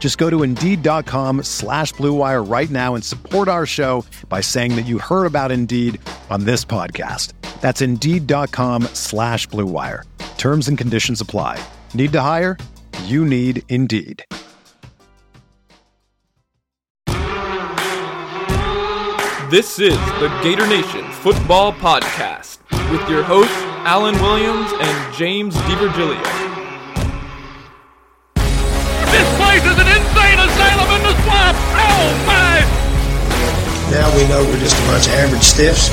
Just go to Indeed.com slash BlueWire right now and support our show by saying that you heard about Indeed on this podcast. That's Indeed.com slash BlueWire. Terms and conditions apply. Need to hire? You need Indeed. This is the Gator Nation Football Podcast with your hosts, Alan Williams and James DiVirgilio. This place is an insane asylum in the swamp! Oh my! Now we know we're just a bunch of average stiffs.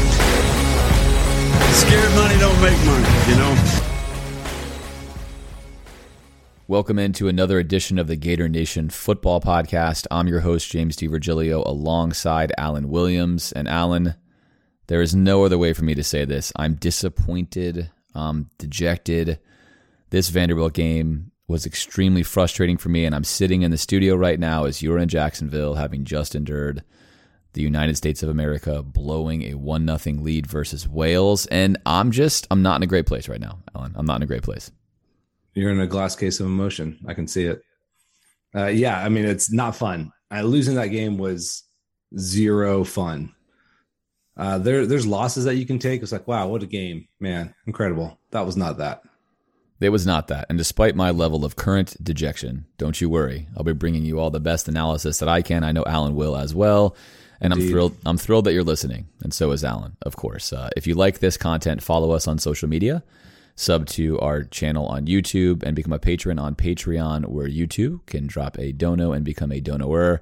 Scared money don't make money, you know? Welcome into another edition of the Gator Nation Football Podcast. I'm your host, James DiVirgilio, alongside Alan Williams. And Alan, there is no other way for me to say this. I'm disappointed, I'm dejected. This Vanderbilt game was extremely frustrating for me, and I'm sitting in the studio right now as you're in Jacksonville, having just endured the United States of America blowing a one nothing lead versus Wales, and I'm just I'm not in a great place right now, Alan. I'm not in a great place. You're in a glass case of emotion. I can see it. Uh, yeah, I mean it's not fun. Uh, losing that game was zero fun. Uh, there, there's losses that you can take. It's like, wow, what a game, man, incredible. That was not that. It was not that. And despite my level of current dejection, don't you worry. I'll be bringing you all the best analysis that I can. I know Alan will as well. And Indeed. I'm thrilled. I'm thrilled that you're listening, and so is Alan, of course. Uh, if you like this content, follow us on social media, sub to our channel on YouTube, and become a patron on Patreon, where you too can drop a dono and become a donoer.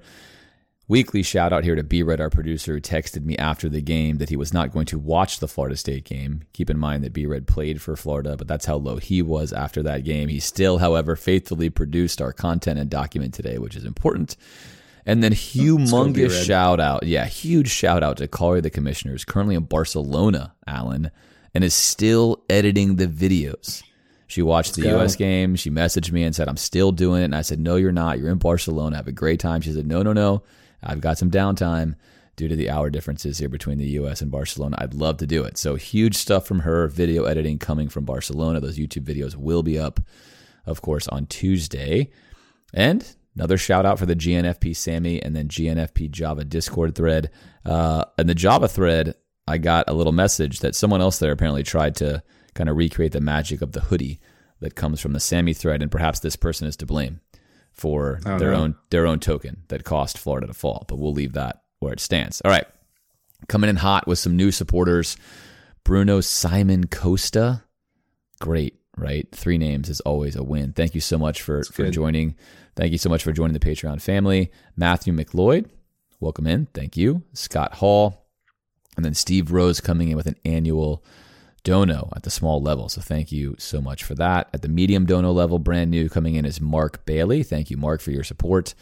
Weekly shout out here to B Red, our producer, who texted me after the game that he was not going to watch the Florida State game. Keep in mind that B Red played for Florida, but that's how low he was after that game. He still, however, faithfully produced our content and document today, which is important. And then oh, humongous shout out, yeah, huge shout out to Collier the Commissioner, who's currently in Barcelona, Alan, and is still editing the videos. She watched Let's the go. US game. She messaged me and said, I'm still doing it. And I said, No, you're not. You're in Barcelona. Have a great time. She said, No, no, no. I've got some downtime due to the hour differences here between the US and Barcelona. I'd love to do it. So huge stuff from her, video editing coming from Barcelona. Those YouTube videos will be up, of course, on Tuesday. And Another shout out for the GNFP SAMI and then GNFP Java Discord thread. Uh, in the Java thread, I got a little message that someone else there apparently tried to kind of recreate the magic of the hoodie that comes from the SAMI thread, and perhaps this person is to blame for oh, their no. own their own token that cost Florida to fall. But we'll leave that where it stands. All right, coming in hot with some new supporters. Bruno Simon Costa, great, right? Three names is always a win. Thank you so much for for joining. Thank you so much for joining the Patreon family. Matthew McLeod, welcome in. Thank you. Scott Hall. And then Steve Rose coming in with an annual dono at the small level. So thank you so much for that. At the medium dono level, brand new coming in is Mark Bailey. Thank you, Mark, for your support.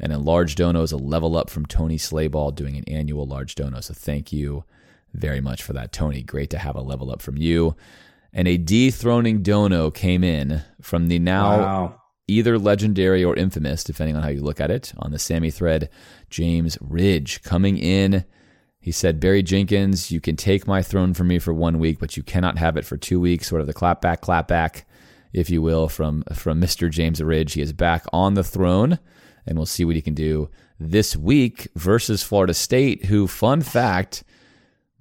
And in large dono is a level up from Tony Slayball doing an annual large dono. So thank you very much for that, Tony. Great to have a level up from you. And a dethroning dono came in from the now wow either legendary or infamous, depending on how you look at it, on the SAMI thread. James Ridge coming in. He said, Barry Jenkins, you can take my throne from me for one week, but you cannot have it for two weeks. Sort of the clap back, clap back, if you will, from, from Mr. James Ridge. He is back on the throne, and we'll see what he can do this week versus Florida State, who, fun fact,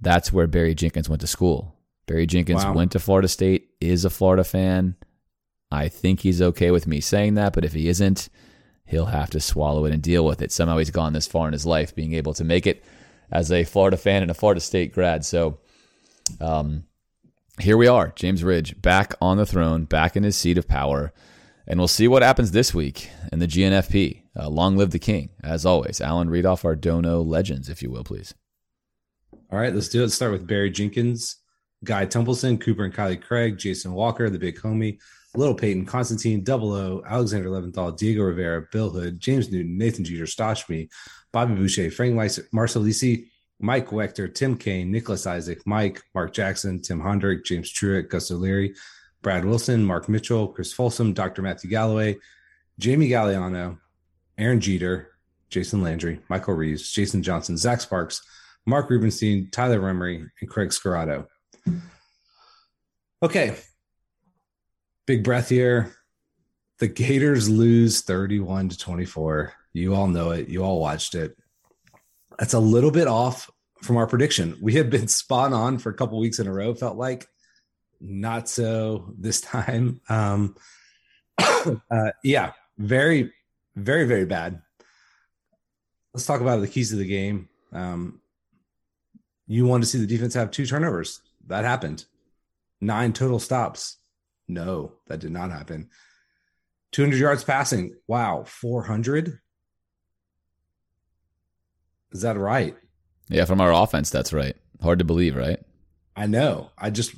that's where Barry Jenkins went to school. Barry Jenkins wow. went to Florida State, is a Florida fan, I think he's okay with me saying that, but if he isn't, he'll have to swallow it and deal with it. Somehow he's gone this far in his life, being able to make it as a Florida fan and a Florida State grad. So, um, here we are, James Ridge back on the throne, back in his seat of power. And we'll see what happens this week in the GNFP. Uh, long live the king. As always, Alan, read off our Dono legends, if you will, please. All right, let's do it. Let's start with Barry Jenkins, Guy Templeson, Cooper and Kylie Craig, Jason Walker, the big homie, Little Peyton, Constantine, Double O, Alexander Leventhal, Diego Rivera, Bill Hood, James Newton, Nathan Jeter, Stoshme, Bobby Boucher, Frank Weiss, Marcelisi, Mike Wechter, Tim Kane, Nicholas Isaac, Mike, Mark Jackson, Tim Hondrick, James Truitt, Gus O'Leary, Brad Wilson, Mark Mitchell, Chris Folsom, Dr. Matthew Galloway, Jamie Galliano, Aaron Jeter, Jason Landry, Michael Reeves, Jason Johnson, Zach Sparks, Mark Rubenstein, Tyler Remery, and Craig Scarrato. Okay. Big breath here. The Gators lose 31 to 24. You all know it. You all watched it. That's a little bit off from our prediction. We had been spot on for a couple weeks in a row, felt like not so this time. Um, uh, yeah, very, very, very bad. Let's talk about the keys of the game. Um, you want to see the defense have two turnovers. That happened. Nine total stops. No, that did not happen. 200 yards passing. Wow. 400. Is that right? Yeah, from our offense, that's right. Hard to believe, right? I know. I just.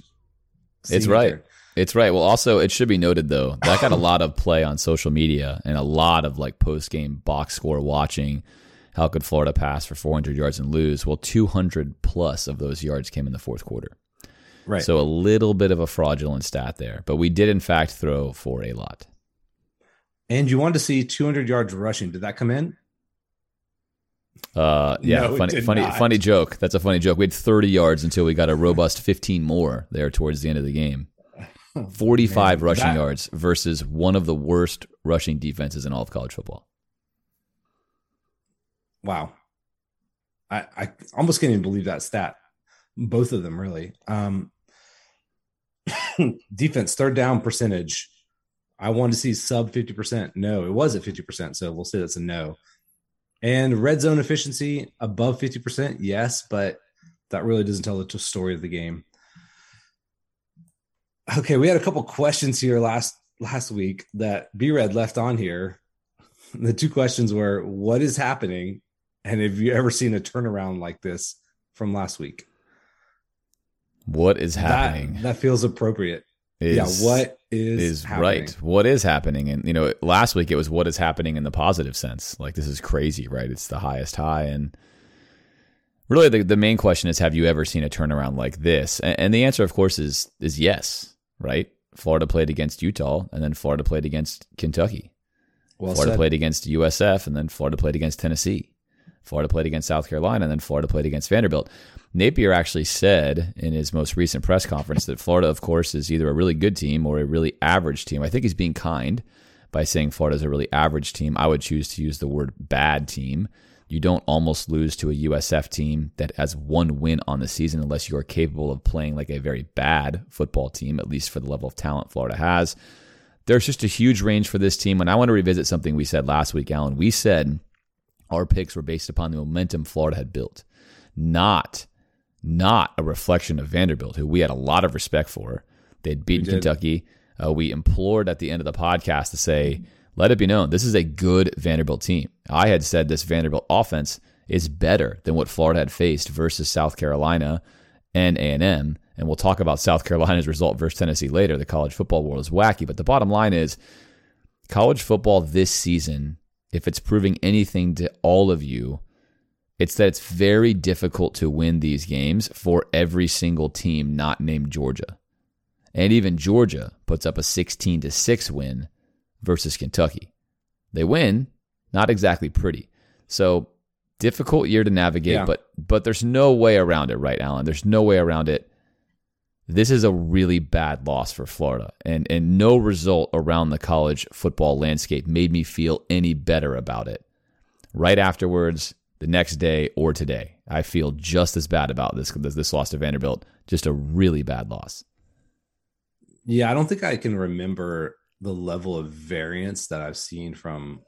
It's right. There. It's right. Well, also, it should be noted though that got a lot of play on social media and a lot of like post game box score watching. How could Florida pass for 400 yards and lose? Well, 200 plus of those yards came in the fourth quarter. Right. So a little bit of a fraudulent stat there, but we did in fact throw for a lot. And you wanted to see 200 yards rushing. Did that come in? Uh, yeah, no, funny, funny, not. funny joke. That's a funny joke. We had 30 yards until we got a robust 15 more there towards the end of the game. 45 Man, rushing that... yards versus one of the worst rushing defenses in all of college football. Wow. I, I almost can't even believe that stat. Both of them, really. Um, defense, third down percentage. I want to see sub 50%. No, it was at 50%. So we'll say that's a no. And red zone efficiency above 50%, yes, but that really doesn't tell the story of the game. Okay, we had a couple questions here last last week that B Red left on here. The two questions were what is happening and have you ever seen a turnaround like this from last week? What is happening? That, that feels appropriate. Is, yeah, what is is happening? right? What is happening? And you know, last week it was what is happening in the positive sense. Like this is crazy, right? It's the highest high, and really the the main question is, have you ever seen a turnaround like this? And, and the answer, of course, is is yes, right? Florida played against Utah, and then Florida played against Kentucky. Well Florida said. played against USF, and then Florida played against Tennessee. Florida played against South Carolina, and then Florida played against Vanderbilt. Napier actually said in his most recent press conference that Florida, of course, is either a really good team or a really average team. I think he's being kind by saying Florida is a really average team. I would choose to use the word bad team. You don't almost lose to a USF team that has one win on the season unless you are capable of playing like a very bad football team, at least for the level of talent Florida has. There's just a huge range for this team. And I want to revisit something we said last week, Alan. We said our picks were based upon the momentum Florida had built, not not a reflection of Vanderbilt, who we had a lot of respect for. They'd beaten Kentucky. Uh, we implored at the end of the podcast to say, let it be known, this is a good Vanderbilt team. I had said this Vanderbilt offense is better than what Florida had faced versus South Carolina and A&M. And we'll talk about South Carolina's result versus Tennessee later. The college football world is wacky. But the bottom line is college football this season if it's proving anything to all of you, it's that it's very difficult to win these games for every single team not named Georgia. And even Georgia puts up a 16 to 6 win versus Kentucky. They win, not exactly pretty. So, difficult year to navigate, yeah. but but there's no way around it, right, Alan? There's no way around it this is a really bad loss for Florida. And, and no result around the college football landscape made me feel any better about it. Right afterwards, the next day, or today, I feel just as bad about this, this loss to Vanderbilt. Just a really bad loss. Yeah, I don't think I can remember the level of variance that I've seen from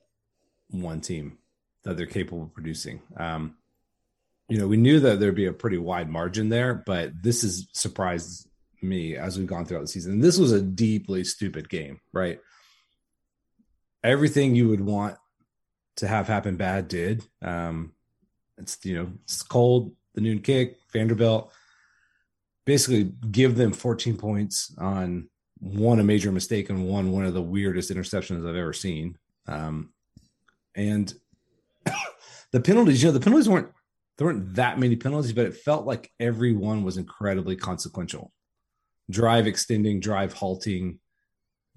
one team that they're capable of producing. Um, you know, we knew that there'd be a pretty wide margin there, but this is surprised me as we've gone throughout the season. And this was a deeply stupid game, right? Everything you would want to have happen bad did. Um, it's you know it's cold, the noon kick, Vanderbilt basically give them 14 points on one a major mistake and one one of the weirdest interceptions I've ever seen. Um, and the penalties, you know, the penalties weren't there weren't that many penalties, but it felt like every one was incredibly consequential. Drive extending, drive halting,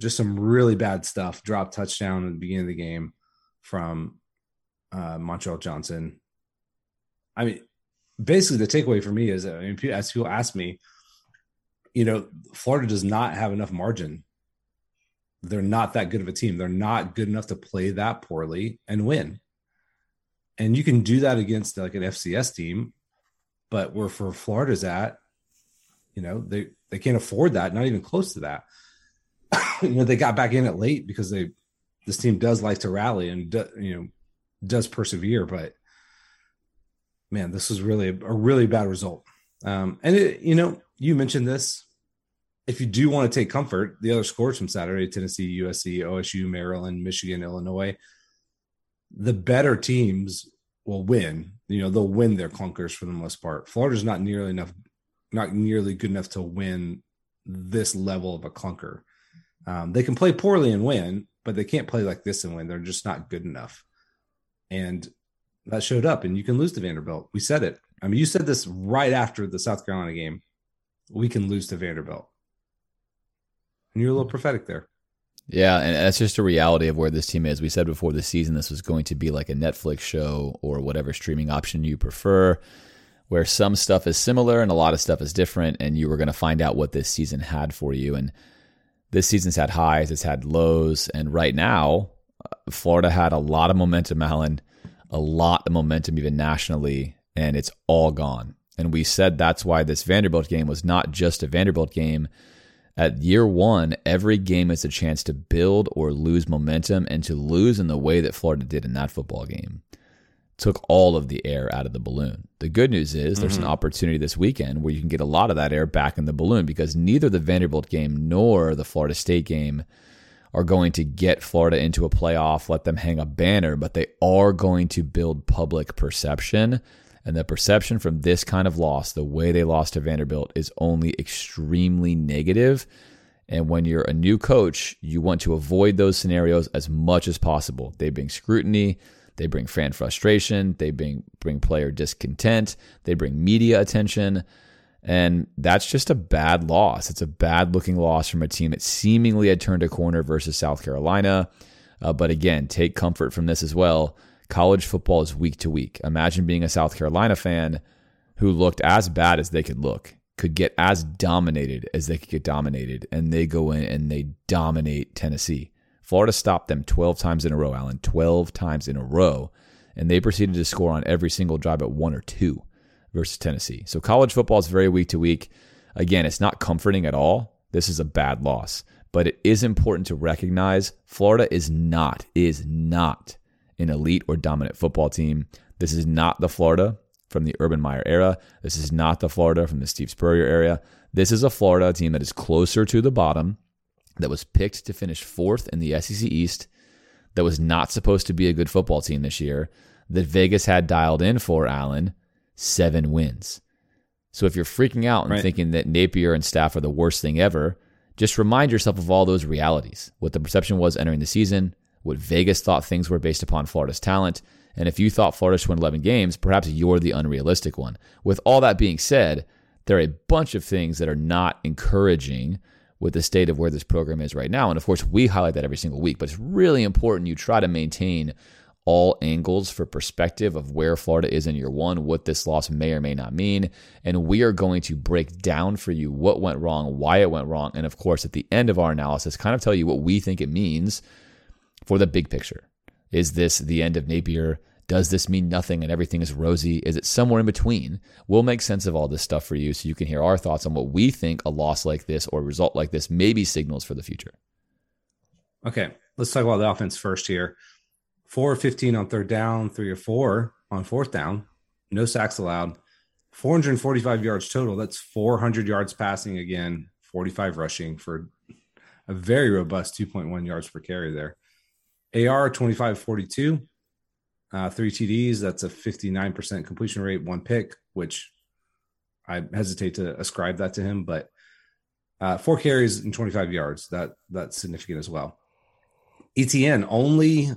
just some really bad stuff. Drop touchdown at the beginning of the game from uh, Montrell Johnson. I mean, basically, the takeaway for me is, I mean, as people ask me, you know, Florida does not have enough margin. They're not that good of a team. They're not good enough to play that poorly and win. And you can do that against like an FCS team, but where for Florida's at, you know, they they can't afford that, not even close to that. you know, they got back in it late because they this team does like to rally and do, you know does persevere, but man, this was really a, a really bad result. Um, and it, you know, you mentioned this if you do want to take comfort, the other scores from Saturday Tennessee, USC, OSU, Maryland, Michigan, Illinois the better teams will win. You know, they'll win their clunkers for the most part. Florida's not nearly enough, not nearly good enough to win this level of a clunker. Um, they can play poorly and win, but they can't play like this and win. They're just not good enough. And that showed up, and you can lose to Vanderbilt. We said it. I mean, you said this right after the South Carolina game. We can lose to Vanderbilt. And you're a little prophetic there. Yeah, and that's just a reality of where this team is. We said before the season this was going to be like a Netflix show or whatever streaming option you prefer, where some stuff is similar and a lot of stuff is different, and you were going to find out what this season had for you. And this season's had highs, it's had lows, and right now, uh, Florida had a lot of momentum, Alan, a lot of momentum even nationally, and it's all gone. And we said that's why this Vanderbilt game was not just a Vanderbilt game at year one, every game is a chance to build or lose momentum and to lose in the way that Florida did in that football game. Took all of the air out of the balloon. The good news is there's mm-hmm. an opportunity this weekend where you can get a lot of that air back in the balloon because neither the Vanderbilt game nor the Florida State game are going to get Florida into a playoff, let them hang a banner, but they are going to build public perception and the perception from this kind of loss, the way they lost to Vanderbilt, is only extremely negative. And when you're a new coach, you want to avoid those scenarios as much as possible. They bring scrutiny, they bring fan frustration, they bring bring player discontent, they bring media attention. And that's just a bad loss. It's a bad looking loss from a team that seemingly had turned a corner versus South Carolina. Uh, but again, take comfort from this as well college football is week to week. Imagine being a South Carolina fan who looked as bad as they could look, could get as dominated as they could get dominated, and they go in and they dominate Tennessee. Florida stopped them 12 times in a row, Alan, 12 times in a row, and they proceeded to score on every single drive at one or two versus Tennessee. So college football is very week to week. Again, it's not comforting at all. This is a bad loss, but it is important to recognize Florida is not, is not an elite or dominant football team. This is not the Florida from the Urban Meyer era. This is not the Florida from the Steve Spurrier era. This is a Florida team that is closer to the bottom, that was picked to finish fourth in the SEC East, that was not supposed to be a good football team this year, that Vegas had dialed in for Alan, seven wins. So if you're freaking out and right. thinking that Napier and staff are the worst thing ever, just remind yourself of all those realities. What the perception was entering the season, what Vegas thought things were based upon Florida's talent. And if you thought Florida should win 11 games, perhaps you're the unrealistic one. With all that being said, there are a bunch of things that are not encouraging with the state of where this program is right now. And of course, we highlight that every single week, but it's really important you try to maintain all angles for perspective of where Florida is in year one, what this loss may or may not mean. And we are going to break down for you what went wrong, why it went wrong. And of course, at the end of our analysis, kind of tell you what we think it means for the big picture. Is this the end of Napier? Does this mean nothing and everything is rosy? Is it somewhere in between? We'll make sense of all this stuff for you so you can hear our thoughts on what we think a loss like this or a result like this maybe signals for the future. Okay, let's talk about the offense first here. 4 or 15 on third down, 3 or 4 on fourth down. No sacks allowed. 445 yards total. That's 400 yards passing again, 45 rushing for a very robust 2.1 yards per carry there. AR 25 42, uh, three TDs. That's a 59% completion rate, one pick, which I hesitate to ascribe that to him, but uh, four carries and 25 yards. That that's significant as well. ETN only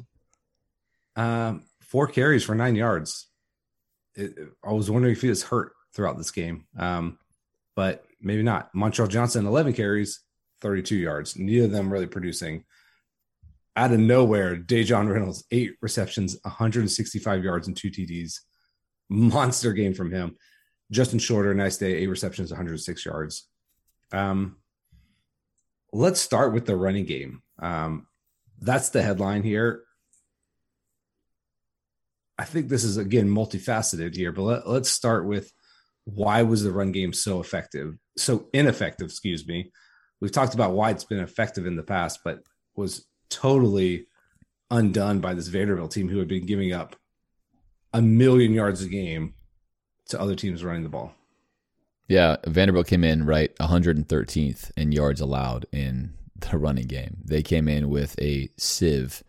um, four carries for nine yards. It, I was wondering if he was hurt throughout this game, um, but maybe not. Montrell Johnson, 11 carries, 32 yards. Neither of them really producing. Out of nowhere, Daejon Reynolds, eight receptions, 165 yards, and two TDs. Monster game from him. Justin Shorter, nice day, eight receptions, 106 yards. Um, let's start with the running game. Um, that's the headline here. I think this is again multifaceted here, but let, let's start with why was the run game so effective, so ineffective? Excuse me. We've talked about why it's been effective in the past, but was totally undone by this Vanderbilt team who had been giving up a million yards a game to other teams running the ball. Yeah, Vanderbilt came in right 113th in yards allowed in the running game. They came in with a sieve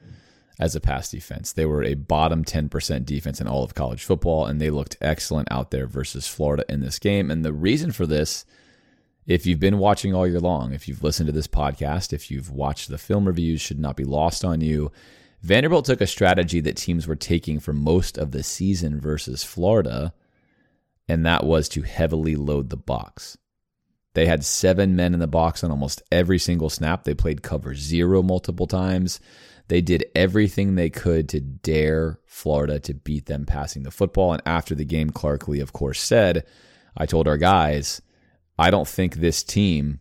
as a pass defense. They were a bottom 10% defense in all of college football, and they looked excellent out there versus Florida in this game. And the reason for this, if you've been watching all year long, if you've listened to this podcast, if you've watched the film reviews, should not be lost on you. Vanderbilt took a strategy that teams were taking for most of the season versus Florida, and that was to heavily load the box. They had seven men in the box on almost every single snap. They played cover zero multiple times. They did everything they could to dare Florida to beat them passing the football. And after the game, Clark Lea, of course, said, I told our guys, I don't think this team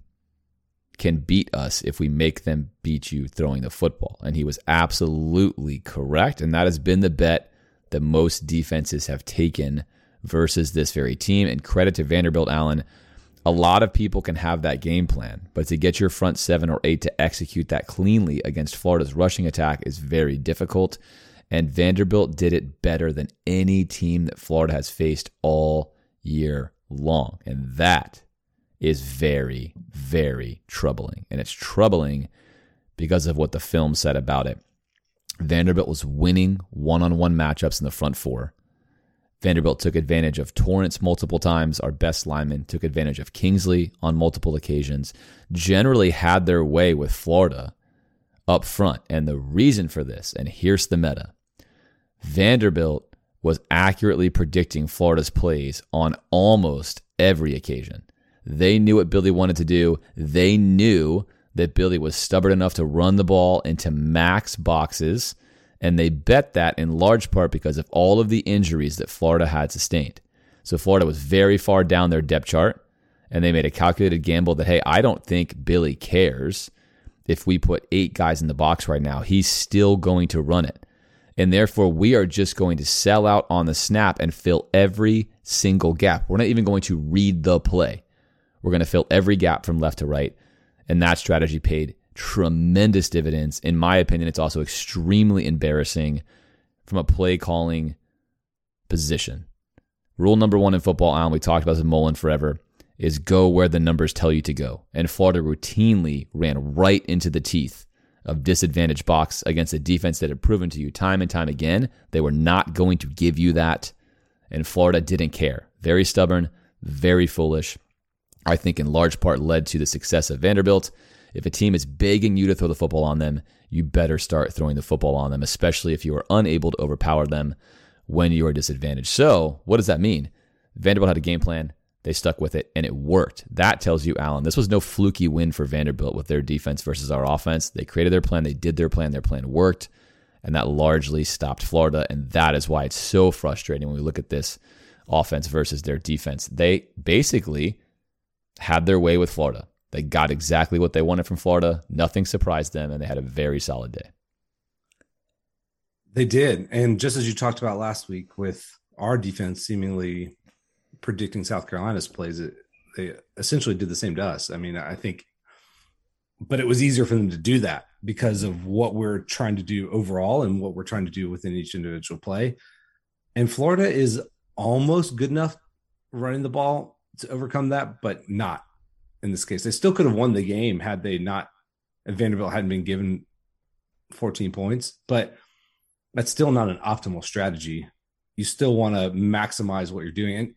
can beat us if we make them beat you throwing the football. And he was absolutely correct. And that has been the bet that most defenses have taken versus this very team. And credit to Vanderbilt Alan a lot of people can have that game plan, but to get your front seven or eight to execute that cleanly against Florida's rushing attack is very difficult. And Vanderbilt did it better than any team that Florida has faced all year long. And that is very, very troubling. And it's troubling because of what the film said about it. Vanderbilt was winning one on one matchups in the front four. Vanderbilt took advantage of Torrence multiple times. Our best lineman took advantage of Kingsley on multiple occasions. Generally had their way with Florida up front. And the reason for this, and here's the meta Vanderbilt was accurately predicting Florida's plays on almost every occasion. They knew what Billy wanted to do. They knew that Billy was stubborn enough to run the ball into max boxes and they bet that in large part because of all of the injuries that Florida had sustained. So Florida was very far down their depth chart, and they made a calculated gamble that, hey, I don't think Billy cares if we put eight guys in the box right now. He's still going to run it. And therefore, we are just going to sell out on the snap and fill every single gap. We're not even going to read the play. We're going to fill every gap from left to right. And that strategy paid tremendous dividends. In my opinion, it's also extremely embarrassing from a play calling position. Rule number one in football, Alan, we talked about this in Mullen forever, is go where the numbers tell you to go. And Florida routinely ran right into the teeth of disadvantaged box against a defense that had proven to you time and time again they were not going to give you that. And Florida didn't care. Very stubborn, very foolish. I think in large part led to the success of Vanderbilt if a team is begging you to throw the football on them, you better start throwing the football on them, especially if you are unable to overpower them when you are disadvantaged. So, what does that mean? Vanderbilt had a game plan. They stuck with it and it worked. That tells you, Alan, this was no fluky win for Vanderbilt with their defense versus our offense. They created their plan, they did their plan, their plan worked, and that largely stopped Florida. And that is why it's so frustrating when we look at this offense versus their defense. They basically had their way with Florida. They got exactly what they wanted from Florida. Nothing surprised them, and they had a very solid day. They did. And just as you talked about last week with our defense seemingly predicting South Carolina's plays, it, they essentially did the same to us. I mean, I think, but it was easier for them to do that because of what we're trying to do overall and what we're trying to do within each individual play. And Florida is almost good enough running the ball to overcome that, but not in this case. They still could have won the game had they not, Vanderbilt hadn't been given 14 points, but that's still not an optimal strategy. You still want to maximize what you're doing. And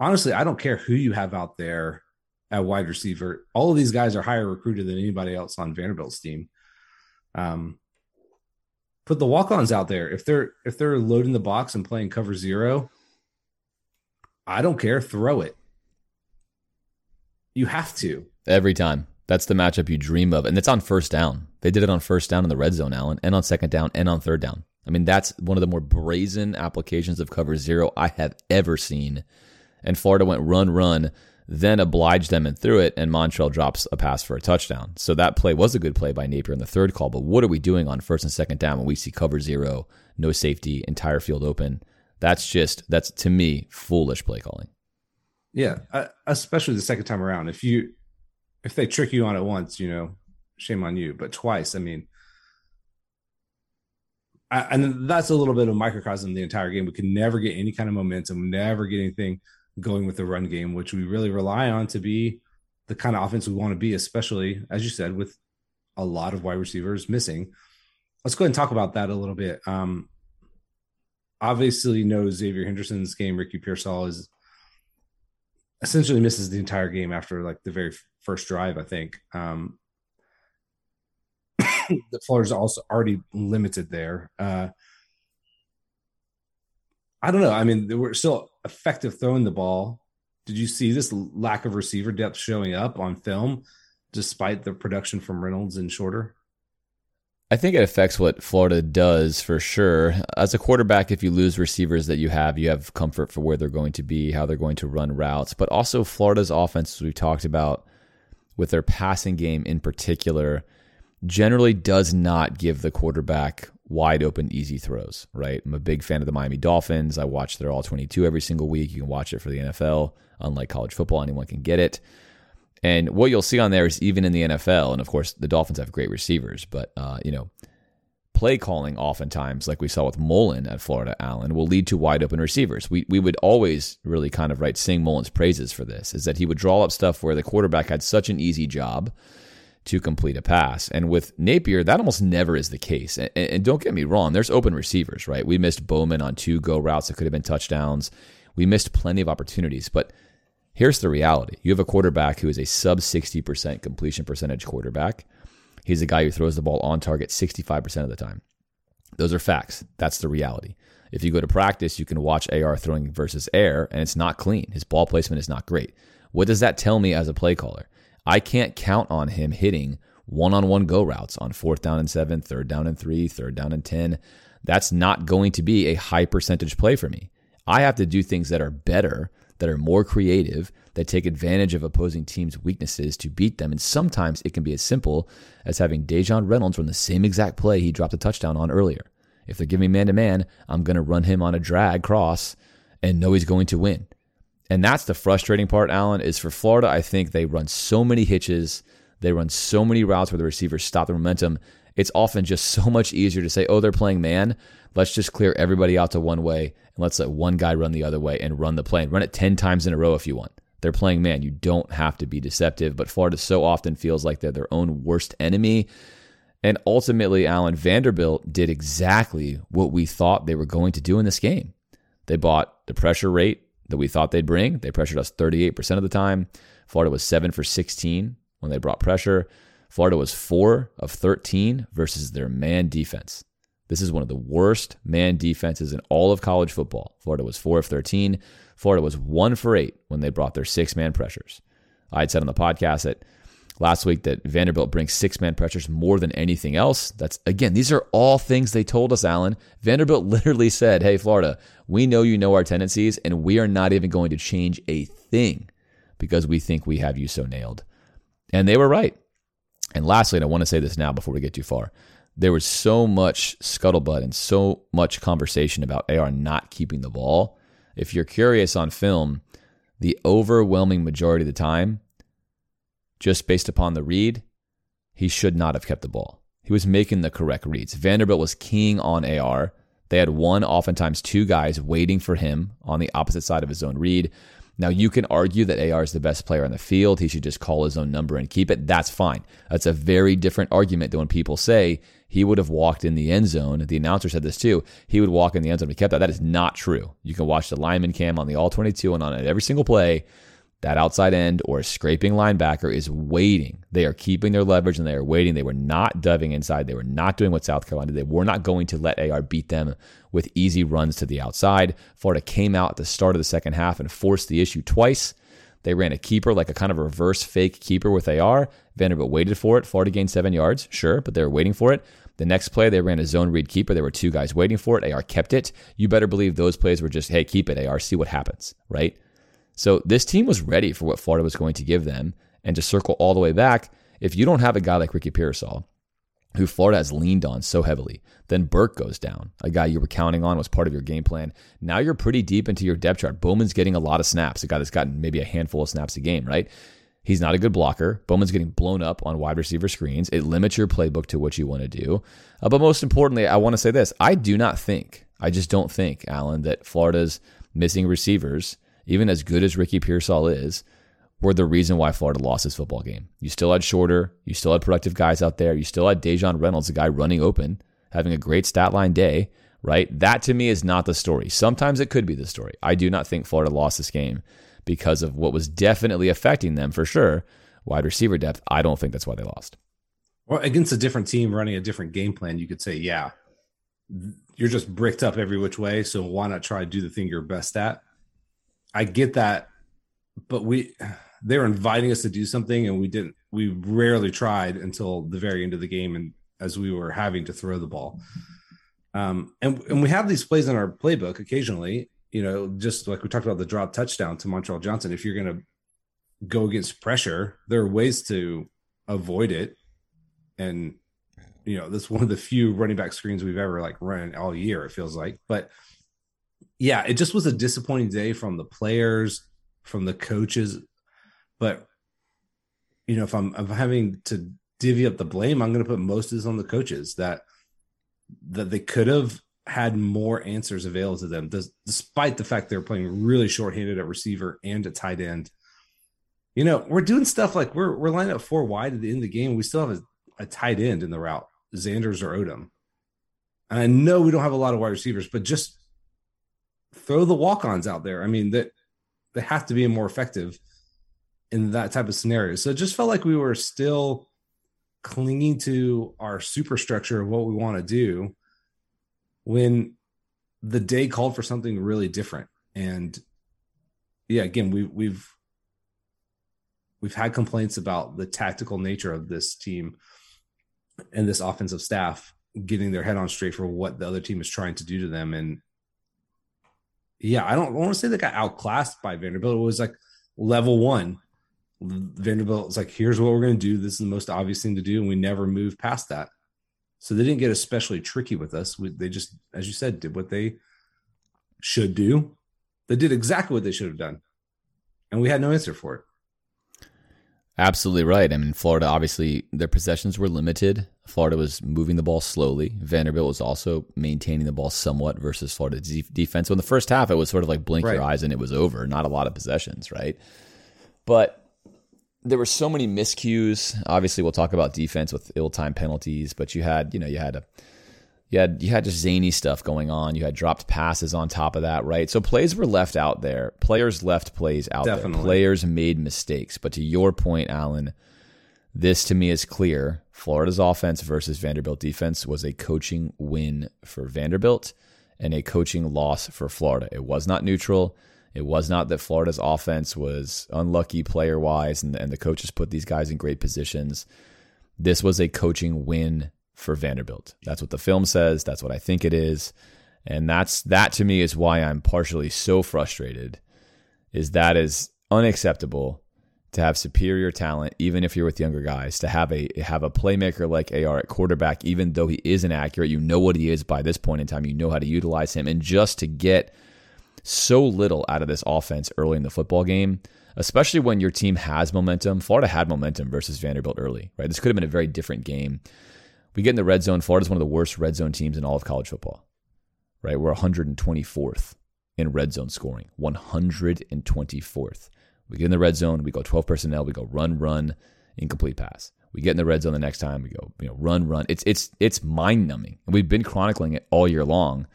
honestly, I don't care who you have out there at wide receiver. All of these guys are higher recruited than anybody else on Vanderbilt's team. Um, put the walk-ons out there. If they're if they're loading the box and playing cover zero, I don't care. Throw it. You have to every time. That's the matchup you dream of, and it's on first down. They did it on first down in the red zone, Alan, and on second down, and on third down. I mean, that's one of the more brazen applications of cover zero I have ever seen. And Florida went run, run, then obliged them and threw it, and Montrell drops a pass for a touchdown. So that play was a good play by Napier in the third call. But what are we doing on first and second down when we see cover zero, no safety, entire field open? That's just that's to me foolish play calling. Yeah, uh, especially the second time around. If you if they trick you on it once, you know, shame on you. But twice, I mean, I, and that's a little bit of microcosm of the entire game. We can never get any kind of momentum, never get anything going with the run game, which we really rely on to be the kind of offense we want to be, especially as you said, with a lot of wide receivers missing. Let's go ahead and talk about that a little bit. Um, obviously, no Xzavier Henderson's game. Ricky Pearsall is essentially misses the entire game after like the very first drive. I think um, the Florida's also already limited there. Uh, I don't know. I mean, they were still effective throwing the ball. Did you see this lack of receiver depth showing up on film, despite the production from Reynolds and Shorter? I think it affects what Florida does for sure. As a quarterback, if you lose receivers that you have, you have comfort for where they're going to be, how they're going to run routes. But also, Florida's offense, as we talked about, with their passing game in particular, generally does not give the quarterback wide open, easy throws, right? I'm a big fan of the Miami Dolphins. I watch their all 22 every single week. You can watch it for the NFL. Unlike college football, anyone can get it. And what you'll see on there is even in the NFL, and of course, the Dolphins have great receivers, but, uh, you know, play calling oftentimes, like we saw with Mullen at Florida Alan, will lead to wide open receivers. We, we would always really kind of right sing Mullen's praises for this, is that he would draw up stuff where the quarterback had such an easy job to complete a pass. And with Napier, that almost never is the case. And, and, don't get me wrong, there's open receivers, right? We missed Bowman on two go routes that could have been touchdowns. We missed plenty of opportunities. But here's the reality you have a quarterback who is a sub 60% completion percentage quarterback. He's a guy who throws the ball on target 65% of the time. Those are facts. That's the reality. If you go to practice, you can watch AR throwing versus air, and it's not clean. His ball placement is not great. What does that tell me as a play caller? I can't count on him hitting one on one go routes on fourth down and seven, third down and three, third down and 10. That's not going to be a high percentage play for me. I have to do things that are better, that are more creative, that take advantage of opposing teams' weaknesses to beat them. And sometimes it can be as simple as having Daejon Reynolds run the same exact play he dropped a touchdown on earlier. If they're giving me man to man, I'm going to run him on a drag cross and know he's going to win. And that's the frustrating part, Alan, is for Florida, I think they run so many hitches. They run so many routes where the receivers stop the momentum. It's often just so much easier to say, oh, they're playing man. Let's just clear everybody out to one way and let's let one guy run the other way and run the play and run it 10 times in a row if you want. They're playing man. You don't have to be deceptive, but Florida so often feels like they're their own worst enemy. And ultimately, Alan Vanderbilt did exactly what we thought they were going to do in this game. They bought the pressure rate that we thought they'd bring. They pressured us 38% of the time. Florida was 7 for 16 when they brought pressure. Florida was 4 of 13 versus their man defense. This is one of the worst man defenses in all of college football. Florida was 4 of 13. Florida was 1 for 8 when they brought their six man pressures. I had said on the podcast that last week that Vanderbilt brings six man pressures more than anything else. That's again, these are all things they told us, Alan. Vanderbilt literally said, Hey, Florida, we know you know our tendencies, and we are not even going to change a thing because we think we have you so nailed. And they were right. And lastly, and I want to say this now before we get too far, there was so much scuttlebutt and so much conversation about AR not keeping the ball. If you're curious on film, the overwhelming majority of the time, just based upon the read, he should not have kept the ball. He was making the correct reads. Vanderbilt was keying on AR. They had one, oftentimes two guys waiting for him on the opposite side of his own read. Now, you can argue that AR is the best player on the field. He should just call his own number and keep it. That's fine. That's a very different argument than when people say he would have walked in the end zone. The announcer said this too. He would walk in the end zone. He kept that. That is not true. You can watch the lineman cam on the all 22 and on it every single play. That outside end or scraping linebacker is waiting. They are keeping their leverage and they are waiting. They were not doving inside. They were not doing what South Carolina did. They were not going to let AR beat them with easy runs to the outside. Florida came out at the start of the second half and forced the issue twice. They ran a keeper, like a kind of reverse fake keeper with AR. Vanderbilt waited for it. Florida gained seven yards, sure, but they were waiting for it. The next play, they ran a zone read keeper. There were two guys waiting for it. AR kept it. You better believe those plays were just, hey, keep it, AR, see what happens, right? So this team was ready for what Florida was going to give them. And to circle all the way back, if you don't have a guy like Ricky Pearsall, who Florida has leaned on so heavily, then Burke goes down, a guy you were counting on was part of your game plan. Now you're pretty deep into your depth chart. Bowman's getting a lot of snaps, a guy that's gotten maybe a handful of snaps a game, right? He's not a good blocker. Bowman's getting blown up on wide receiver screens. It limits your playbook to what you want to do. Uh, but most importantly, I want to say this I do not think, I just don't think, Alan, that Florida's missing receivers even as good as Ricky Pearsall is, were the reason why Florida lost this football game. You still had Shorter, you still had productive guys out there, you still had Daejon Reynolds, a guy running open, having a great stat line day, right? That to me is not the story. Sometimes it could be the story. I do not think Florida lost this game because of what was definitely affecting them for sure. Wide receiver depth. I don't think that's why they lost. Well, against a different team running a different game plan, you could say, yeah, you're just bricked up every which way. So why not try to do the thing you're best at? I get that, but we they're inviting us to do something, and we didn't. We rarely tried until the very end of the game, and as we were having to throw the ball. Um, and and we have these plays in our playbook occasionally. You know, just like we talked about the drop touchdown to Montrell Johnson. If you're going to go against pressure, there are ways to avoid it. And you know, that's one of the few running back screens we've ever like run all year. It feels like, but yeah, it just was a disappointing day from the players, from the coaches. But you know, if I'm, I'm having to divvy up the blame, I'm going to put most of this on the coaches that that they could have had more answers available to them, despite the fact they're playing really shorthanded at receiver and at tight end. You know, we're doing stuff like we're we're lining up four wide at the end of the game. We still have a, a tight end in the route, Zanders or Odom. And I know we don't have a lot of wide receivers, but just throw the walk-ons out there. I mean, that they have to be more effective in that type of scenario. So it just felt like we were still clinging to our superstructure of what we want to do when the day called for something really different. And yeah, again, we we've we've had complaints about the tactical nature of this team and this offensive staff getting their head on straight for what the other team is trying to do to them and yeah, I don't want to say they got outclassed by Vanderbilt. It was like level one. Vanderbilt was like, here's what we're going to do. This is the most obvious thing to do. And we never moved past that. So they didn't get especially tricky with us. We, they just, as you said, did what they should do. They did exactly what they should have done. And we had no answer for it. Absolutely right. I mean, Florida obviously their possessions were limited. Florida was moving the ball slowly. Vanderbilt was also maintaining the ball somewhat versus Florida's defense. So in the first half, it was sort of like blink right. your eyes and it was over. Not a lot of possessions, right? But there were so many miscues. Obviously, we'll talk about defense with ill-timed penalties, but you had, you know, you had a you had you had just zany stuff going on. You had dropped passes on top of that, right? So plays were left out there. Players left plays out Definitely. there. Players made mistakes. But to your point, Alan, this to me is clear. Florida's offense versus Vanderbilt defense was a coaching win for Vanderbilt and a coaching loss for Florida. It was not neutral. It was not that Florida's offense was unlucky player wise and, and the coaches put these guys in great positions. This was a coaching win for Vanderbilt. That's what the film says. That's what I think it is. And that's that to me is why I'm partially so frustrated is that is unacceptable to have superior talent even if you're with younger guys to have a have a playmaker like AR at quarterback even though he is inaccurate you know what he is by this point in time you know how to utilize him and just to get so little out of this offense early in the football game especially when your team has momentum Florida had momentum versus Vanderbilt early right this could have been a very different game we get in the red zone. Florida's one of the worst red zone teams in all of college football, right? We're 124th in red zone scoring, 124th. We get in the red zone, we go 12 personnel, we go run, run, incomplete pass. We get in the red zone the next time, we go, you know, run, run. It's it's it's mind numbing. And we've been chronicling it all year long.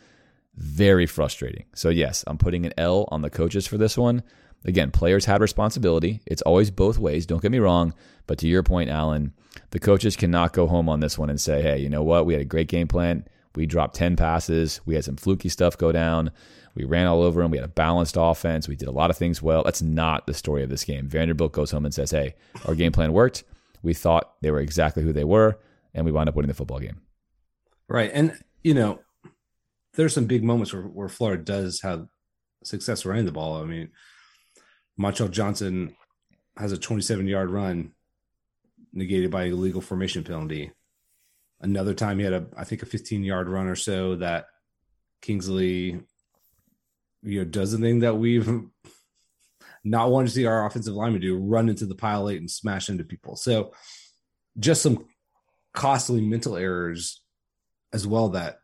Very frustrating. So yes, I'm putting an L on the coaches for this one. Again, players had responsibility. It's always both ways. Don't get me wrong. But to your point, Alan, the coaches cannot go home on this one and say, hey, you know what? We had a great game plan. We dropped 10 passes. We had some fluky stuff go down. We ran all over them. We had a balanced offense. We did a lot of things well. That's not the story of this game. Vanderbilt goes home and says, hey, our game plan worked. We thought they were exactly who they were, and we wound up winning the football game. Right. And, you know, there's some big moments where, where Florida does have success running the ball. I mean, Montrell Johnson has a 27 yard run negated by a legal formation penalty. Another time he had a, I think, a 15 yard run or so that Kingsley, you know, does the thing that we've not wanted to see our offensive lineman do run into the pile late and smash into people. So just some costly mental errors as well that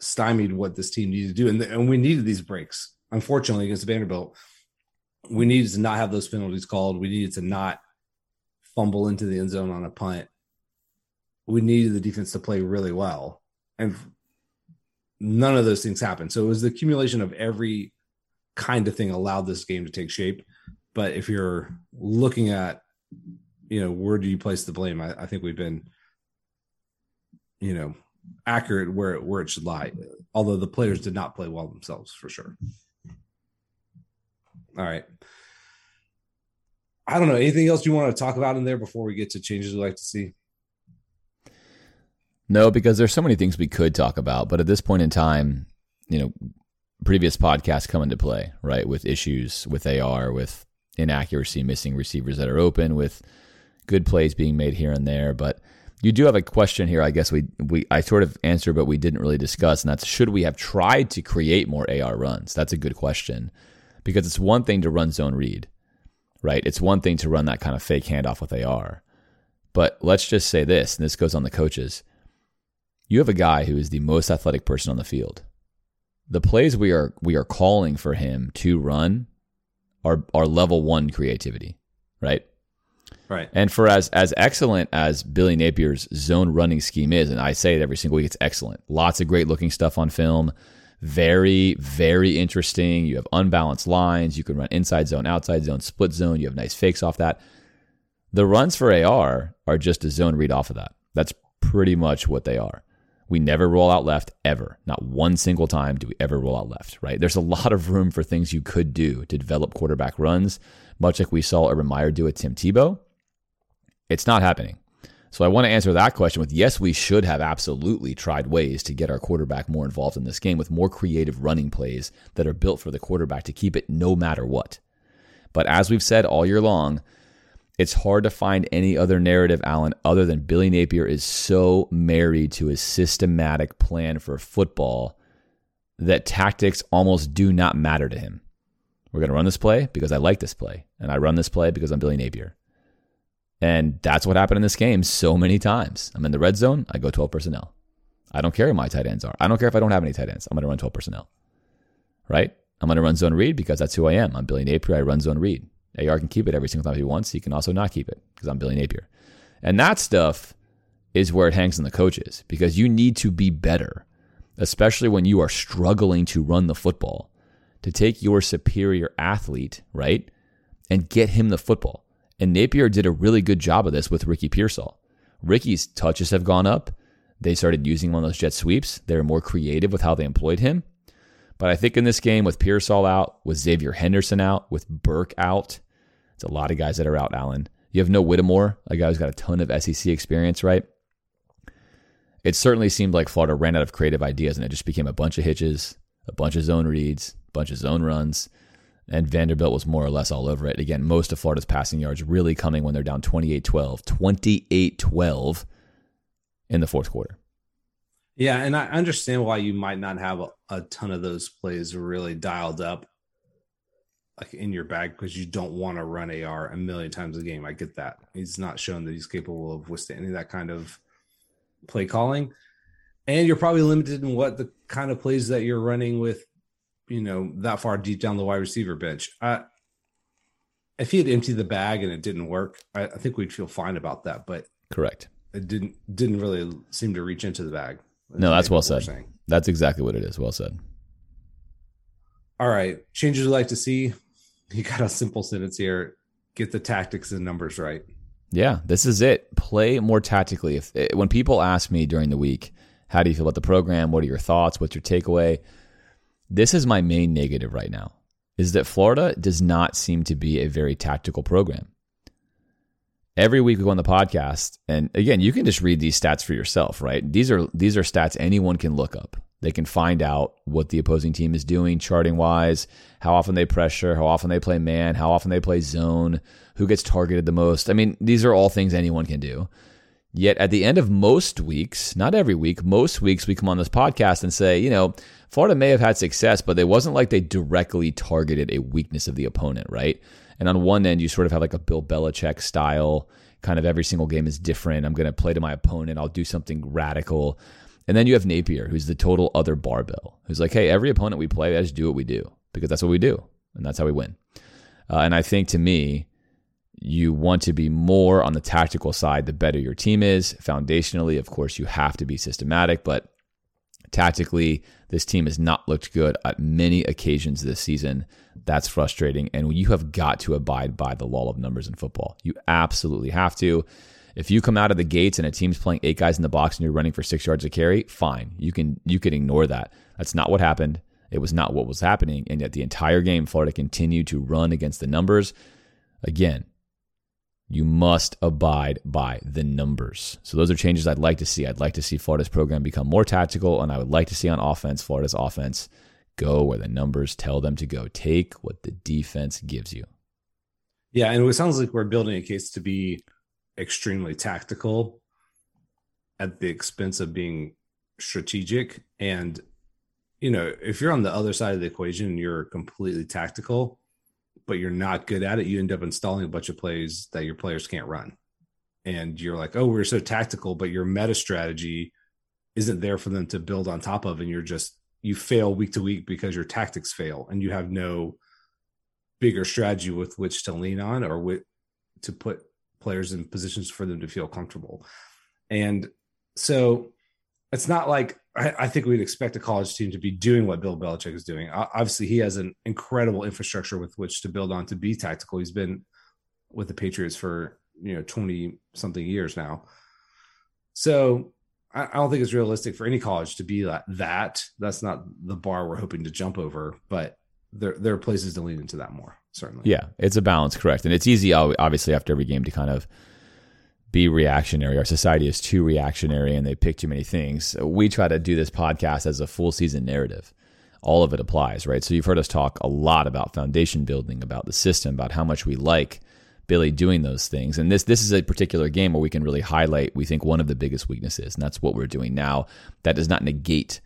stymied what this team needed to do. And, and we needed these breaks. Unfortunately, against Vanderbilt, we needed to not have those penalties called. We needed to not fumble into the end zone on a punt. We needed the defense to play really well. And none of those things happened. So it was the accumulation of every kind of thing allowed this game to take shape. But if you're looking at, you know, where do you place the blame? I, I think we've been, you know, accurate where it, where it should lie. Although the players did not play well themselves for sure. All right. I don't know. Anything else you want to talk about in there before we get to changes we'd like to see? No, because there's so many things we could talk about, but at this point in time, you know, previous podcasts come into play, right? With issues with AR, with inaccuracy, missing receivers that are open, with good plays being made here and there. But you do have a question here. I guess we we I sort of answered, but we didn't really discuss, and that's should we have tried to create more AR runs? That's a good question because it's one thing to run zone read, right? It's one thing to run that kind of fake handoff with AR. But let's just say this, and this goes on the coaches. You have a guy who is the most athletic person on the field. The plays we are we are calling for him to run are are level one creativity, right? Right. And for as as excellent as Billy Napier's zone running scheme is, and I say it every single week, it's excellent. Lots of great looking stuff on film. Very, very interesting. You have unbalanced lines. You can run inside zone, outside zone, split zone. You have nice fakes off that. The runs for AR are just a zone read off of that. That's pretty much what they are. We never roll out left ever. Not one single time do we ever roll out left, right? There's a lot of room for things you could do to develop quarterback runs, much like we saw Urban Meyer do with Tim Tebow. It's not happening. So I want to answer that question with yes, we should have absolutely tried ways to get our quarterback more involved in this game with more creative running plays that are built for the quarterback to keep it no matter what. But as we've said all year long, it's hard to find any other narrative, Alan, other than Billy Napier is so married to his systematic plan for football that tactics almost do not matter to him. We're going to run this play because I like this play, and I run this play because I'm Billy Napier. And that's what happened in this game so many times. I'm in the red zone, I go 12 personnel. I don't care who my tight ends are. I don't care if I don't have any tight ends. I'm going to run 12 personnel. Right? I'm going to run zone read because that's who I am. I'm Billy Napier. I run zone read. AR can keep it every single time he wants. He can also not keep it because I'm Billy Napier. And that stuff is where it hangs on the coaches because you need to be better, especially when you are struggling to run the football, to take your superior athlete, right, and get him the football. And Napier did a really good job of this with Ricky Pearsall. Ricky's touches have gone up. They started using one of those jet sweeps. They're more creative with how they employed him. But I think in this game, with Pearsall out, with Xzavier Henderson out, with Burke out, it's a lot of guys that are out, Alan. You have no Whittemore, a guy who's got a ton of SEC experience, right? It certainly seemed like Florida ran out of creative ideas and it just became a bunch of hitches, a bunch of zone reads, a bunch of zone runs and Vanderbilt was more or less all over it. Again, most of Florida's passing yards really coming when they're down 28 12, 28 12 in the fourth quarter. Yeah, and I understand why you might not have a, a ton of those plays really dialed up like in your bag because you don't want to run AR a million times a game. I get that. He's not shown that he's capable of withstanding that kind of play calling. And you're probably limited in what the kind of plays that you're running with you know, that far deep down the wide receiver bench. I, if he had emptied the bag and it didn't work, I, I think we'd feel fine about that. But correct, it didn't didn't really seem to reach into the bag. No, that's well said. That's exactly what it is. Well said. All right, changes you like to see. You got a simple sentence here: get the tactics and numbers right. Yeah, this is it. Play more tactically. If eh, when people ask me during the week, how do you feel about the program? What are your thoughts? What's your takeaway? This is my main negative right now is that Florida does not seem to be a very tactical program. Every week we go on the podcast, and again, you can just read these stats for yourself, right? These are these are stats anyone can look up. They can find out what the opposing team is doing charting wise, how often they pressure, how often they play man, how often they play zone, who gets targeted the most. I mean, these are all things anyone can do. Yet at the end of most weeks, not every week, most weeks we come on this podcast and say, you know, Florida may have had success, but it wasn't like they directly targeted a weakness of the opponent, right? And on one end, you sort of have like a Bill Belichick style, kind of every single game is different. I'm going to play to my opponent. I'll do something radical. And then you have Napier, who's the total other barbell, who's like, hey, every opponent we play, I just do what we do because that's what we do. And that's how we win. Uh, and I think to me, you want to be more on the tactical side the better your team is. Foundationally, of course, you have to be systematic, but tactically, this team has not looked good at many occasions this season. That's frustrating. And you have got to abide by the law of numbers in football. You absolutely have to. If you come out of the gates and a team's playing eight guys in the box and you're running for six yards of carry, fine. You can you can ignore that. That's not what happened. It was not what was happening. And yet the entire game, Florida continued to run against the numbers. Again, you must abide by the numbers. So those are changes I'd like to see. I'd like to see Florida's program become more tactical, and I would like to see on offense, Florida's offense go where the numbers tell them to go. Take what the defense gives you. Yeah, and it sounds like we're building a case to be extremely tactical at the expense of being strategic. And, you know, if you're on the other side of the equation, you're completely tactical but you're not good at it, you end up installing a bunch of plays that your players can't run. And you're like, oh, we're so tactical, but your meta strategy isn't there for them to build on top of. And you're just, you fail week to week because your tactics fail and you have no bigger strategy with which to lean on or with to put players in positions for them to feel comfortable. And so it's not like I, I, think we'd expect a college team to be doing what Bill Belichick is doing. Obviously, he has an incredible infrastructure with which to build on to be tactical. He's been with the Patriots for you know twenty something years now. So I, I don't think it's realistic for any college to be like that. That's not the bar we're hoping to jump over, but there there are places to lean into that more. Certainly, yeah, it's a balance, correct, and it's easy obviously after every game to kind of be reactionary. Our society is too reactionary and they pick too many things. We try to do this podcast as a full season narrative. All of it applies, right? So you've heard us talk a lot about foundation building, about the system, about how much we like Billy doing those things. And this this is a particular game where we can really highlight we think one of the biggest weaknesses, and that's what we're doing now. That does not negate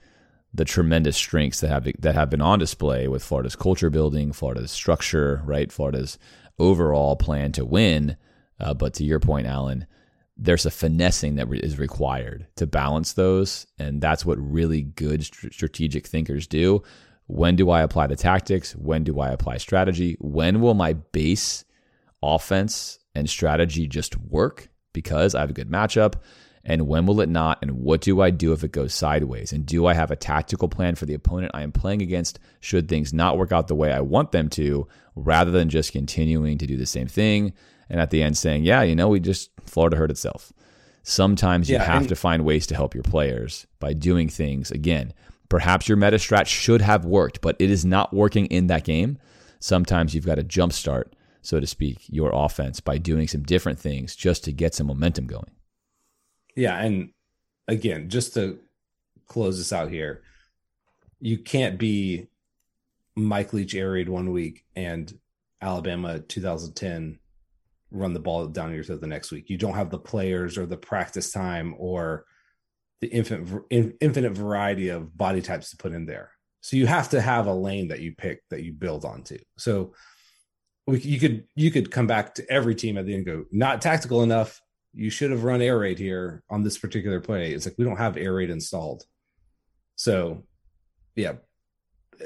the tremendous strengths that have that have been on display with Florida's culture building, Florida's structure, right? Florida's overall plan to win. Uh, but to your point, Alan, there's a finessing that is required to balance those. And that's what really good strategic thinkers do. When do I apply the tactics? When do I apply strategy? When will my base offense and strategy just work because I have a good matchup? And when will it not? And what do I do if it goes sideways? And do I have a tactical plan for the opponent I am playing against should things not work out the way I want them to, rather than just continuing to do the same thing and at the end saying, yeah, you know, we just, Florida hurt itself. Sometimes you yeah, have and- to find ways to help your players by doing things. Again, perhaps your meta strat should have worked, but it is not working in that game. Sometimes you've got to jumpstart, so to speak, your offense by doing some different things just to get some momentum going. Yeah. And again, just to close this out here, you can't be Mike Leach air raid one week and Alabama 2010 run the ball down your throat the next week. You don't have the players or the practice time or the infinite infinite variety of body types to put in there. So you have to have a lane that you pick that you build onto. So we, you could you could come back to every team at the end go not tactical enough. You should have run air raid here on this particular play. It's like we don't have air raid installed. So yeah,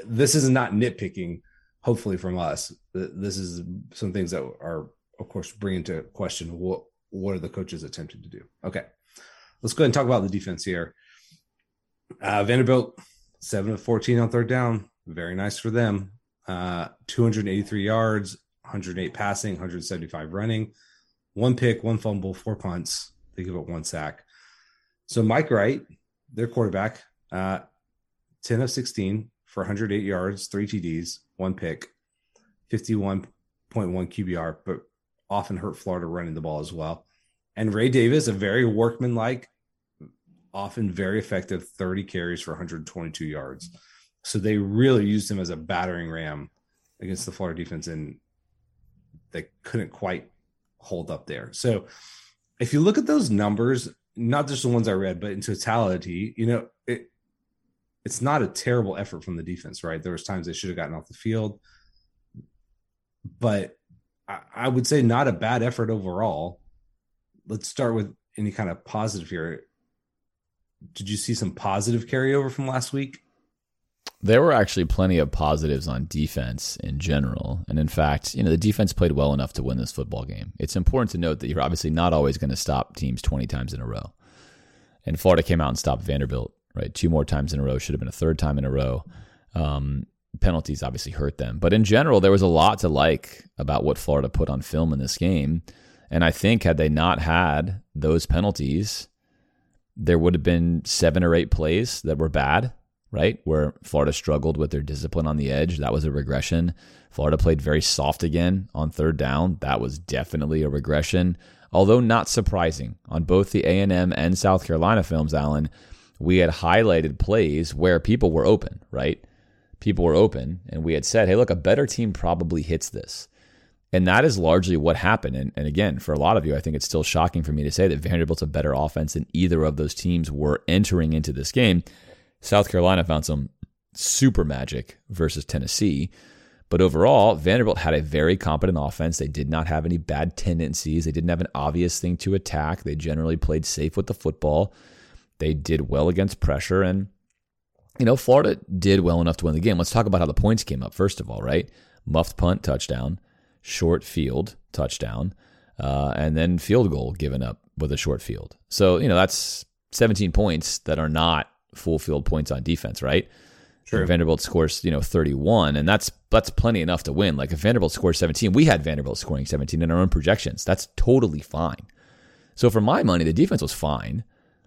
this is not nitpicking. Hopefully, from us, this is some things that are, of course, bring into question what what are the coaches attempting to do. Okay, let's go ahead and talk about the defense here. Uh, Vanderbilt seven of fourteen on third down, very nice for them. Uh, 283 yards, 108 passing, 175 running, one pick, one fumble, four punts. They give up one sack. So Mike Wright, their quarterback, uh, 10 of 16 for 108 yards, three TDs, one pick, 51.1 QBR, but often hurt Florida running the ball as well. And Ray Davis, a very workmanlike, often very effective 30 carries for 122 yards. So they really used him as a battering ram against the Florida defense, and they couldn't quite hold up there. So if you look at those numbers, not just the ones I read, but in totality, you know, it it's not a terrible effort from the defense, right? There was times they should have gotten off the field, but I, I would say not a bad effort overall. Let's start with any kind of positive here. Did you see some positive carryover from last week? There were actually plenty of positives on defense in general. And in fact, you know, the defense played well enough to win this football game. It's important to note that you're obviously not always going to stop teams 20 times in a row. And Florida came out and stopped Vanderbilt, right? Two more times in a row, should have been a third time in a row. Um, penalties obviously hurt them. But in general, there was a lot to like about what Florida put on film in this game. And I think had they not had those penalties, there would have been seven or eight plays that were bad right? Where Florida struggled with their discipline on the edge. That was a regression. Florida played very soft again on third down. That was definitely a regression. Although not surprising on both the A&M and South Carolina films, Alan, we had highlighted plays where people were open, right? People were open, and we had said, hey, look, a better team probably hits this. And that is largely what happened. And, and, again, for a lot of you, I think it's still shocking for me to say that Vanderbilt's a better offense than either of those teams were entering into this game. South Carolina found some super magic versus Tennessee. But overall, Vanderbilt had a very competent offense. They did not have any bad tendencies. They didn't have an obvious thing to attack. They generally played safe with the football. They did well against pressure. And, you know, Florida did well enough to win the game. Let's talk about how the points came up, first of all, right? Muffed punt, touchdown, short field, touchdown, uh, and then field goal given up with a short field. So, you know, that's 17 points that are not full field points on defense, right? Sure. Vanderbilt scores, you know, 31, and that's that's plenty enough to win. Like if Vanderbilt scores 17, we had Vanderbilt scoring 17 in our own projections. That's totally fine. So for my money, the defense was fine.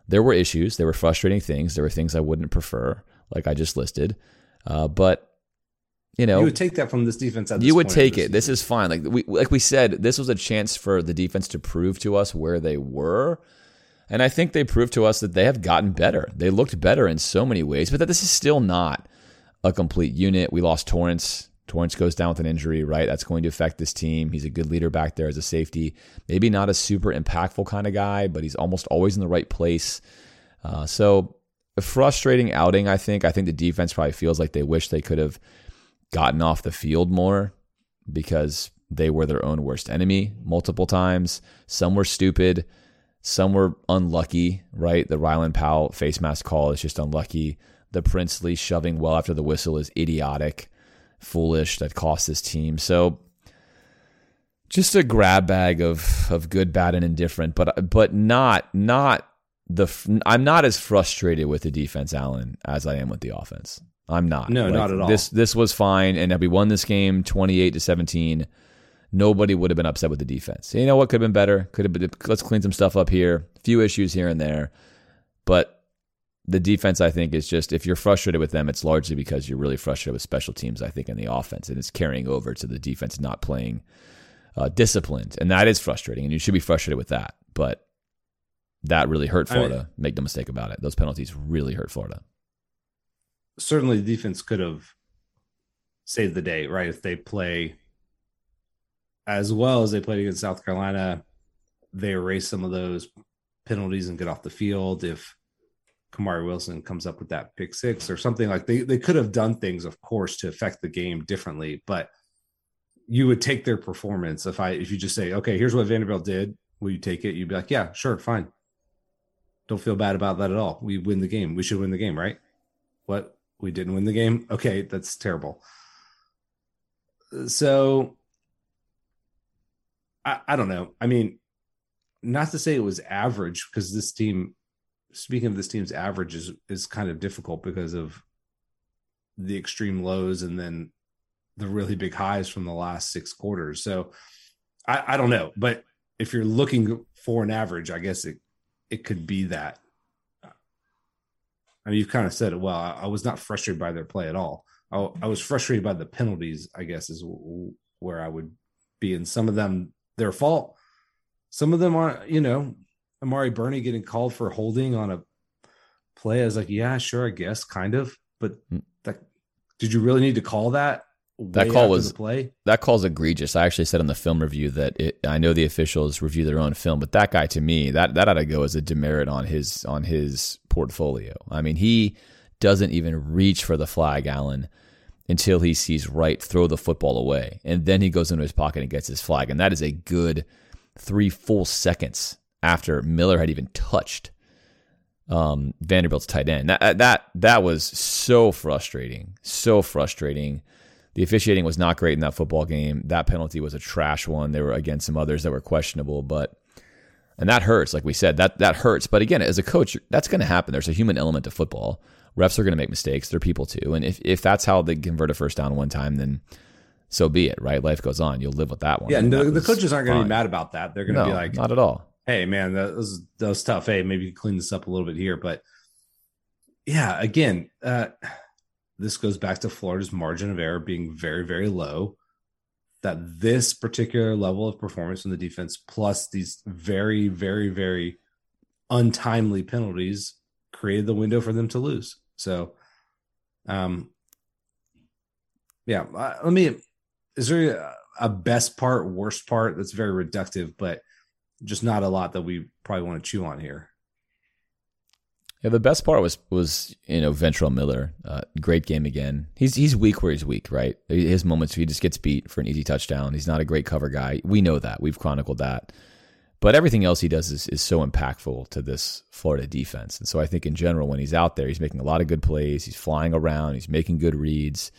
There were issues, there were frustrating things, there were things I wouldn't prefer, like I just listed. Uh, but you know, you would take that from this defense. This you would take it. This is fine. Like we like we said, this was a chance for the defense to prove to us where they were and I think they proved to us that they have gotten better. They looked better in so many ways, but that this is still not a complete unit. We lost Torrence. Torrence goes down with an injury, right? That's going to affect this team. He's a good leader back there as a safety. Maybe not a super impactful kind of guy, but he's almost always in the right place. Uh, so, a frustrating outing, I think. I think the defense probably feels like they wish they could have gotten off the field more because they were their own worst enemy multiple times. Some were stupid. Some were unlucky, right? The Rylan Powell face mask call is just unlucky. The Princely shoving well after the whistle is idiotic, foolish. That cost this team. So just a grab bag of of good, bad, and indifferent, but but not not the. I'm not as frustrated with the defense, Alan, as I am with the offense. I'm not. No, like, not at all. This this was fine, and we won this game 28 to 17 nobody would have been upset with the defense. You know what could have been better? Could have been let's clean some stuff up here, a few issues here and there. But the defense, I think, is just if you're frustrated with them, it's largely because you're really frustrated with special teams, I think, in the offense. And it's carrying over to the defense not playing uh, disciplined. And that is frustrating. And you should be frustrated with that. But that really hurt Florida. I mean, Make no mistake about it. Those penalties really hurt Florida. Certainly the defense could have saved the day, right? If they play as well as they played against South Carolina, they erase some of those penalties and get off the field. If Kamari Wilson comes up with that pick six or something like they they could have done things, of course, to affect the game differently, but you would take their performance if I if you just say, okay, here's what Vanderbilt did, will you take it? You'd be like, yeah, sure, fine. Don't feel bad about that at all. We win the game. We should win the game, right? What we didn't win the game. Okay, that's terrible. So I, I don't know. I mean, not to say it was average because this team, speaking of this team's average, is is kind of difficult because of the extreme lows and then the really big highs from the last six quarters. So I, I don't know, but if you're looking for an average, I guess it it could be that. I mean, you've kind of said it well. I, I was not frustrated by their play at all. I, I, was frustrated by the penalties. I guess is where I would be, and some of them their fault. Some of them aren't, you know, Amari Burney getting called for holding on a play. I was like, yeah, sure, I guess, kind of, but mm. that, did you really need to call that? that call was play. That call's egregious. I actually said in the film review that it, I know the officials review their own film, but that guy to me that that ought to go as a demerit on his on his portfolio. I mean, he doesn't even reach for the flag, Alan, until he sees Wright throw the football away, and then he goes into his pocket and gets his flag, and that is a good three full seconds after Miller had even touched um, Vanderbilt's tight end. That that that was so frustrating, so frustrating the officiating was not great in that football game. That penalty was a trash one. There were again some others that were questionable, but and that hurts. Like we said, that that hurts. But again, as a coach, that's going to happen. There's a human element to football. Refs are going to make mistakes. They're people too. And if if that's how they convert a first down one time, then so be it. Right? Life goes on. You'll live with that one. Yeah, the, the, coaches aren't going to be mad about that. They're going to no, be like, not at all. Hey, man, that was that was tough. Hey, maybe you clean this up a little bit here, but yeah, again. uh this goes back to Florida's margin of error being very, very low. That this particular level of performance from the defense, plus these very, very, very untimely penalties, created the window for them to lose. So, um, yeah, uh, let me. Is there a best part, worst part? That's very reductive, but just not a lot that we probably want to chew on here. Yeah, the best part was was you know Ventrell Miller, uh, great game again. He's he's weak where he's weak, right? His moments he just gets beat for an easy touchdown. He's not a great cover guy. We know that. We've chronicled that. But everything else he does is, is so impactful to this Florida defense. And so I think in general, when he's out there, he's making a lot of good plays. He's flying around. He's making good reads.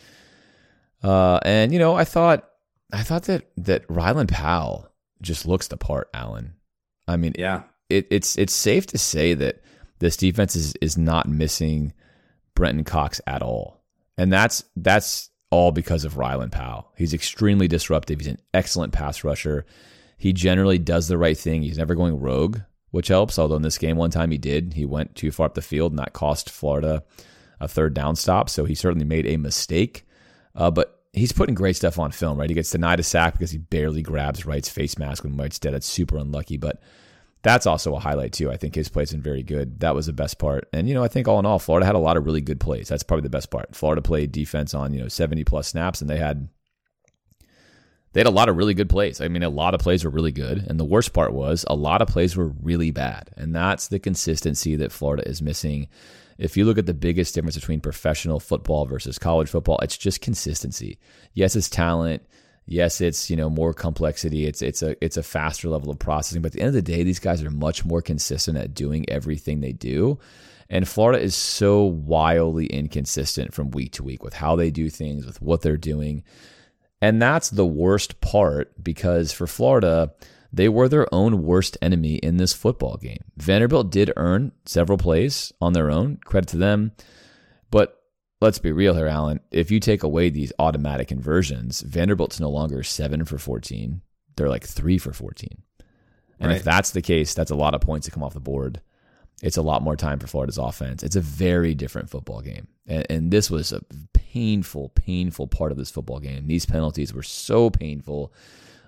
Uh, and you know, I thought I thought that that Ryland Powell just looks the part. Alan. I mean, yeah, it, it's it's safe to say that this defense is is not missing Brenton Cox at all. And that's that's all because of Ryland Powell. He's extremely disruptive. He's an excellent pass rusher. He generally does the right thing. He's never going rogue, which helps. Although in this game, one time he did. He went too far up the field, and that cost Florida a third down stop. So he certainly made a mistake. Uh, but he's putting great stuff on film, right? He gets denied a sack because he barely grabs Wright's face mask when Wright's dead. That's super unlucky. But that's also a highlight too. I think his play's been very good. That was the best part. And you know, I think all in all, Florida had a lot of really good plays. That's probably the best part. Florida played defense on you know seventy plus snaps, and they had they had a lot of really good plays. I mean, a lot of plays were really good, and the worst part was a lot of plays were really bad. And that's the consistency that Florida is missing. If you look at the biggest difference between professional football versus college football, it's just consistency. Yes, it's talent yes, it's you know more complexity. It's it's a it's a faster level of processing. But at the end of the day, these guys are much more consistent at doing everything they do. And Florida is so wildly inconsistent from week to week with how they do things, with what they're doing. And that's the worst part because for Florida, they were their own worst enemy in this football game. Vanderbilt did earn several plays on their own, credit to them. But let's be real here, Alan. If you take away these automatic conversions, Vanderbilt's no longer seven for 14. They're like three for 14. And right. if that's the case, that's a lot of points to come off the board. It's a lot more time for Florida's offense. It's a very different football game. And, and this was a painful, painful part of this football game. These penalties were so painful.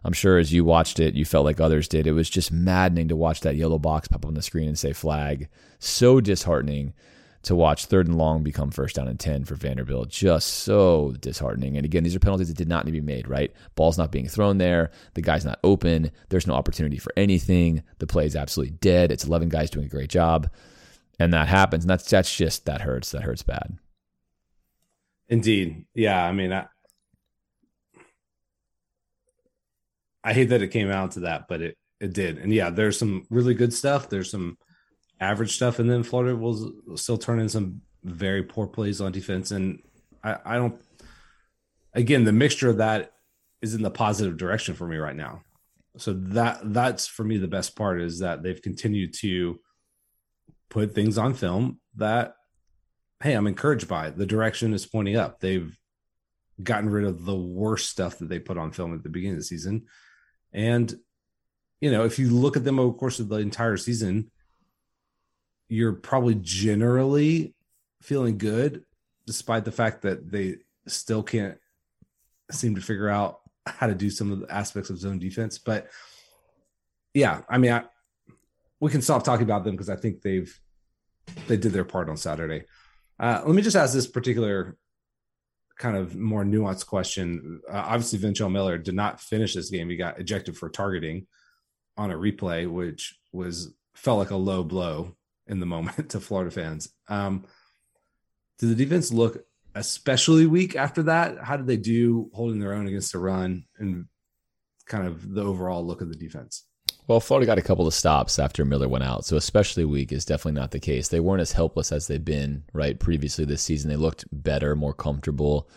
I'm sure as you watched it, you felt like others did. It was just maddening to watch that yellow box pop up on the screen and say flag. So disheartening to watch third and long become first down and 10 for Vanderbilt. Just so disheartening. And again, these are penalties that did not need to be made, right? Ball's not being thrown there. The guy's not open. There's no opportunity for anything. The play is absolutely dead. It's 11 guys doing a great job. And that happens. And that's, that's just, that hurts. That hurts bad. Indeed. Yeah. I mean, I, I hate that it came out to that, but it, it did. And yeah, there's some really good stuff. There's some average stuff, and then Florida will still turn in some very poor plays on defense, and I, I don't. Again, the mixture of that is in the positive direction for me right now. So that that's for me the best part is that they've continued to put things on film that hey, I'm encouraged by. The direction is pointing up. They've gotten rid of the worst stuff that they put on film at the beginning of the season. And you know, if you look at them over the course of the entire season, you're probably generally feeling good, despite the fact that they still can't seem to figure out how to do some of the aspects of zone defense. But yeah, I mean, I, we can stop talking about them because I think they've they did their part on Saturday. Uh, let me just ask this particular kind of more nuanced question. Uh, obviously, Ventrell Miller did not finish this game. He got ejected for targeting on a replay, which was felt like a low blow in the moment to Florida fans. Um, did the defense look especially weak after that? How did they do holding their own against the run and kind of the overall look of the defense? Well, Florida got a couple of stops after Miller went out, so especially weak is definitely not the case. They weren't as helpless as they've been right previously this season. They looked better, more comfortable,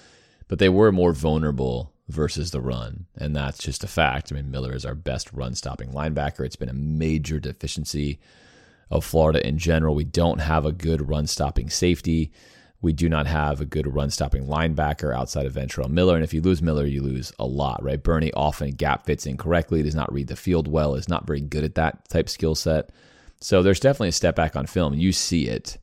but they were more vulnerable versus the run, and that's just a fact. I mean, Miller is our best run-stopping linebacker. It's been a major deficiency of Florida in general. We don't have a good run-stopping safety. We do not have a good run stopping linebacker outside of Ventrell Miller. And if you lose Miller, you lose a lot, right? Burney often gap fits incorrectly, does not read the field well, is not very good at that type skill set. So there's definitely a step back on film. You see it.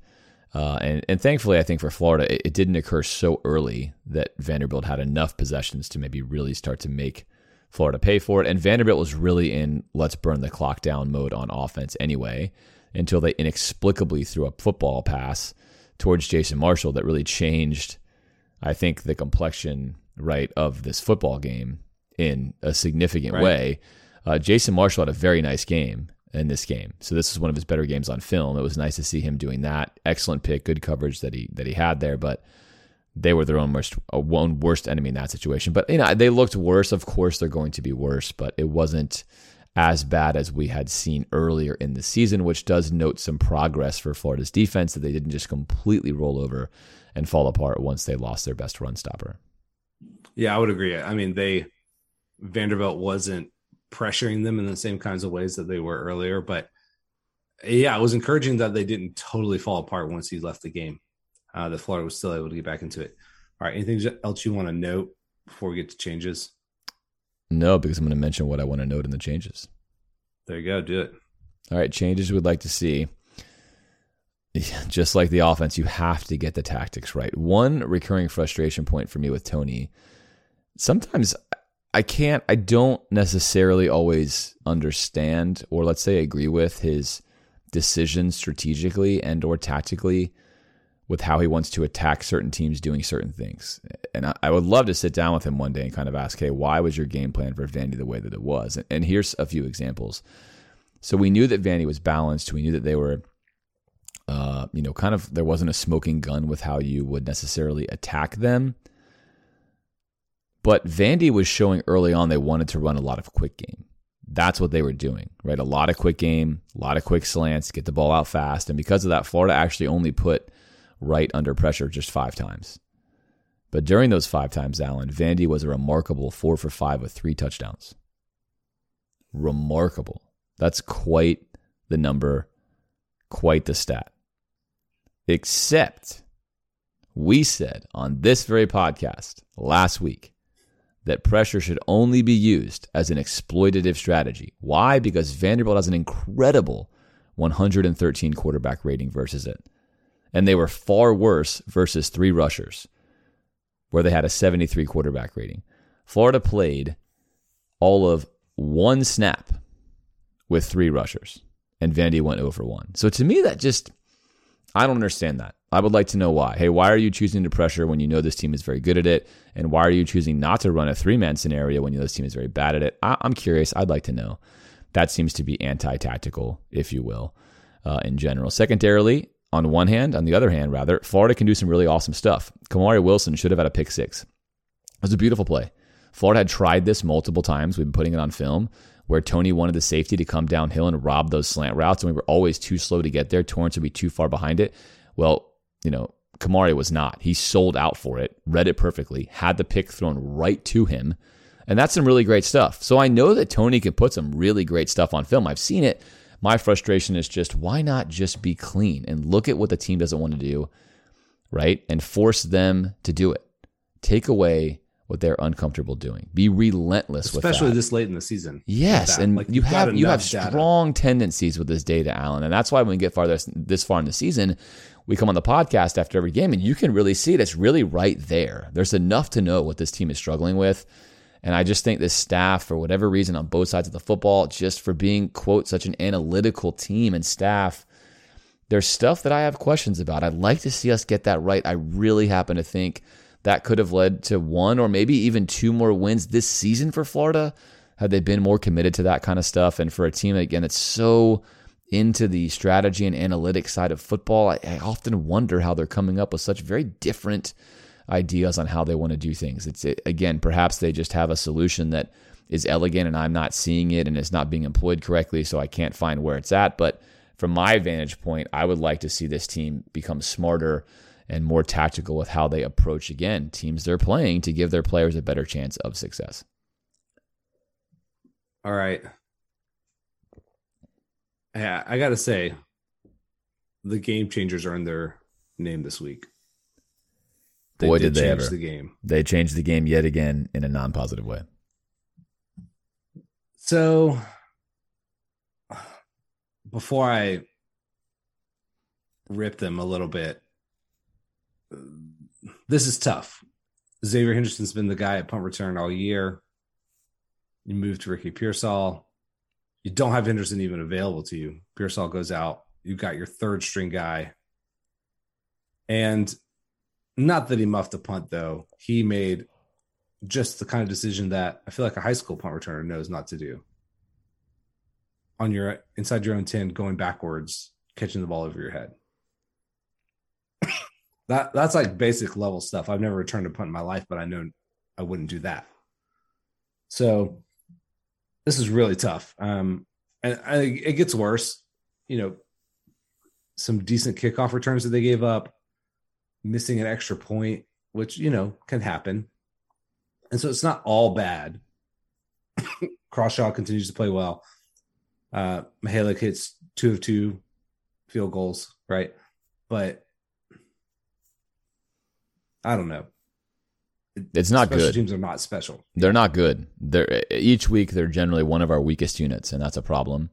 Uh, and, and thankfully, I think for Florida, it, it didn't occur so early that Vanderbilt had enough possessions to maybe really start to make Florida pay for it. And Vanderbilt was really in let's burn the clock down mode on offense anyway until they inexplicably threw a football pass towards Jason Marshall that really changed, I think, the complexion right of this football game in a significant right. way. Uh, Jason Marshall had a very nice game in this game, so this was one of his better games on film. It was nice to see him doing that. Excellent pick, good coverage that he that he had there, but they were their own worst, uh, own worst enemy in that situation. But you know, they looked worse. Of course, they're going to be worse, but it wasn't as bad as we had seen earlier in the season, which does note some progress for Florida's defense that they didn't just completely roll over and fall apart once they lost their best run stopper. Yeah, I would agree. I mean, they Vanderbilt wasn't pressuring them in the same kinds of ways that they were earlier, but yeah, it was encouraging that they didn't totally fall apart once he left the game. Uh, that Florida was still able to get back into it. All right, anything else you want to note before we get to changes? No, because I'm going to mention what I want to note in the changes. There you go. Do it. All right. Changes we'd like to see. Just like the offense, you have to get the tactics right. One recurring frustration point for me with Toney sometimes I can't, I don't necessarily always understand or let's say agree with his decisions strategically and or tactically with how he wants to attack certain teams doing certain things. And I, I, would love to sit down with him one day and kind of ask, hey, why was your game plan for Vandy the way that it was? And, and here's a few examples. So we knew that Vandy was balanced. We knew that they were, uh, you know, kind of there wasn't a smoking gun with how you would necessarily attack them. But Vandy was showing early on they wanted to run a lot of quick game. That's what they were doing, right? A lot of quick game, a lot of quick slants, get the ball out fast. And because of that, Florida actually only put – right under pressure just five times. But during those five times, Alan, Vandy was a remarkable four for five with three touchdowns. Remarkable. That's quite the number, quite the stat. Except we said on this very podcast last week that pressure should only be used as an exploitative strategy. Why? Because Vanderbilt has an incredible 113 quarterback rating versus it and they were far worse versus three rushers, where they had a 73 quarterback rating. Florida played all of one snap with three rushers, and Vandy went over one. So to me, that just, I don't understand that. I would like to know why. Hey, why are you choosing to pressure when you know this team is very good at it? And why are you choosing not to run a three man scenario when you know this team is very bad at it? I- am curious. I'd like to know. That seems to be anti tactical, if you will, uh, in general. Secondarily, on one hand. On the other hand, rather, Florida can do some really awesome stuff. Kamari Wilson should have had a pick six. It was a beautiful play. Florida had tried this multiple times. We've been putting it on film where Toney wanted the safety to come downhill and rob those slant routes, and we were always too slow to get there. Torrence would be too far behind it. Well, you know, Kamari was not. He sold out for it, read it perfectly, had the pick thrown right to him. And that's some really great stuff. So I know that Toney can put some really great stuff on film. I've seen it. My frustration is just why not just be clean and look at what the team doesn't want to do, right? And force them to do it. Take away what they're uncomfortable doing. Be relentless especially this late in the season. Yes, and like, you have you have strong data. tendencies with this data, Alan, and that's why when we get farther this far in the season, we come on the podcast after every game, and you can really see it. It's really right there. There's enough to know what this team is struggling with. And I just think this staff, for whatever reason, on both sides of the football, just for being, quote, such an analytical team and staff, there's stuff that I have questions about. I'd like to see us get that right. I really happen to think that could have led to one or maybe even two more wins this season for Florida had they been more committed to that kind of stuff. And for a team, again, that's so into the strategy and analytics side of football, I, I often wonder how they're coming up with such very different ideas on how they want to do things. It's it, again, perhaps they just have a solution that is elegant and I'm not seeing it and it's not being employed correctly, so I can't find where it's at. But from my vantage point, I would like to see this team become smarter and more tactical with how they approach again teams they're playing to give their players a better chance of success. All right. Yeah, I got to say, the game changers are in their name this week. They Boy, did, did they ever! The game. They changed the game yet again in a non-positive way. So, before I rip them a little bit, this is tough. Xzavier Henderson's been the guy at punt return all year. You move to Ricky Pearsall. You don't have Henderson even available to you. Pearsall goes out. You've got your third string guy. And not that he muffed a punt, though. He made just the kind of decision that I feel like a high school punt returner knows not to do. On your inside your own 10, going backwards, catching the ball over your head. that that's like basic level stuff. I've never returned a punt in my life, but I know I wouldn't do that. So this is really tough. Um, and I, it gets worse. You know, some decent kickoff returns that they gave up, missing an extra point, which you know can happen. And so it's not all bad. Crawshaw continues to play well. Uh Mihalek hits two of two field goals, right? But I don't know. It's not special good. Teams are not special. They're not good. They're each week they're generally one of our weakest units, and that's a problem.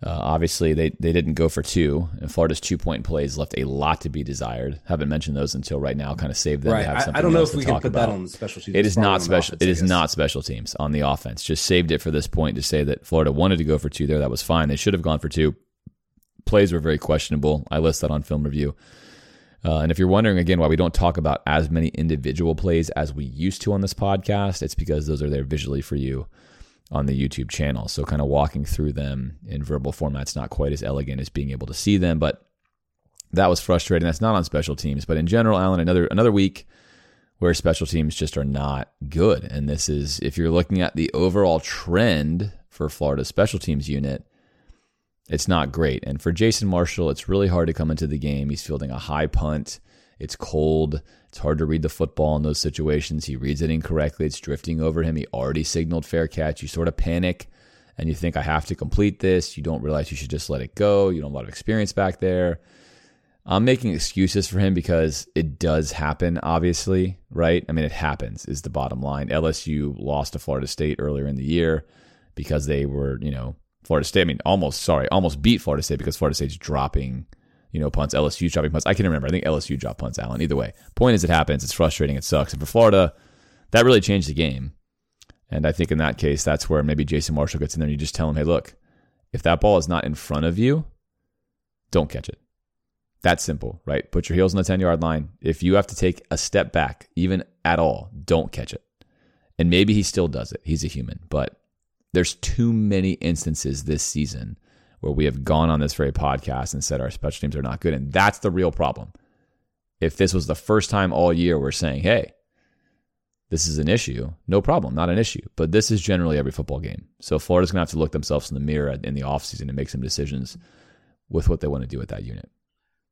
Uh, obviously, they, they didn't go for two. And Florida's two point plays left a lot to be desired. Haven't mentioned those until right now. Kind of saved them right. to have something. I, I don't know if we can put about. that on special teams. It is not special. Offense, it is not special teams on the offense. Just saved it for this point to say that Florida wanted to go for two there. That was fine. They should have gone for two. Plays were very questionable. I list that on film review. Uh, and if you're wondering again why we don't talk about as many individual plays as we used to on this podcast, it's because those are there visually for you on the YouTube channel. So kind of walking through them in verbal format's not quite as elegant as being able to see them, but that was frustrating. That's not on special teams, but in general, Alan, another another week where special teams just are not good. And this is if you're looking at the overall trend for Florida's special teams unit, it's not great. And for Jason Marshall, it's really hard to come into the game. He's fielding a high punt. It's cold. It's hard to read the football in those situations. He reads it incorrectly. It's drifting over him. He already signaled fair catch. You sort of panic and you think, I have to complete this. You don't realize you should just let it go. You don't have a lot of experience back there. I'm making excuses for him because it does happen, obviously, right? I mean, it happens, is the bottom line. LSU lost to Florida State earlier in the year because they were, you know, Florida State. I mean, almost, sorry, almost beat Florida State because Florida State's dropping you know, punts. LSU dropping punts. I can remember. I think LSU dropped punts, Alan. Either way. Point is, it happens. It's frustrating. It sucks. And for Florida, that really changed the game. And I think in that case, that's where maybe Jason Marshall gets in there and you just tell him, hey, look, if that ball is not in front of you, don't catch it. That's simple, right? Put your heels on the 10 yard line. If you have to take a step back, even at all, don't catch it. And maybe he still does it. He's a human. But there's too many instances this season where we have gone on this very podcast and said our special teams are not good. And that's the real problem. If this was the first time all year we're saying, hey, this is an issue, no problem, not an issue. But this is generally every football game. So Florida's going to have to look themselves in the mirror in the offseason and make some decisions with what they want to do with that unit.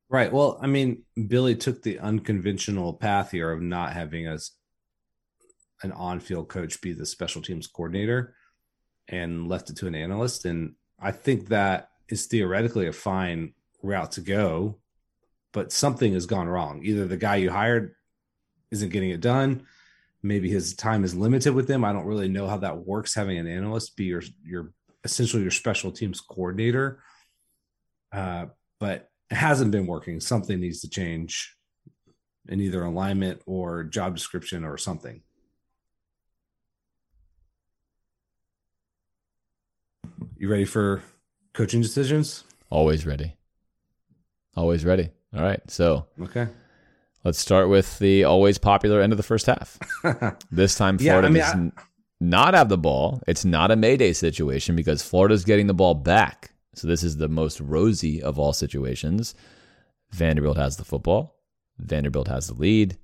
Right. Well, I mean, Billy took the unconventional path here of not having us an on-field coach be the special teams coordinator and left it to an analyst and I think that is theoretically a fine route to go, but something has gone wrong. Either the guy you hired isn't getting it done, maybe his time is limited with them. I don't really know how that works having an analyst be your your essentially your special teams coordinator. Uh, but it hasn't been working. Something needs to change in either alignment or job description or something. You ready for coaching decisions? Always ready. Always ready. All right. So, okay. Let's start with the always popular end of the first half. this time, Florida yeah, I mean, does I... not have the ball. It's not a Mayday situation because Florida's getting the ball back. So, this is the most rosy of all situations. Vanderbilt has the football, Vanderbilt has the lead.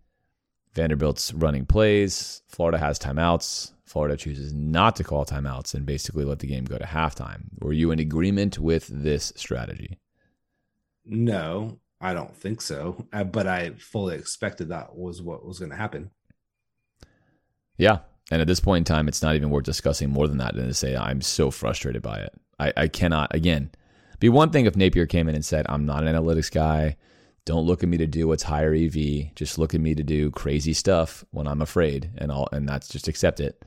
Vanderbilt's running plays. Florida has timeouts. Florida chooses not to call timeouts and basically let the game go to halftime. Were you in agreement with this strategy? No, I don't think so. Uh, but I fully expected that was what was going to happen. Yeah. And at this point in time, it's not even worth discussing more than that than to say, I'm so frustrated by it. I, I cannot, again, be one thing if Napier came in and said, I'm not an analytics guy. Don't look at me to do what's higher EV. Just look at me to do crazy stuff when I'm afraid, and all, and that's just accept it.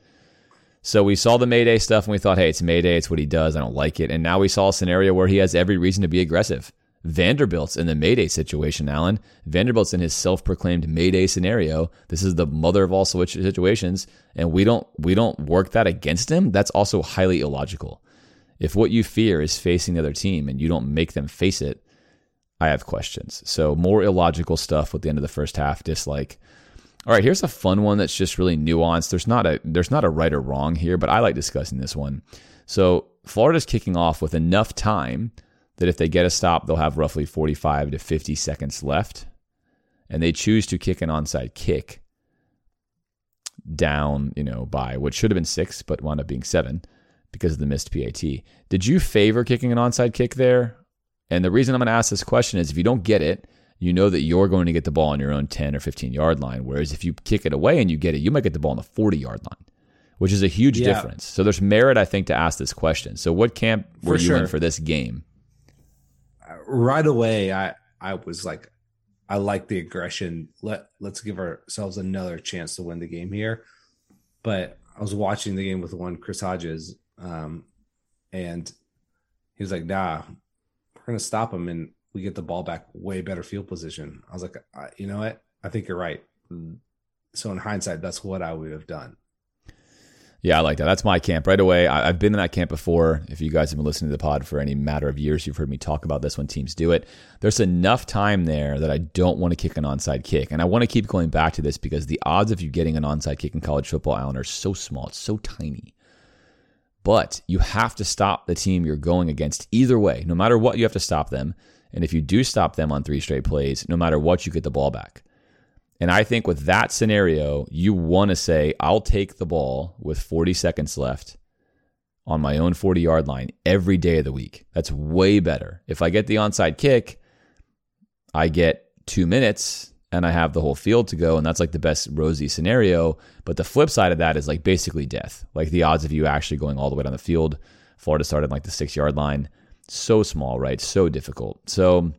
So we saw the Mayday stuff and we thought, hey, it's Mayday. It's what he does. I don't like it. And now we saw a scenario where he has every reason to be aggressive. Vanderbilt's in the Mayday situation, Alan. Vanderbilt's in his self-proclaimed Mayday scenario. This is the mother of all switch situations, and we don't we don't work that against him. That's also highly illogical. If what you fear is facing the other team and you don't make them face it, I have questions. So more illogical stuff at the end of the first half. Dislike all right, here's a fun one that's just really nuanced. There's not a there's not a right or wrong here, but I like discussing this one. So Florida's kicking off with enough time that if they get a stop, they'll have roughly 45 to 50 seconds left, and they choose to kick an onside kick down, you know, by what should have been six, but wound up being seven because of the missed PAT. Did you favor kicking an onside kick there? And the reason I'm going to ask this question is if you don't get it, you know that you're going to get the ball on your own 10 or 15 yard line. Whereas if you kick it away and you get it, you might get the ball on the 40 yard line, which is a huge yeah. difference. So there's merit, I think, to ask this question. So what camp were for you sure. in for this game? Right away, I, I was like, I like the aggression. Let let's give ourselves another chance to win the game here. But I was watching the game with one Chris Hodges, um, and he was like, "Nah, we're gonna stop him." And we get the ball back way better field position. I was like, you know what? I think you're right. So in hindsight, that's what I would have done. Yeah, I like that. That's my camp right away. I, have been in that camp before. If you guys have been listening to the pod for any matter of years, you've heard me talk about this when teams do it. There's enough time there that I don't want to kick an onside kick. And I want to keep going back to this because the odds of you getting an onside kick in college football, Alan, are so small. It's so tiny. But you have to stop the team you're going against either way. No matter what, you have to stop them. And if you do stop them on three straight plays, no matter what, you get the ball back. And I think with that scenario, you want to say, I'll take the ball with 40 seconds left on my own 40 yard line every day of the week. That's way better. If I get the onside kick, I get two minutes and I have the whole field to go. And that's like the best rosy scenario. But the flip side of that is like basically death. Like the odds of you actually going all the way down the field. Florida started like the six yard line so small, right? So difficult. So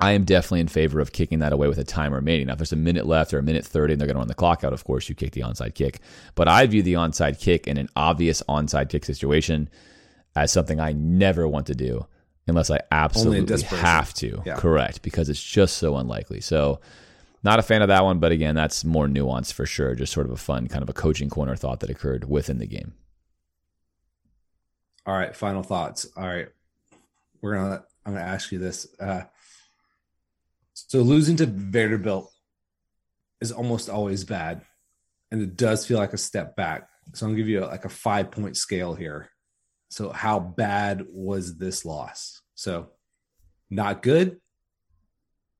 I am definitely in favor of kicking that away with a time remaining. Now, if there's a minute left or a minute 30 and they're going to run the clock out, of course, you kick the onside kick. But I view the onside kick in an obvious onside kick situation as something I never want to do unless I absolutely have to. Yeah. Correct. Because it's just so unlikely. So, not a fan of that one. But again, that's more nuanced for sure. Just sort of a fun kind of a coaching corner thought that occurred within the game. All right. Final thoughts. All right we're gonna I'm gonna ask you this. Uh, so losing to Vanderbilt is almost always bad, and it does feel like a step back. So I'm gonna give you a, like a five point scale here. So how bad was this loss? So not good,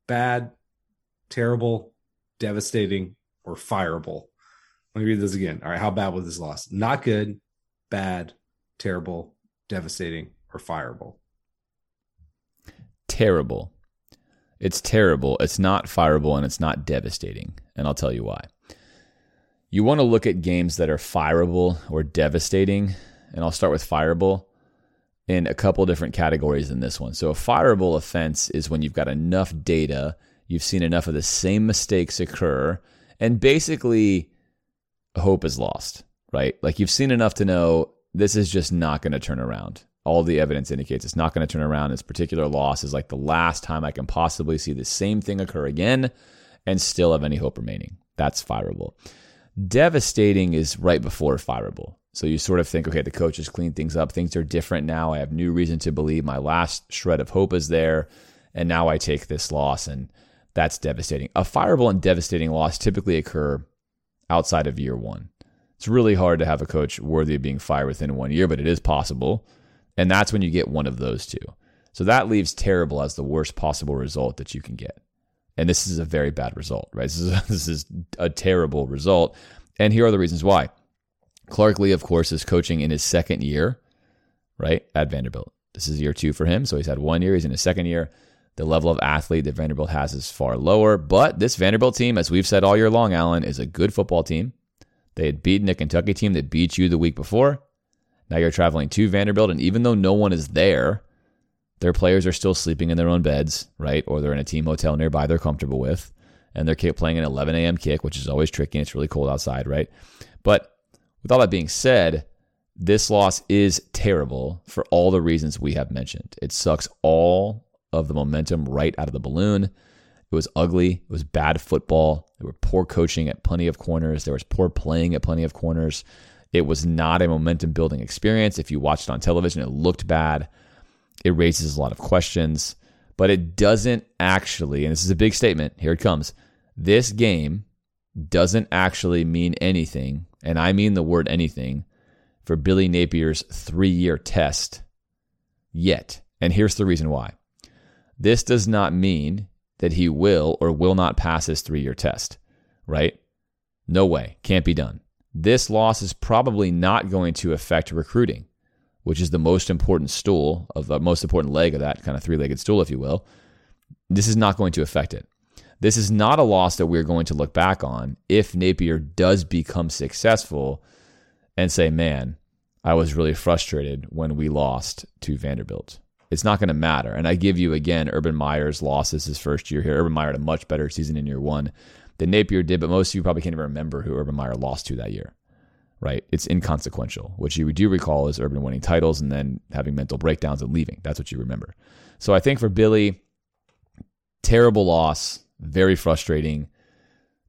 bad, terrible, devastating, or fireable. Let me read this again. All right, how bad was this loss? Not good, bad, terrible, devastating, or fireable terrible. It's terrible. It's not fireable and it's not devastating. And I'll tell you why. You want to look at games that are fireable or devastating. And I'll start with fireable in a couple different categories in this one. So, a fireable offense is when you've got enough data, you've seen enough of the same mistakes occur, and basically hope is lost, right? Like you've seen enough to know this is just not going to turn around all the evidence indicates it's not going to turn around. This particular loss is like the last time I can possibly see the same thing occur again and still have any hope remaining. That's fireable. Devastating is right before fireable. So you sort of think, okay, the coach has cleaned things up. Things are different now. I have new reason to believe my last shred of hope is there. And now I take this loss, and that's devastating. A fireable and devastating loss typically occur outside of year one. It's really hard to have a coach worthy of being fired within one year, but it is possible. And that's when you get one of those two. So that leaves terrible as the worst possible result that you can get. And this is a very bad result, right? This is a, this is a terrible result. And here are the reasons why. Clark Lea, of course, is coaching in his second year, right, at Vanderbilt. This is year two for him. So he's had one year, he's in his second year. The level of athlete that Vanderbilt has is far lower. But this Vanderbilt team, as we've said all year long, Alan, is a good football team. They had beaten a Kentucky team that beat you the week before. Now you're traveling to Vanderbilt, and even though no one is there, their players are still sleeping in their own beds, right? Or they're in a team hotel nearby they're comfortable with, and they're playing an 11 a.m. kick, which is always tricky. And it's really cold outside, right? But with all that being said, this loss is terrible for all the reasons we have mentioned. It sucks all of the momentum right out of the balloon. It was ugly. It was bad football. There were poor coaching at plenty of corners. There was poor playing at plenty of corners. It was not a momentum building experience. If you watched it on television, it looked bad. It raises a lot of questions, but it doesn't actually, and this is a big statement, here it comes. This game doesn't actually mean anything, and I mean the word anything, for Billy Napier's three year test yet. And here's the reason why. This does not mean that he will or will not pass his three year test, right? No way. Can't be done this loss is probably not going to affect recruiting, which is the most important stool of the most important leg of that kind of three legged stool, if you will. This is not going to affect it. This is not a loss that we're going to look back on if Napier does become successful and say, man, I was really frustrated when we lost to Vanderbilt. It's not going to matter. And I give you again Urban Meyer's losses his first year here. Urban Meyer had a much better season in year one than Napier did, but most of you probably can't even remember who Urban Meyer lost to that year. Right? It's inconsequential. What you do recall is Urban winning titles and then having mental breakdowns and leaving. That's what you remember. So I think for Billy, terrible loss, very frustrating,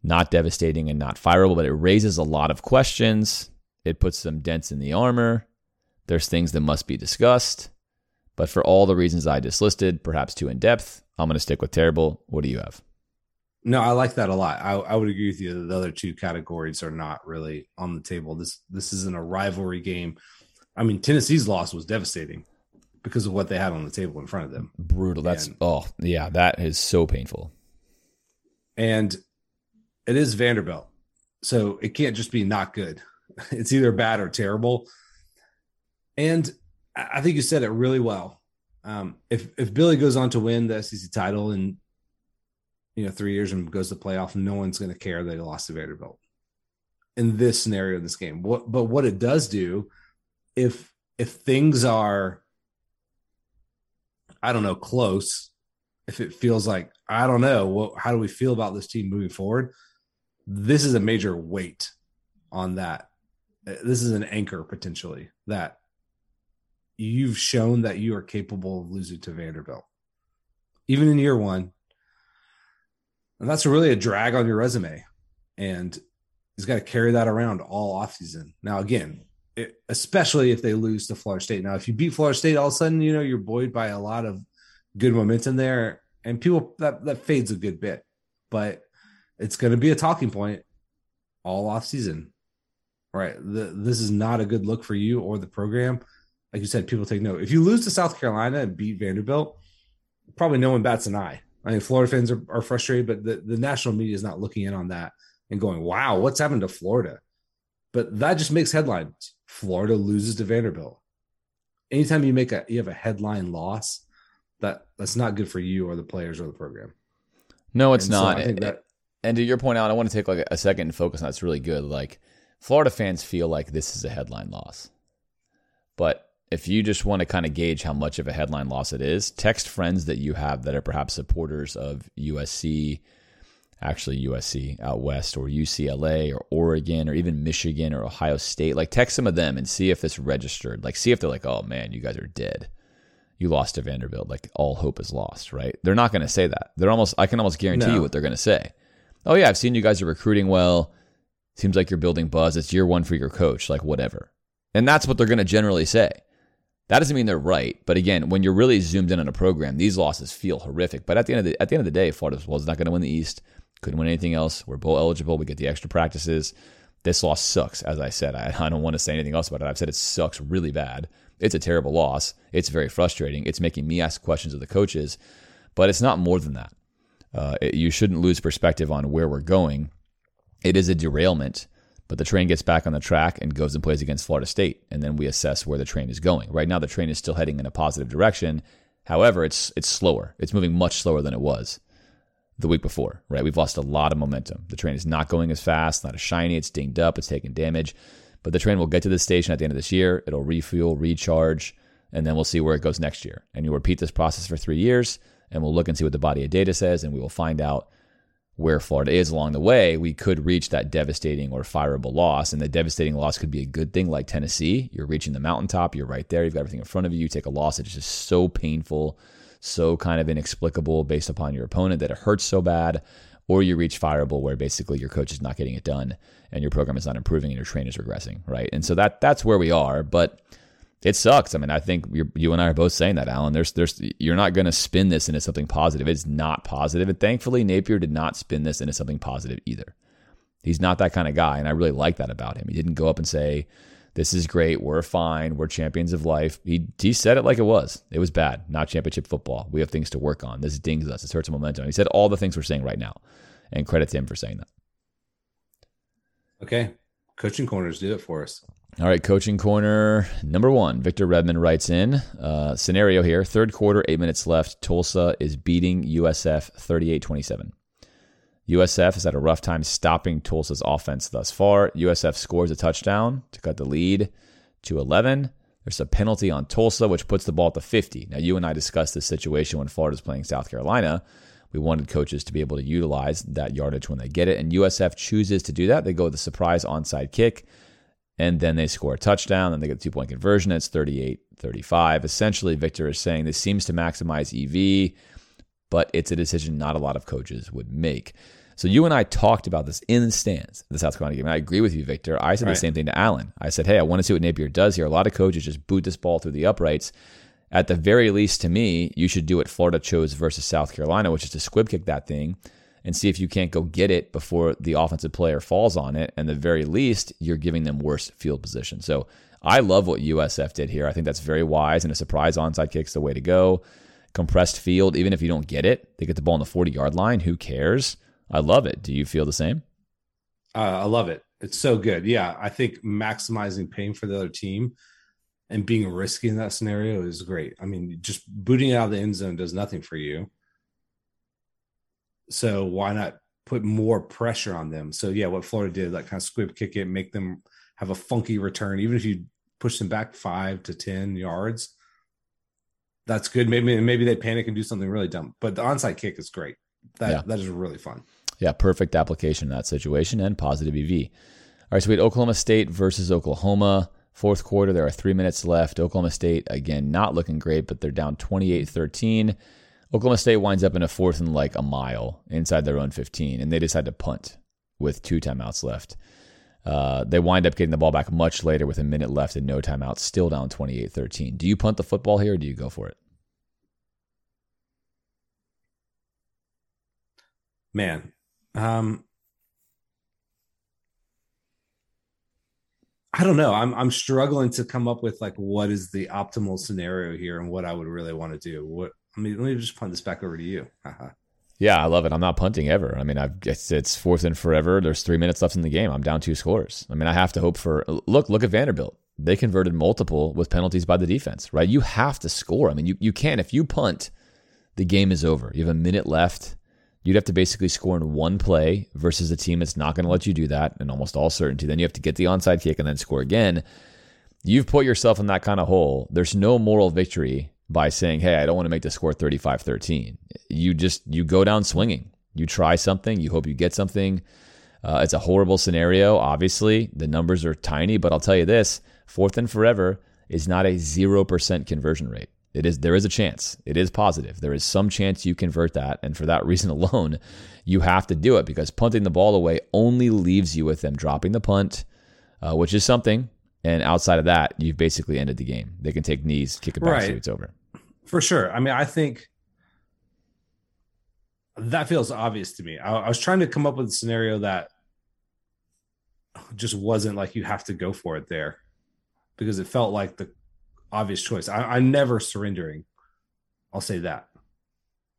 not devastating and not fireable, but it raises a lot of questions. It puts some dents in the armor. There's things that must be discussed. But for all the reasons I just listed, perhaps too in depth, I'm going to stick with terrible. What do you have? No, I like that a lot. I, I would agree with you. That the other two categories are not really on the table. This this isn't a rivalry game. I mean, Tennessee's loss was devastating because of what they had on the table in front of them. Brutal. That's and, oh yeah, that is so painful. And it is Vanderbilt, so it can't just be not good. It's either bad or terrible. And I think you said it really well. Um, if if Billy goes on to win the SEC title and you know, three years and goes to playoff, no one's going to care that he lost to Vanderbilt in this scenario in this game. What, but what it does do, if if things are, I don't know, close, if it feels like I don't know, what, how do we feel about this team moving forward? This is a major weight on that. Uh, this is an anchor potentially that you've shown that you are capable of losing to Vanderbilt. Even in year one, and that's really a drag on your resume. And he's got to carry that around all offseason. Now, again, it, especially if they lose to Florida State. Now, if you beat Florida State, all of a sudden, you know, you're buoyed by a lot of good momentum there. And people that, that fades a good bit. But it's going to be a talking point all off season. Right. The, this is not a good look for you or the program. Like you said, people take note. If you lose to South Carolina and beat Vanderbilt, probably no one bats an eye. I mean, Florida fans are, are frustrated, but the, the national media is not looking in on that and going, wow, what's happened to Florida? But that just makes headlines. Florida loses to Vanderbilt. Anytime you make a you have a headline loss, that that's not good for you or the players or the program. No, it's and not. So that- and to your point out, I want to take like a second and focus on that's really good. Like Florida fans feel like this is a headline loss. But if you just want to kind of gauge how much of a headline loss it is, text friends that you have that are perhaps supporters of USC, actually USC out west, or UCLA, or Oregon, or even Michigan, or Ohio State. Like, text some of them and see if this registered. Like, see if they're like, oh man, you guys are dead. You lost to Vanderbilt. Like, all hope is lost, right? They're not going to say that. They're almost, I can almost guarantee no. you what they're going to say. Oh, yeah, I've seen you guys are recruiting well. Seems like you're building buzz. It's year one for your coach, like, whatever. And that's what they're going to generally say. That doesn't mean they're right, but again, when you're really zoomed in on a program, these losses feel horrific. But at the end of the at the end of the day, Florida was not going to win the East. Couldn't win anything else. We're bowl eligible. We get the extra practices. This loss sucks, as I said. I, I don't want to say anything else about it. I've said it sucks really bad. It's a terrible loss. It's very frustrating. It's making me ask questions of the coaches, but it's not more than that. Uh, it, you shouldn't lose perspective on where we're going. It is a derailment but the train gets back on the track and goes and plays against Florida State, and then we assess where the train is going. Right now, the train is still heading in a positive direction. However, it's it's slower. It's moving much slower than it was the week before. Right, we've lost a lot of momentum. The train is not going as fast, not as shiny. It's dinged up. It's taking damage. But the train will get to the station at the end of this year. It'll refuel, recharge, and then we'll see where it goes next year. And you repeat this process for three years, and we'll look and see what the body of data says, and we will find out where Florida is along the way, we could reach that devastating or fireable loss. And the devastating loss could be a good thing, like Tennessee. You're reaching the mountaintop, you're right there, you've got everything in front of you. You take a loss that is just so painful, so kind of inexplicable based upon your opponent that it hurts so bad. Or you reach fireable where basically your coach is not getting it done and your program is not improving and your train is regressing, right? And so that that's where we are. But it sucks. I mean, I think you and I are both saying that, Alan. There's, there's, you're not going to spin this into something positive. It's not positive, and thankfully, Napier did not spin this into something positive either. He's not that kind of guy, and I really like that about him. He didn't go up and say, "This is great. We're fine. We're champions of life." He he said it like it was. It was bad. Not championship football. We have things to work on. This dings us. It hurts momentum. He said all the things we're saying right now, and credit to him for saying that. Okay, coaching corners do it for us. All right, coaching corner number one. Victor Redmond writes in uh, scenario here third quarter, eight minutes left. Tulsa is beating USF 38 27. USF has had a rough time stopping Tulsa's offense thus far. USF scores a touchdown to cut the lead to 11. There's a penalty on Tulsa, which puts the ball at the 50. Now, you and I discussed this situation when Florida's playing South Carolina. We wanted coaches to be able to utilize that yardage when they get it, and USF chooses to do that. They go with a surprise onside kick and then they score a touchdown, and they get the two point conversion. It's 38 35. Essentially, Victor is saying this seems to maximize EV, but it's a decision not a lot of coaches would make. So you and I talked about this in the stands, the South Carolina game. And I agree with you, Victor. I said right. the same thing to Alan. I said, hey, I want to see what Napier does here. A lot of coaches just boot this ball through the uprights. At the very least, to me, you should do what Florida chose versus South Carolina, which is to squib kick that thing and see if you can't go get it before the offensive player falls on it. And the very least, you're giving them worse field position. So I love what USF did here. I think that's very wise, and a surprise onside kick's the way to go. Compressed field, even if you don't get it, they get the ball on the 40 yard line. Who cares? I love it. Do you feel the same? Uh, I love it. It's so good. Yeah, I think maximizing pain for the other team and being risky in that scenario is great. I mean, just booting it out of the end zone does nothing for you. So why not put more pressure on them? So yeah, what Florida did, like kind of squib kick it, make them have a funky return, even if you push them back five to ten yards. That's good. Maybe maybe they panic and do something really dumb. But the onside kick is great. That yeah. that is really fun. Yeah, perfect application in that situation and positive EV. All right, so we had Oklahoma State versus Oklahoma. Fourth quarter, there are three minutes left. Oklahoma State, again, not looking great, but they're down 28 13. Oklahoma State winds up in a fourth and like a mile inside their own 15, and they decide to punt with two timeouts left. Uh, they wind up getting the ball back much later with a minute left and no timeouts, still down 28 13. Do you punt the football here or do you go for it? Man, um, I don't know. I'm I'm struggling to come up with like what is the optimal scenario here and what I would really want to do. What Let me just punt this back over to you. yeah, I love it. I'm not punting ever. I mean, I've, it's, it's fourth and forever. There's three minutes left in the game. I'm down two scores. I mean, I have to hope for look. Look at Vanderbilt. They converted multiple with penalties by the defense. Right? You have to score. I mean, you you can't if you punt, the game is over. You have a minute left. You'd have to basically score in one play versus a team that's not going to let you do that in almost all certainty. Then you have to get the onside kick and then score again. You've put yourself in that kind of hole. There's no moral victory by saying, "Hey, I don't want to make the score 35-13." You just you go down swinging. You try something, you hope you get something. Uh, it's a horrible scenario. Obviously, the numbers are tiny, but I'll tell you this: fourth and forever is not a zero percent conversion rate. It is there is a chance. It is positive. There is some chance you convert that, and for that reason alone, you have to do it because punting the ball away only leaves you with them dropping the punt, uh, which is something. And outside of that, you've basically ended the game. They can take knees, kick it back, right. so it's over. For sure. I mean, I think that feels obvious to me. I, I was trying to come up with a scenario that just wasn't like you have to go for it there because it felt like the obvious choice. I, am never surrendering. I'll say that.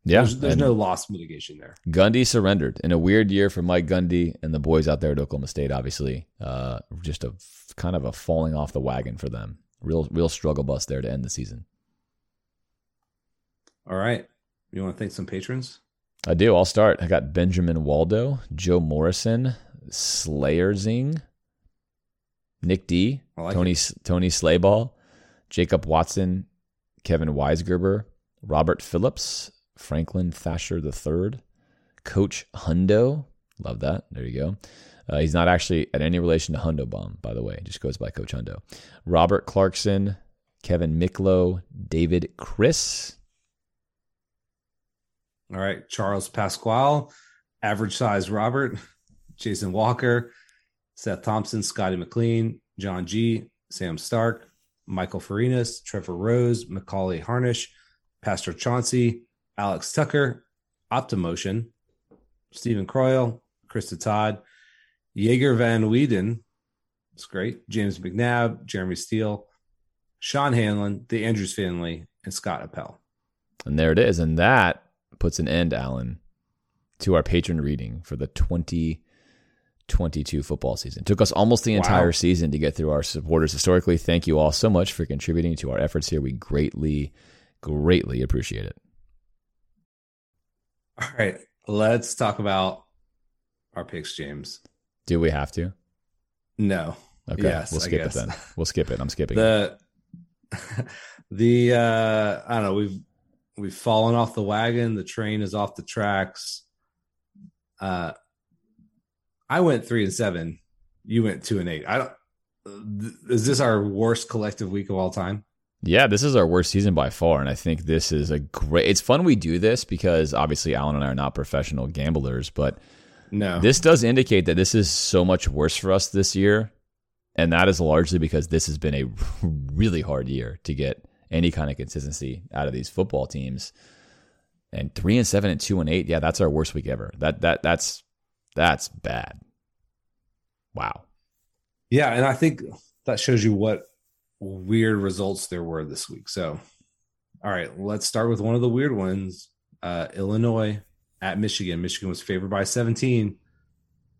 Yeah, there's, there's no loss mitigation there. Gundy surrendered in a weird year for Mike Gundy and the boys out there at Oklahoma State. Obviously, uh, just a kind of a falling off the wagon for them. Real, real struggle bus there to end the season. All right, you want to thank some patrons? I do. I'll start. I got Benjamin Waldo, Joe Morrison, Slayerzing, Nick D, like Tony it. Tony Slayball, Jacob Watson, Kevin Weisgerber, Robert Phillips, Franklin Thatcher III, Coach Hundo. Love that. There you go. Uh, he's not actually at any relation to Hundo Bomb, by the way. Just goes by Coach Hundo. Robert Clarkson, Kevin Miklo, David Chris. All right. Charles Pasquale, Average Size Robert, Jason Walker, Seth Thompson, Scotty McLean, John G, Sam Stark, Michael Farinas, Trevor Rose, Macaulay Harnish, Pastor Chauncey, Alex Tucker, Optimotion, Stephen Croyle, Krista Todd, Jaeger Van Weeden. It's great. James McNabb, Jeremy Steele, Sean Hanlon, the Andrews family, and Scott Appel. And there it is. And that puts an end, Alan, to our patron reading for the 2022 football season. It took us almost the entire wow. season to get through our supporters. Historically, thank you all so much for contributing to our efforts here. We greatly, greatly appreciate it. All right, let's talk about our picks, James. Do we have to? No. Okay. Yes, we'll skip it then. We'll skip it. I'm skipping the it. the uh I don't know, we've we've fallen off the wagon, the train is off the tracks. Uh I went three and seven. You went two and eight. I don't. Is this our worst collective week of all time? Yeah, this is our worst season by far, and I think this is a great. It's fun we do this because obviously Alan and I are not professional gamblers, but no, this does indicate that this is so much worse for us this year, and that is largely because this has been a really hard year to get any kind of consistency out of these football teams. And three and seven and two and eight, yeah, that's our worst week ever. That that that's that's bad. Wow. Yeah, and I think that shows you what weird results there were this week. So, all right, let's start with one of the weird ones. Uh, Illinois at Michigan. Michigan was favored by 17.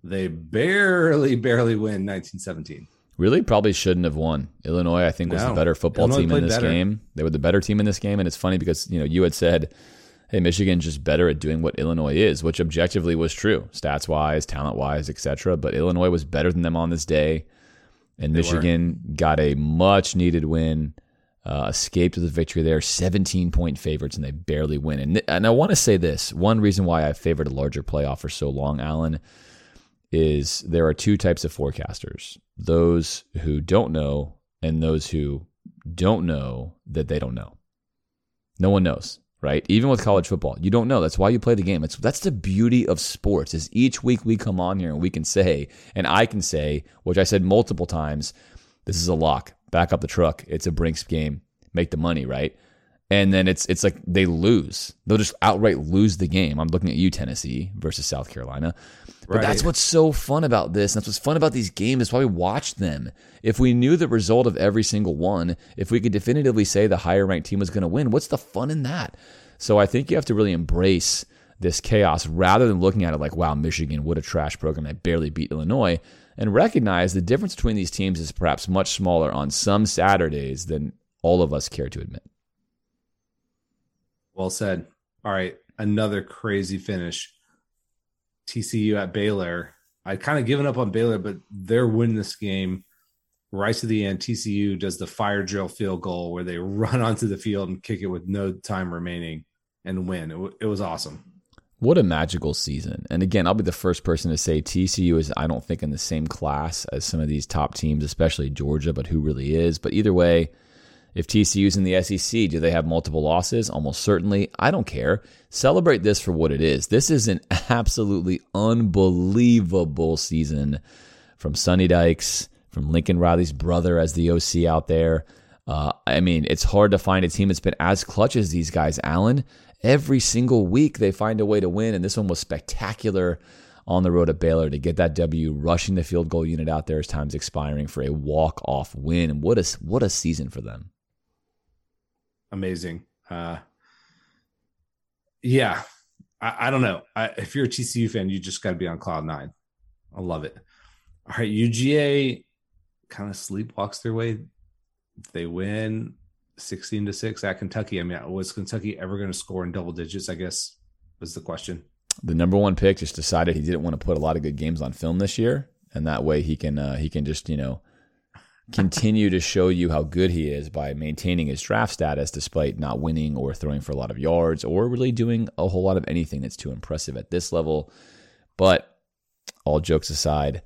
They barely, barely win 1917. Really, probably shouldn't have won. Illinois, I think, was no. the better football Illinois team in this better. game. They were the better team in this game, and it's funny because you know you had said hey, Michigan's just better at doing what Illinois is, which objectively was true, stats wise, talent wise, etc. But Illinois was better than them on this day, and they Michigan were. got a much needed win. Uh, escaped with a victory there, 17 point favorites, and they barely win. And, and I want to say this one reason why I favored a larger playoff for so long, Alan, is there are two types of forecasters those who don't know, and those who don't know that they don't know. No one knows right? Even with college football, you don't know. That's why you play the game. It's that's the beauty of sports. Is each week we come on here and we can say, and I can say, which I said multiple times, this is a lock. Back up the truck. It's a Brinks game. Make the money, right? And then it's it's like they lose. They'll just outright lose the game. I'm looking at you, Tennessee versus South Carolina. But right. that's what's so fun about this. And that's what's fun about these games. That's why we watch them. If we knew the result of every single one, if we could definitively say the higher ranked team was going to win, what's the fun in that? So I think you have to really embrace this chaos rather than looking at it like, wow, Michigan, what a trash program that barely beat Illinois, and recognize the difference between these teams is perhaps much smaller on some Saturdays than all of us care to admit. Well said. All right, another crazy finish TCU at Baylor. I'd kind of given up on Baylor, but they're winning this game right to the end. TCU does the fire drill field goal where they run onto the field and kick it with no time remaining and win. It, w- it was awesome. What a magical season. And again, I'll be the first person to say TCU is, I don't think, in the same class as some of these top teams, especially Georgia, but who really is. But either way, if TCU's in the SEC, do they have multiple losses? Almost certainly. I don't care. Celebrate this for what it is. This is an absolutely unbelievable season from Sonny Dykes, from Lincoln Riley's brother as the OC out there. Uh, I mean, it's hard to find a team that's been as clutch as these guys, Alan. Every single week they find a way to win, and this one was spectacular on the road at Baylor to get that W, rushing the field goal unit out there as time's expiring for a walk off win. And what a what a season for them! Amazing. Uh, yeah, I, I don't know. I, if you're a TCU fan, you just got to be on cloud nine. I love it. All right, UGA kind of sleepwalks their way. They win 16 to 6 at Kentucky. I mean, was Kentucky ever going to score in double digits? I guess was the question. The number one pick just decided he didn't want to put a lot of good games on film this year, and that way he can uh, he can just you know continue to show you how good he is by maintaining his draft status despite not winning or throwing for a lot of yards or really doing a whole lot of anything that's too impressive at this level. But all jokes aside,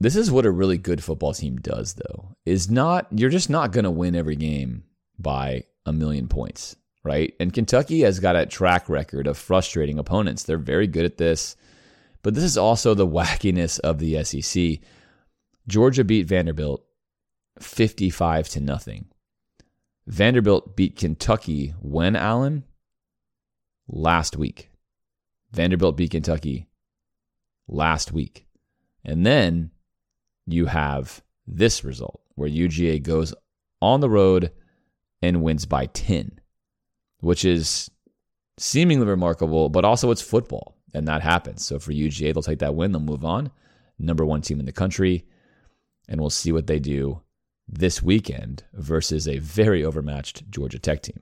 this is what a really good football team does, though, is not, you're just not going to win every game by a million points, right? And Kentucky has got a track record of frustrating opponents. They're very good at this. But this is also the wackiness of the SEC. Georgia beat Vanderbilt 55 to nothing. Vanderbilt beat Kentucky when, Alan? Last week. Vanderbilt beat Kentucky last week. And then you have this result where UGA goes on the road and wins by 10, which is seemingly remarkable, but also it's football, and that happens. So for UGA, they'll take that win, they'll move on. Number one team in the country, and we'll see what they do this weekend versus a very overmatched Georgia Tech team.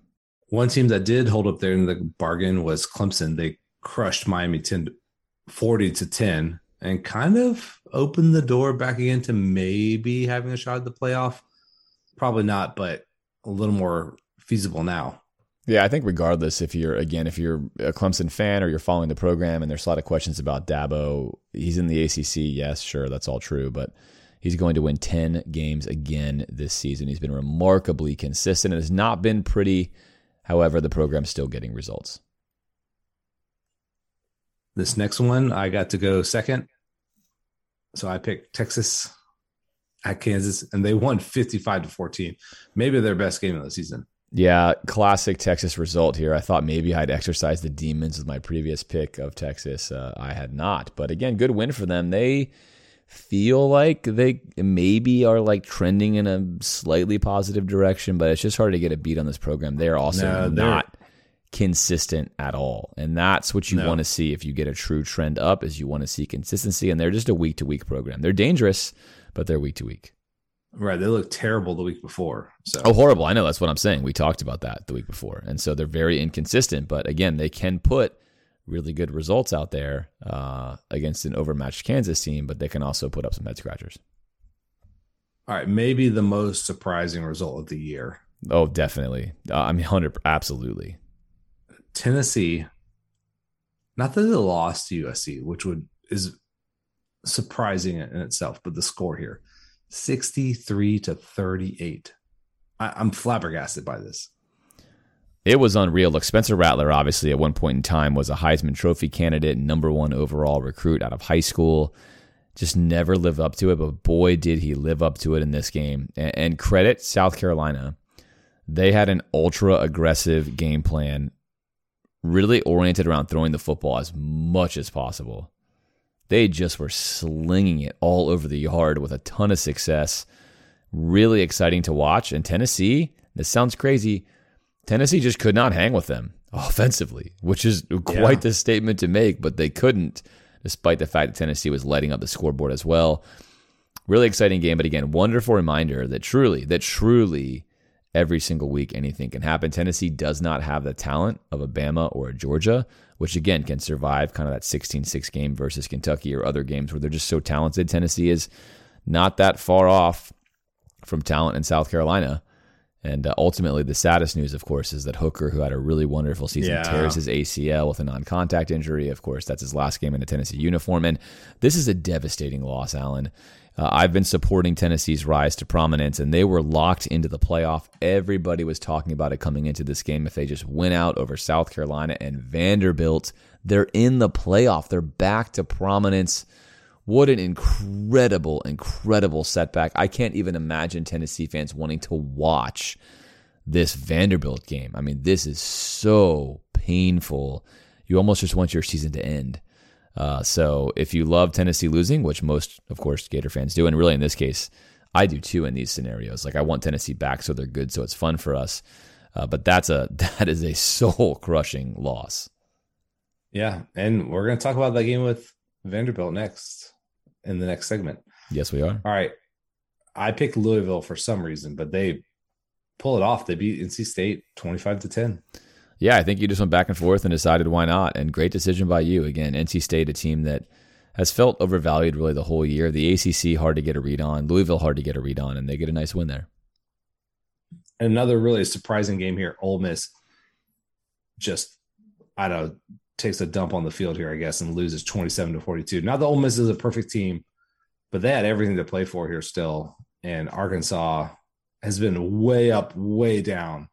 One team that did hold up there in the bargain was Clemson. They crushed Miami 10, 40 to 10 and kind of opened the door back again to maybe having a shot at the playoff. Probably not, but a little more feasible now. Yeah, I think regardless if you're again if you're a Clemson fan or you're following the program and there's a lot of questions about Dabo, he's in the ACC. Yes, sure, that's all true, but he's going to win 10 games again this season. He's been remarkably consistent. It has not been pretty. However, the program's still getting results. This next one, I got to go second. So I picked Texas at Kansas, and they won 55 to 14. Maybe their best game of the season. Yeah, classic Texas result here. I thought maybe I'd exercise the demons with my previous pick of Texas. Uh, I had not. But again, good win for them. They feel like they maybe are like trending in a slightly positive direction, but it's just hard to get a beat on this program. They are also no, not consistent at all. And that's what you no. want to see if you get a true trend up is you want to see consistency and they're just a week to week program. They're dangerous, but they're week to week. Right. They look terrible the week before. So Oh, horrible. I know that's what I'm saying. We talked about that the week before. And so they're very inconsistent, but again, they can put really good results out there uh, against an overmatched Kansas team, but they can also put up some head scratchers. All right, maybe the most surprising result of the year. Oh, definitely. Uh, I mean, hundred, absolutely. Tennessee, not that they lost to USC, which would is surprising in itself, but the score here 63 to 38. I, I'm flabbergasted by this. It was unreal. Look, Spencer Rattler, obviously, at one point in time, was a Heisman Trophy candidate, number one overall recruit out of high school. Just never lived up to it, but boy, did he live up to it in this game. And, and credit South Carolina. They had an ultra aggressive game plan really oriented around throwing the football as much as possible. They just were slinging it all over the yard with a ton of success. Really exciting to watch. And Tennessee, this sounds crazy, Tennessee just could not hang with them offensively, which is quite yeah. the statement to make, but they couldn't, despite the fact that Tennessee was lighting up the scoreboard as well. Really exciting game, but again, wonderful reminder that truly, that truly every single week anything can happen. Tennessee does not have the talent of a Bama or a Georgia, which again can survive kind of that 16-6 game versus Kentucky or other games where they're just so talented. Tennessee is not that far off from talent in South Carolina. And uh, ultimately, the saddest news, of course, is that Hooker, who had a really wonderful season, yeah. tears his ACL with a non contact injury. Of course, that's his last game in a Tennessee uniform. And this is a devastating loss, Alan. Uh, I've been supporting Tennessee's rise to prominence, and they were locked into the playoff. Everybody was talking about it coming into this game. If they just went out over South Carolina and Vanderbilt, they're in the playoff. They're back to prominence. What an incredible, incredible setback. I can't even imagine Tennessee fans wanting to watch this Vanderbilt game. I mean, this is so painful. You almost just want your season to end. Uh, so if you love Tennessee losing, which most, of course, Gator fans do, and really in this case, I do too in these scenarios. Like I want Tennessee back so they're good, so it's fun for us. Uh, but that's a that is a soul crushing loss. Yeah, and we're to talk about that game with Vanderbilt next in the next segment. Yes, we are. All right, I picked Louisville for some reason, but they pull it off. They beat NC State twenty five to ten yeah, I think you just went back and forth and decided why not. And great decision by you. Again, NC State, a team that has felt overvalued really the whole year. The ACC hard to get a read on. Louisville hard to get a read on, and they get a nice win there. Another really surprising game here. Ole Miss just I don't know takes a dump on the field here, I guess, and loses twenty seven to forty two. Now the Ole Miss is a perfect team, but they had everything to play for here still. And Arkansas has been way up, way down.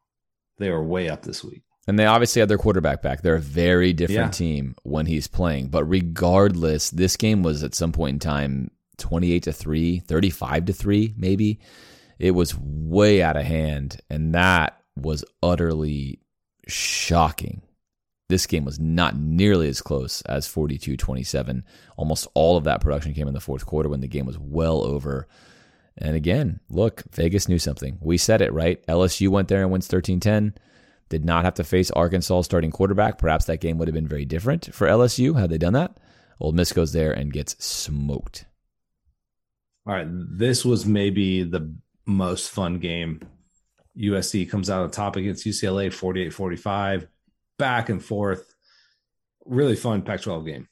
They are way up this week. And they obviously had their quarterback back. They're a very different yeah. team when he's playing. But regardless, this game was at some point in time 28 to 3, 35 to 3, maybe. It was way out of hand. And that was utterly shocking. This game was not nearly as close as 42 27. Almost all of that production came in the fourth quarter when the game was well over. And again, look, Vegas knew something. We said it, right? LSU went there and wins 13 10 did not have to face Arkansas starting quarterback. Perhaps that game would have been very different for LSU had they done that. Ole Miss goes there and gets smoked. All right, this was maybe the most fun game. USC comes out on top against UCLA 48-45, back and forth. Really fun Pac-12 game.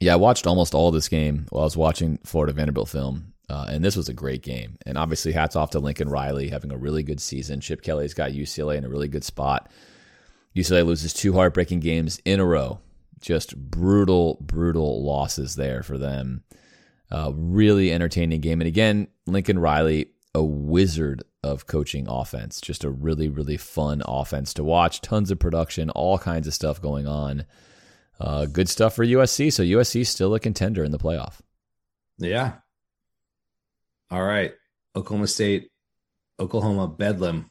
Yeah, I watched almost all this game while I was watching Florida Vanderbilt film. Uh, and this was a great game. And obviously, hats off to Lincoln Riley having a really good season. Chip Kelly's got UCLA in a really good spot. UCLA loses two heartbreaking games in a row. Just brutal, brutal losses there for them. Uh, really entertaining game. And again, Lincoln Riley, a wizard of coaching offense. Just a really, really fun offense to watch. Tons of production, all kinds of stuff going on. Uh, good stuff for USC. So USC still a contender in the playoff. Yeah, all right. Oklahoma State, Oklahoma Bedlam.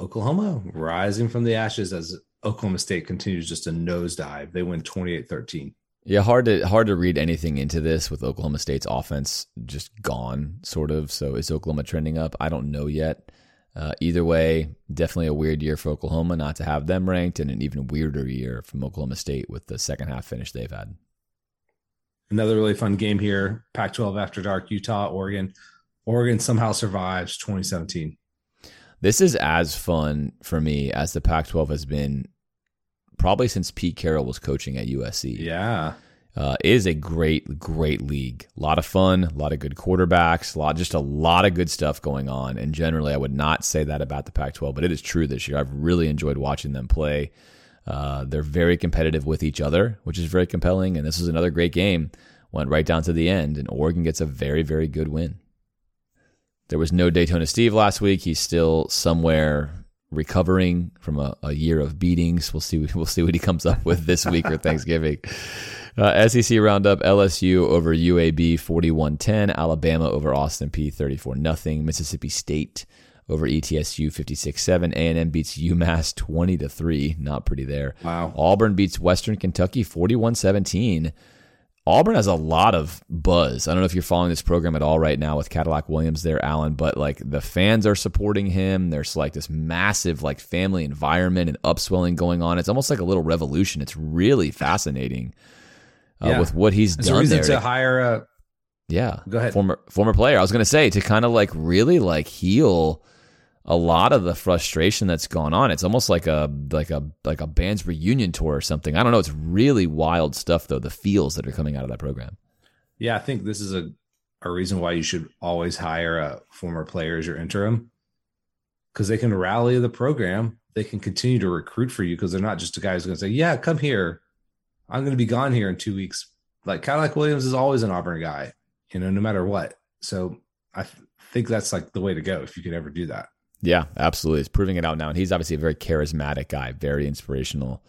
Oklahoma rising from the ashes as Oklahoma State continues just a nosedive. They win 28-13. Yeah, hard to hard to read anything into this with Oklahoma State's offense just gone, sort of. So is Oklahoma trending up? I don't know yet. Uh, either way, definitely a weird year for Oklahoma not to have them ranked, and an even weirder year from Oklahoma State with the second half finish they've had. Another really fun game here: Pac-12 after dark, Utah, Oregon. Oregon somehow survives 2017. This is as fun for me as the Pac 12 has been probably since Pete Carroll was coaching at USC. Yeah. Uh, it is a great, great league. A lot of fun, a lot of good quarterbacks, a lot, just a lot of good stuff going on. And generally, I would not say that about the Pac 12, but it is true this year. I've really enjoyed watching them play. Uh, they're very competitive with each other, which is very compelling. And this is another great game. Went right down to the end, and Oregon gets a very, very good win. There was no Daytona Steve last week. He's still somewhere recovering from a, a, year of beatings. We'll see. We'll see what he comes up with this week or Thanksgiving. Uh, SEC roundup: LSU over UAB 41-10. Alabama over Austin Peay 34 nothing. Mississippi State over ETSU 56-7. A&M beats UMass 20 to 3. Not pretty there. Wow. Auburn beats Western Kentucky 41-17. Auburn has a lot of buzz. I don't know if you're following this program at all right now with Cadillac Williams there, Alan, but like the fans are supporting him. There's like this massive like family environment and upswelling going on. It's almost like a little revolution. It's really fascinating uh, yeah. with what he's There's done there. To hire a yeah, go ahead. Former former player. I was going to say to kind of like really like heal a lot of the frustration that's gone on. It's almost like a like a like a band's reunion tour or something. I don't know. It's really wild stuff though. The feels that are coming out of that program. Yeah, I think this is a a reason why you should always hire a former player as your interim because they can rally the program. They can continue to recruit for you because they're not just a guy who's going to say, "Yeah, come here. I'm going to be gone here in two weeks." Like Cadillac Williams is always an Auburn guy, you know, no matter what. So I th- think that's like the way to go if you could ever do that. Yeah, absolutely. It's proving it out now. And he's obviously a very charismatic guy, very inspirational,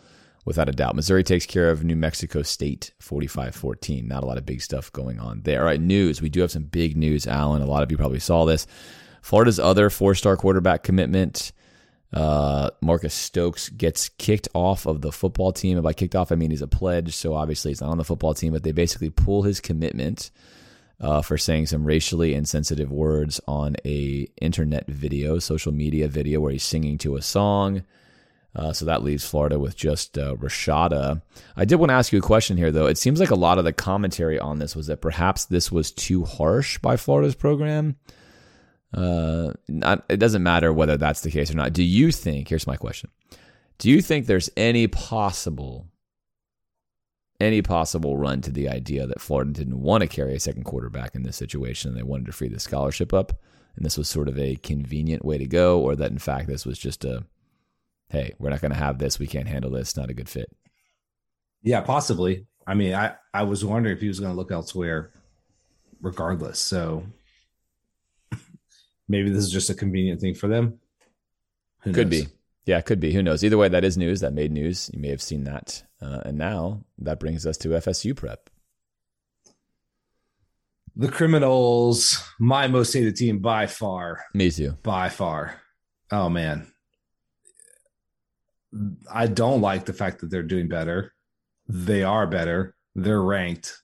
without a doubt. Missouri takes care of New Mexico State 45 14. Not a lot of big stuff going on there. All right, news. We do have some big news, Alan. A lot of you probably saw this. Florida's other four star quarterback commitment, uh, Marcus Stokes, gets kicked off of the football team. And by kicked off, I mean he's a pledge. So obviously he's not on the football team, but they basically pull his commitment uh, for saying some racially insensitive words on a internet video, social media video where he's singing to a song. Uh, so that leaves Florida with just uh, Rashada. I did want to ask you a question here, though. It seems like a lot of the commentary on this was that perhaps this was too harsh by Florida's program. Uh, not, it doesn't matter whether that's the case or not. Do you think? Here's my question: Do you think there's any possible any possible run to the idea that Florida didn't want to carry a second quarterback in this situation and they wanted to free the scholarship up. And this was sort of a convenient way to go, or that in fact this was just a hey, we're not going to have this. We can't handle this. Not a good fit. Yeah, possibly. I mean, I, I was wondering if he was going to look elsewhere regardless. So maybe this is just a convenient thing for them. Who could knows? be. Yeah, it could be. Who knows? Either way, that is news. That made news. You may have seen that. Uh, and now that brings us to FSU prep. The Criminals, my most hated team by far. Me too. By far. Oh, man. I don't like the fact that they're doing better. They are better. They're ranked.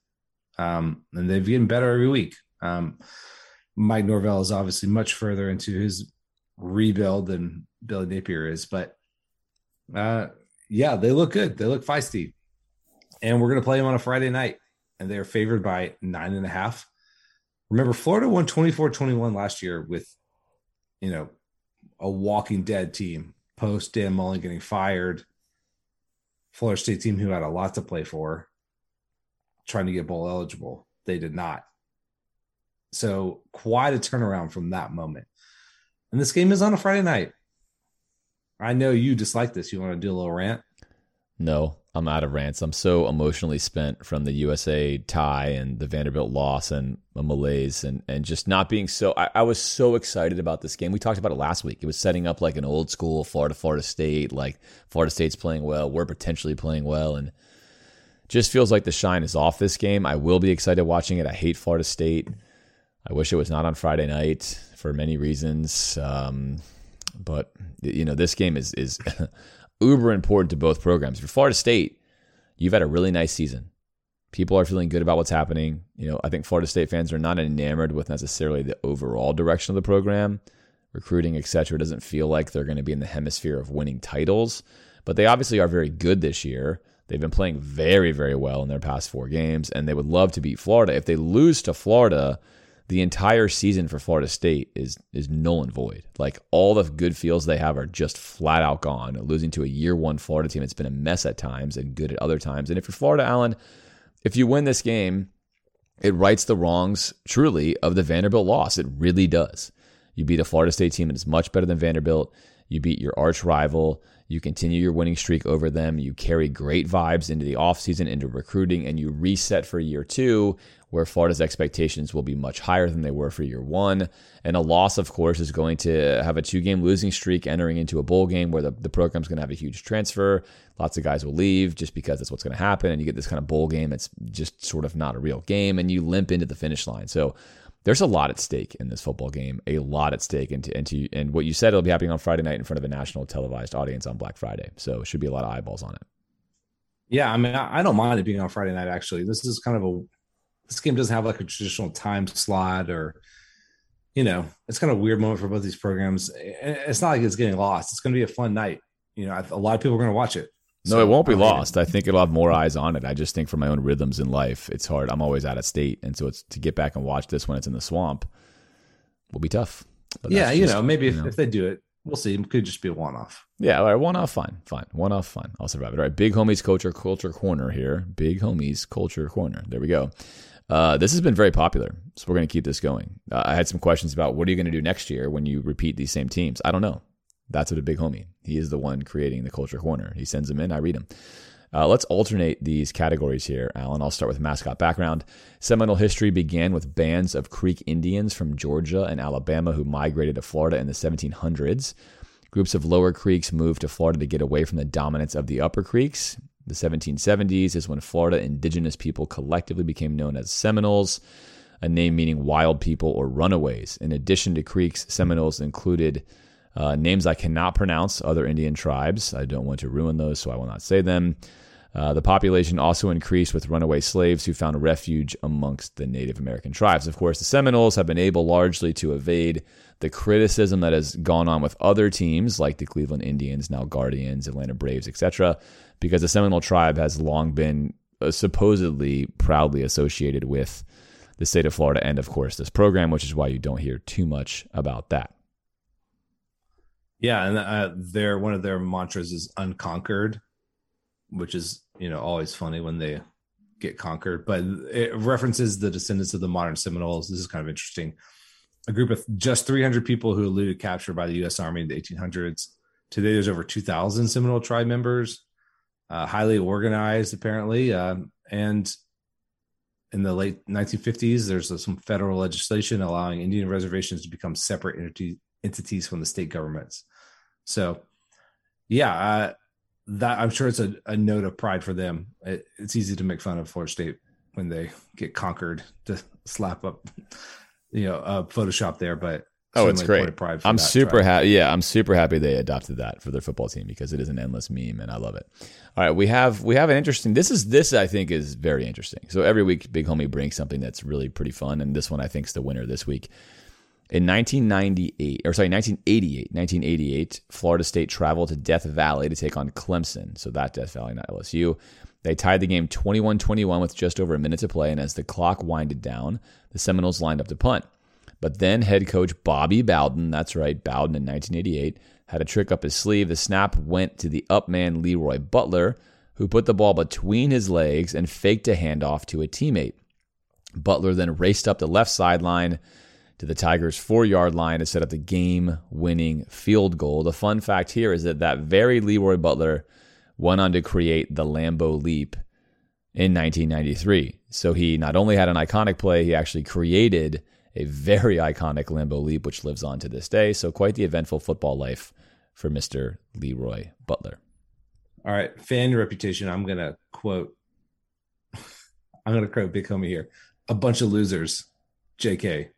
Um, and they've getting better every week. Um, Mike Norvell is obviously much further into his rebuild than Billy Napier is, but uh, yeah, they look good. They look feisty. And we're going to play them on a Friday night, and they're favored by nine and a half. Remember, Florida won 24 21 last year with, you know, a walking dead team post Dan Mullen getting fired. Florida State team who had a lot to play for, trying to get bowl eligible. They did not. So, quite a turnaround from that moment. And this game is on a Friday night. I know you dislike this. You want to do a little rant? No, I'm out of rants. I'm so emotionally spent from the USA tie and the Vanderbilt loss and a malaise and, and just not being so. I, I, was so excited about this game. We talked about it last week. It was setting up like an old school Florida, Florida State. Like Florida State's playing well. We're potentially playing well. And just feels like the shine is off this game. I will be excited watching it. I hate Florida State. I wish it was not on Friday night for many reasons. Um, but you know, this game is is uber important to both programs. For Florida State, you've had a really nice season. People are feeling good about what's happening. You know, I think Florida State fans are not enamored with necessarily the overall direction of the program, recruiting, etc. Doesn't feel like they're going to be in the hemisphere of winning titles, but they obviously are very good this year. They've been playing very, very well in their past four games, and they would love to beat Florida. If they lose to Florida, the entire season for Florida State is is null and void. Like all the good feels they have are just flat out gone. Losing to a year one Florida team, it's been a mess at times and good at other times. And if you're Florida, Alan, if you win this game, it rights the wrongs truly of the Vanderbilt loss. It really does. You beat a Florida State team that is much better than Vanderbilt. You beat your arch rival. You continue your winning streak over them. You carry great vibes into the offseason, into recruiting, and you reset for year two where Florida's expectations will be much higher than they were for year one. And a loss, of course, is going to have a two game losing streak entering into a bowl game where the, the program's going to have a huge transfer. Lots of guys will leave just because that's what's going to happen. And you get this kind of bowl game it's just sort of not a real game and you limp into the finish line. So there's a lot at stake in this football game, a lot at stake. And, to, and, to, and what you said, it'll be happening on Friday night in front of a national televised audience on Black Friday. So it should be a lot of eyeballs on it. Yeah, I mean, I don't mind it being on Friday night. Actually, this is kind of a this game doesn't have like a traditional time slot or you know it's kind of a weird moment for both these programs it's not like it's getting lost it's going to be a fun night you know a lot of people are going to watch it no, so, it won't be lost. I think it'll have more eyes on it. I just think for my own rhythms in life, it's hard. I'm always out of state, and so it's to get back and watch this when it's in the swamp will be tough. but yeah, you know, maybe if, you know. if they do it, we'll see. It could just be a one off. Yeah, all right, one off, fine, fine, one off, fine. I'll survive it. All right, big homies culture culture corner here. Big homies culture corner. There we go. Uh, this has been very popular, so we're going to keep this going. Uh, I had some questions about what are you going to do next year when you repeat these same teams. I don't know. That's what a big homie. He is the one creating the culture corner. He sends them in. I read them. Uh, let's alternate these categories here, Alan. I'll start with mascot background. Seminole history began with bands of Creek Indians from Georgia and Alabama who migrated to Florida in the 1700s. Groups of lower creeks moved to Florida to get away from the dominance of the upper creeks. The 1770s is when Florida indigenous people collectively became known as Seminoles, a name meaning wild people or runaways. In addition to creeks, Seminoles included uh, names I cannot pronounce, other Indian tribes. I don't want to ruin those, so I will not say them. Uh, the population also increased with runaway slaves who found refuge amongst the Native American tribes. Of course, the Seminoles have been able largely to evade the criticism that has gone on with other teams like the Cleveland Indians, now Guardians, Atlanta Braves, etc., because the Seminole tribe has long been uh, supposedly proudly associated with the state of Florida and, of course, this program, which is why you don't hear too much about that. Yeah, and uh, their one of their mantras is unconquered, which is you know always funny when they get conquered. But it references the descendants of the modern Seminoles. This is kind of interesting. A group of just 300 people who eluded capture by the U.S. Army in the 1800s. Today, there's over 2,000 Seminole tribe members, uh, highly organized apparently, uh, and in the late 1950s, there's some federal legislation allowing Indian reservations to become separate entity, entities from the state governments. So, yeah, uh, that I'm sure it's a, a note of pride for them. It, it's easy to make fun of Florida State when they get conquered to slap up, you know, uh, Photoshop there, but Oh, it's great. I'm super happy. Yeah, I'm super happy they adopted that for their football team because it is an endless meme and I love it. All right, we have we have an interesting. This is this I think is very interesting. So every week, Big Homie brings something that's really pretty fun, and this one I think is the winner this week. In 1998, or sorry, 1988, 1988, Florida State traveled to Death Valley to take on Clemson. So that Death Valley, not LSU. They tied the game 21 21 with just over a minute to play. And as the clock winded down, the Seminoles lined up to punt. But then head coach Bobby Bowden, that's right, Bowden in 1988, had a trick up his sleeve. The snap went to the up man Leroy Butler, who put the ball between his legs and faked a handoff to a teammate. Butler then raced up the left sideline to the Tigers' four yard line to set up the game winning field goal. The fun fact here is that that very Leroy Butler went on to create the Lambeau Leap in 1993. So he not only had an iconic play, he actually created a very iconic Lambeau Leap, which lives on to this day. So quite the eventful football life for Mr. Leroy Butler. All right, fan reputation. I'm gonna quote. I'm gonna quote Big Homie here. A bunch of losers. J.K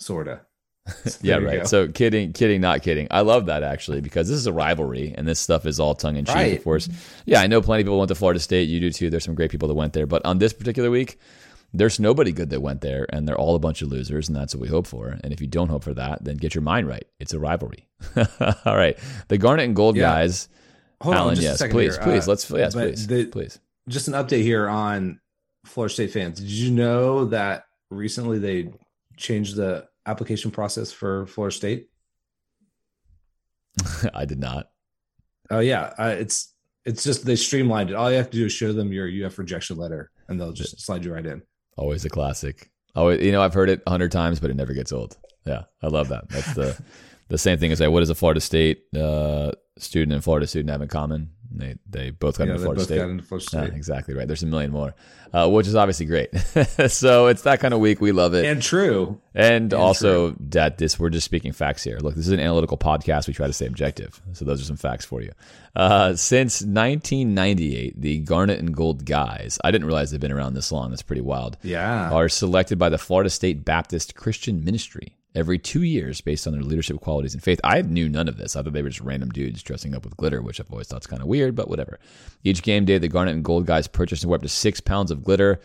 sorta. So yeah, right. Go. So kidding, kidding, not kidding. I love that actually because this is a rivalry and this stuff is all tongue in cheek, right. of course. Yeah, I know plenty of people went to Florida State. You do too. There's some great people that went there, but on this particular week, there's nobody good that went there, and they're all a bunch of losers, and that's what we hope for. And if you don't hope for that, then get your mind right. It's a rivalry. all right, the Garnet and Gold yeah. guys. Hold Alan, on, yes, please, here. please, uh, let's yes, please, the, please. Just an update here on Florida State fans. Did you know that recently they changed the application process for Florida State? I did not. Oh yeah, uh, it's it's just they streamlined it. All you have to do is show them your UF rejection letter, and they'll just slide you right in. Always a classic. Always, you know, I've heard it a hundred times, but it never gets old. Yeah, I love that. That's the the same thing as like, what does a Florida State uh, student and Florida student have in common? They they both got yeah, into Florida State. Into Florida State. Yeah, exactly right. There's a million more, uh, which is obviously great. so it's that kind of week. We love it and true. And, and also true. that this we're just speaking facts here. Look, this is an analytical podcast. We try to stay objective. So those are some facts for you. Uh, since 1998, the Garnet and Gold guys. I didn't realize they've been around this long. That's pretty wild. Yeah, are selected by the Florida State Baptist Christian Ministry every two years based on their leadership qualities and faith. I knew none of this. I thought they were just random dudes dressing up with glitter, which I've always thought is kind of weird, but whatever. Each game day, the Garnet and Gold guys purchased and up to six pounds of glitter.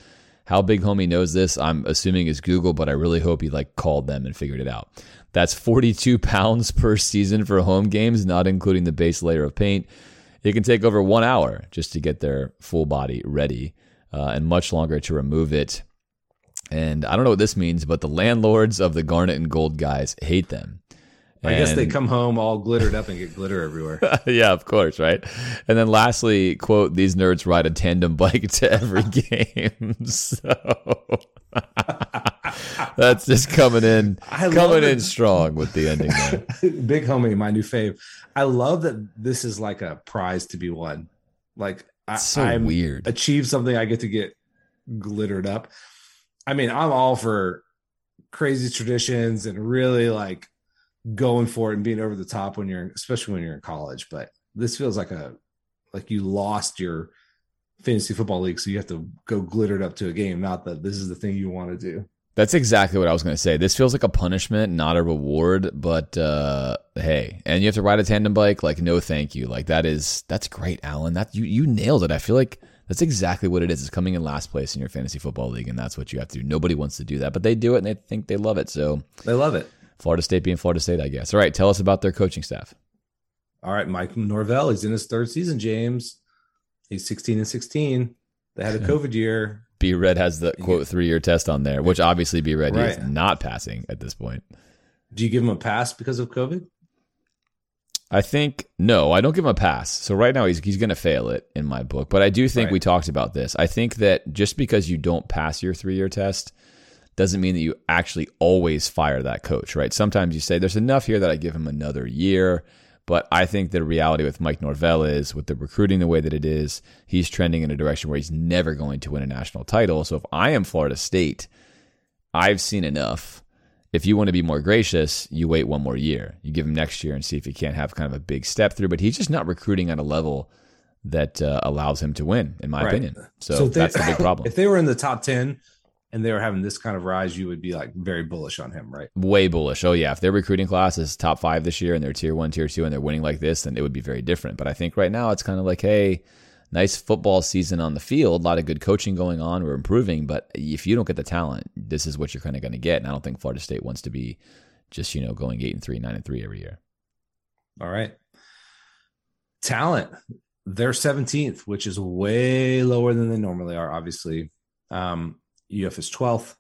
How big homie knows this? I'm assuming is Google, but I really hope he like called them and figured it out. That's 42 pounds per season for home games, not including the base layer of paint. It can take over one hour just to get their full body ready, uh, and much longer to remove it. And I don't know what this means, but the landlords of the Garnet and Gold guys hate them. I guess they come home all glittered up and get glitter everywhere. yeah, of course, right? And then lastly, quote, these nerds ride a tandem bike to every game. so that's just coming in I coming in strong with the ending there. Big homie, my new fave. I love that this is like a prize to be won. Like I, so I'm weird. Achieve something I get to get glittered up. I mean, I'm all for crazy traditions and really like going for it and being over the top when you're especially when you're in college but this feels like a like you lost your fantasy football league so you have to go glittered up to a game not that this is the thing you want to do that's exactly what I was going to say. This feels like a punishment, not a reward. But uh, hey, and you have to ride a tandem bike. Like, no, thank you. Like that is that's great, Alan. That you you nailed it. I feel like that's exactly what it is. It's coming in last place in your fantasy football league, and that's what you have to do. Nobody wants to do that, but they do it and they think they love it. So they love it. Florida State being Florida State, I guess. All right, tell us about their coaching staff. All right, Mike Norvell. He's in his third season, James. He's 16 and 16. They had a COVID year. B Red has the quote three year test on there, which obviously B Red right. is not passing at this point. Do you give him a pass because of COVID? I think no, I don't give him a pass. So right now he's he's going to fail it in my book, but I do think right. we talked about this. I think that just because you don't pass your 3-year test doesn't mean that you actually always fire that coach, right? Sometimes you say there's enough here that I give him another year, but I think the reality with Mike Norvell is with the recruiting the way that it is, he's trending in a direction where he's never going to win a national title. So if I am Florida State, I've seen enough if you want to be more gracious, you wait one more year. You give him next year and see if he can't have kind of a big step through. But he's just not recruiting at a level that uh, allows him to win, in my right. opinion. So, so they, that's the big problem. If they were in the top 10 and they were having this kind of rise, you would be like very bullish on him, right? Way bullish. Oh, yeah. If their recruiting class is top five this year and they're tier one, tier two, and they're winning like this, then it would be very different. But I think right now it's kind of like, hey, nice football season on the field, a lot of good coaching going on. We're improving, but if you don't get the talent, this is what you're kind of going to get. And I don't think Florida State wants to be just you know going eight and three, nine and three every year. All right, talent. They're 17th, which is way lower than they normally are. Obviously, um, UF is 12th.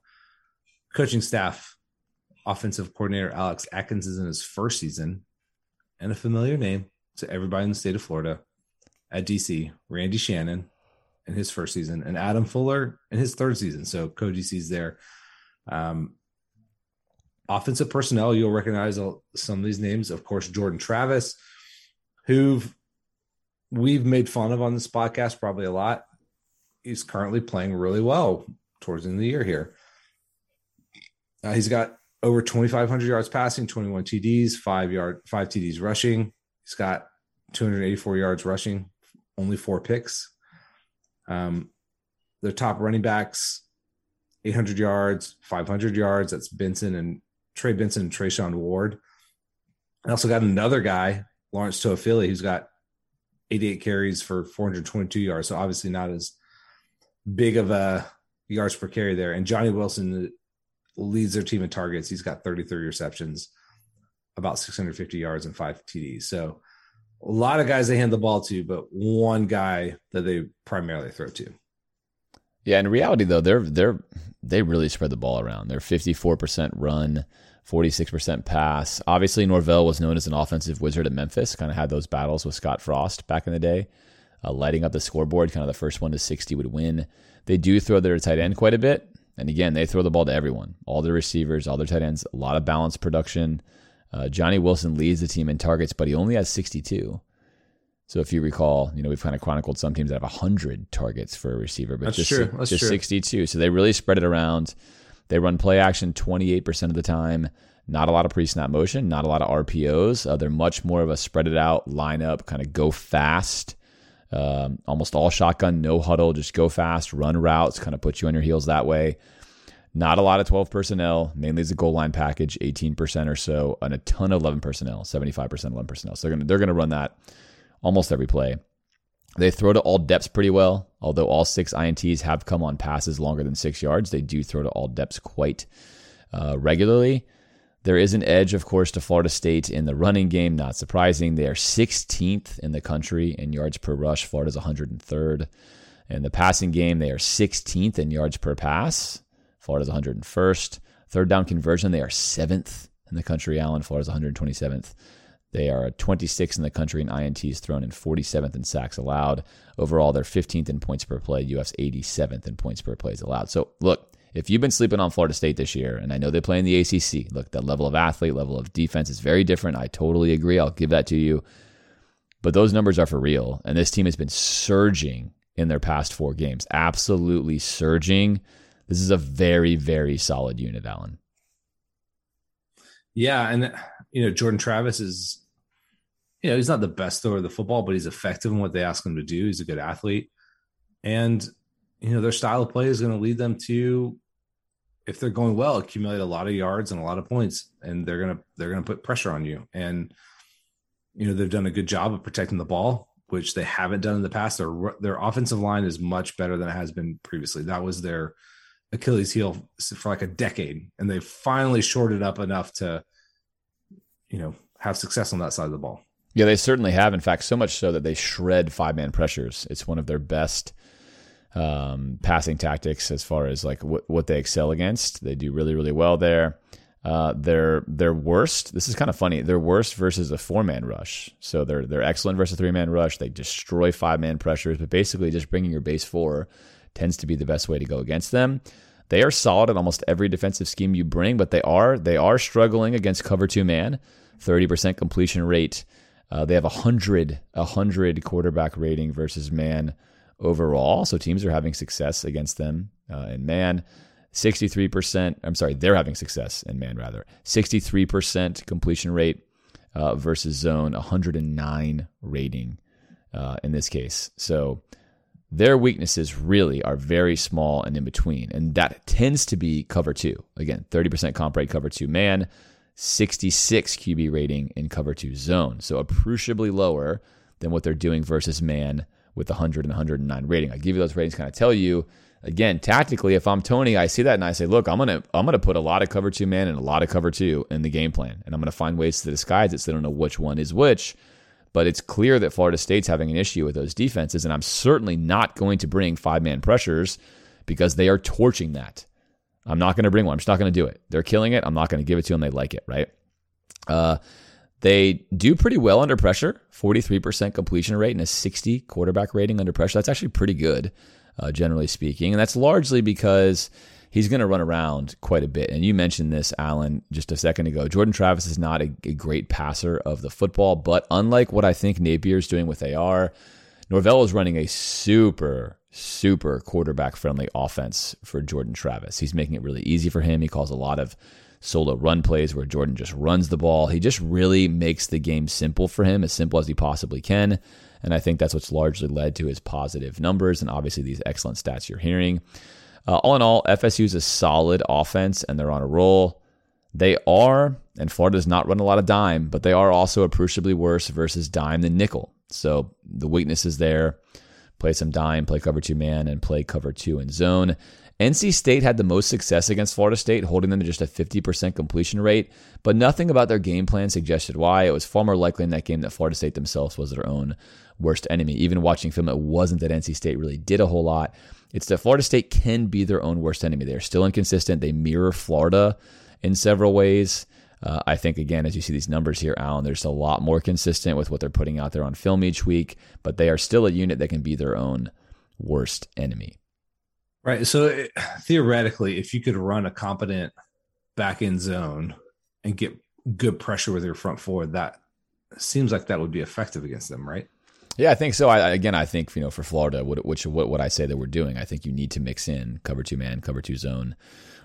Coaching staff, offensive coordinator Alex Atkins is in his first season, and a familiar name to everybody in the state of Florida at DC, Randy Shannon in his first season, and Adam Fuller in his third season. So co DC's there. Um, offensive personnel, you'll recognize some of these names. Of course, Jordan Travis, who we've made fun of on this podcast probably a lot. He's currently playing really well towards the end of the year here. Uh, he's got over 2,500 yards passing, 21 TDs, five yard, five TDs rushing. He's got 284 yards rushing, only four picks. Um, their top running backs, 800 yards, 500 yards. That's Benson and Trey Benson and Treshaun Ward. I also got another guy, Lawrence Toafili, who's got 88 carries for 422 yards. So obviously not as big of a yards per carry there. And Johnny Wilson leads their team in targets. He's got 33 receptions, about 650 yards and five TDs. So a lot of guys they hand the ball to, but one guy that they primarily throw to. Yeah, in reality though, they're they're they really spread the ball around. They're 54% run, 46% pass. Obviously, Norvell was known as an offensive wizard at Memphis, kind of had those battles with Scott Frost back in the day, uh, lighting up the scoreboard, kind of the first one to 60 would win. They do throw their tight end quite a bit. And again, they throw the ball to everyone, all their receivers, all their tight ends, a lot of balanced production. Uh, Johnny Wilson leads the team in targets, but he only has 62. So if you recall, you know, we've kind of chronicled some teams that have 100 targets for a receiver, but That's just, true. That's just true. 62. So they really spread it around. They run play action 28% of the time. Not a lot of pre snap motion, not a lot of RPOs. Uh, they're much more of a spread it out lineup, kind of go fast. Um, almost all shotgun, no huddle, just go fast, run routes, kind of put you on your heels that way. Not a lot of 12 personnel, mainly as a goal line package, 18% or so, and a ton of 11 personnel, 75% 11 personnel. So they're going they're to run that almost every play. They throw to all depths pretty well, although all six INTs have come on passes longer than six yards. They do throw to all depths quite uh, regularly. There is an edge, of course, to Florida State in the running game. Not surprising. They are 16th in the country in yards per rush. Florida's 103rd. In the passing game, they are 16th in yards per pass. Florida's 101st. Third down conversion, they are seventh in the country. Alan, Florida's 127th. They are 26th in the country in INTs thrown and 47th in sacks allowed. Overall, they're 15th in points per play. UF's 87th in points per plays allowed. So look, if you've been sleeping on Florida State this year, and I know they play in the ACC, look, that level of athlete, level of defense is very different. I totally agree. I'll give that to you. But those numbers are for real. And this team has been surging in their past four games, absolutely surging. This is a very, very solid unit, Alan. Yeah. And, you know, Jordan Travis is, you know, he's not the best thrower of the football, but he's effective in what they ask him to do. He's a good athlete. And, you know, their style of play is going to lead them to if they're going well, accumulate a lot of yards and a lot of points, and they're gonna they're gonna put pressure on you. And you know they've done a good job of protecting the ball, which they haven't done in the past. Their their offensive line is much better than it has been previously. That was their Achilles heel for like a decade, and they finally shorted up enough to, you know, have success on that side of the ball. Yeah, they certainly have. In fact, so much so that they shred five man pressures. It's one of their best um, passing tactics as far as like what, what they excel against. They do really, really well there. Uh, they're they're worst. This is kind of funny. They're worst versus a four man rush. So they're they're excellent versus three man rush. They destroy five man pressures, but basically just bringing your base four tends to be the best way to go against them. They are solid at almost every defensive scheme you bring, but they are they are struggling against cover two man. Thirty percent completion rate. Uh, they have a hundred a hundred quarterback rating versus man overall. So teams are having success against them uh, in man. 63%, I'm sorry, they're having success in man rather. 63% completion rate uh, versus zone, 109 rating uh, in this case. So their weaknesses really are very small and in between. And that tends to be cover two. Again, 30% comp rate cover two man, 66 QB rating in cover two zone. So appreciably lower than what they're doing versus man with 100 and 109 rating. I give you those ratings, kind of tell you again tactically. If I'm Toney, I see that and I say, look, I'm gonna I'm gonna put a lot of cover two man and a lot of cover two in the game plan, and I'm gonna find ways to disguise it so they don't know which one is which. But it's clear that Florida State's having an issue with those defenses, and I'm certainly not going to bring five man pressures because they are torching that. I'm not going to bring one. I'm just not going to do it. They're killing it. I'm not going to give it to them. They like it, right? Uh, they do pretty well under pressure 43% completion rate and a 60 quarterback rating under pressure. That's actually pretty good, uh, generally speaking. And that's largely because he's going to run around quite a bit. And you mentioned this, Alan, just a second ago. Jordan Travis is not a, a great passer of the football, but unlike what I think Napier is doing with AR, Norvell is running a super, super quarterback friendly offense for Jordan Travis. He's making it really easy for him. He calls a lot of solo run plays where Jordan just runs the ball. He just really makes the game simple for him, as simple as he possibly can. And I think that's what's largely led to his positive numbers and obviously these excellent stats you're hearing. Uh, all in all, FSU is a solid offense and they're on a roll. They are, and Florida does not run a lot of dime, but they are also appreciably worse versus dime than nickel. So the weakness is there. Play some dime, play cover two man, and play cover two in zone. NC State had the most success against Florida State, holding them to just a 50% completion rate, but nothing about their game plan suggested why. It was far more likely in that game that Florida State themselves was their own worst enemy. Even watching film, it wasn't that NC State really did a whole lot. It's that Florida State can be their own worst enemy. They're still inconsistent. They mirror Florida in several ways. Uh, I think, again, as you see these numbers here, Alan, they're just a lot more consistent with what they're putting out there on film each week, but they are still a unit that can be their own worst enemy. Right. So it, theoretically, if you could run a competent back end zone and get good pressure with your front four, that seems like that would be effective against them, right? Yeah, I think so. I, again, I think you know for Florida, what, which what what I say that we're doing, I think you need to mix in cover two man, cover two zone,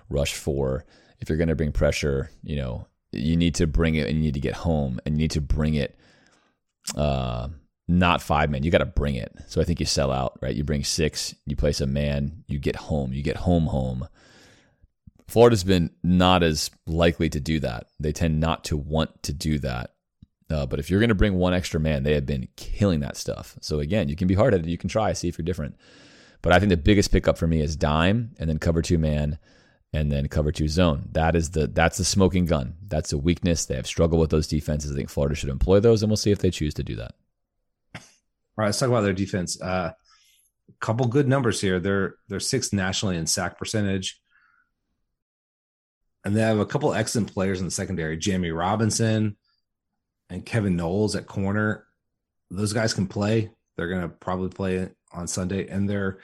rush four. If you're going to bring pressure, you know you need to bring it and you need to get home and you need to bring it. Uh, not five man. You got to bring it. So I think you sell out, right? You bring six, you place a man, you get home, you get home, home. Florida's been not as likely to do that. They tend not to want to do that. Uh, but if you're going to bring one extra man, they have been killing that stuff. So again, you can be hard at it. You can try, see if you're different. But I think the biggest pickup for me is dime and then cover two man and then cover two zone. That is the that's the smoking gun. That's a weakness. They have struggled with those defenses. I think Florida should employ those, and we'll see if they choose to do that. All right, let's talk about their defense. A uh, couple good numbers here. They're they're sixth nationally in sack percentage. and they have a couple excellent players in the secondary, Jammie Robinson and Kevin Knowles at corner. Those guys can play. They're going to probably play on Sunday, and their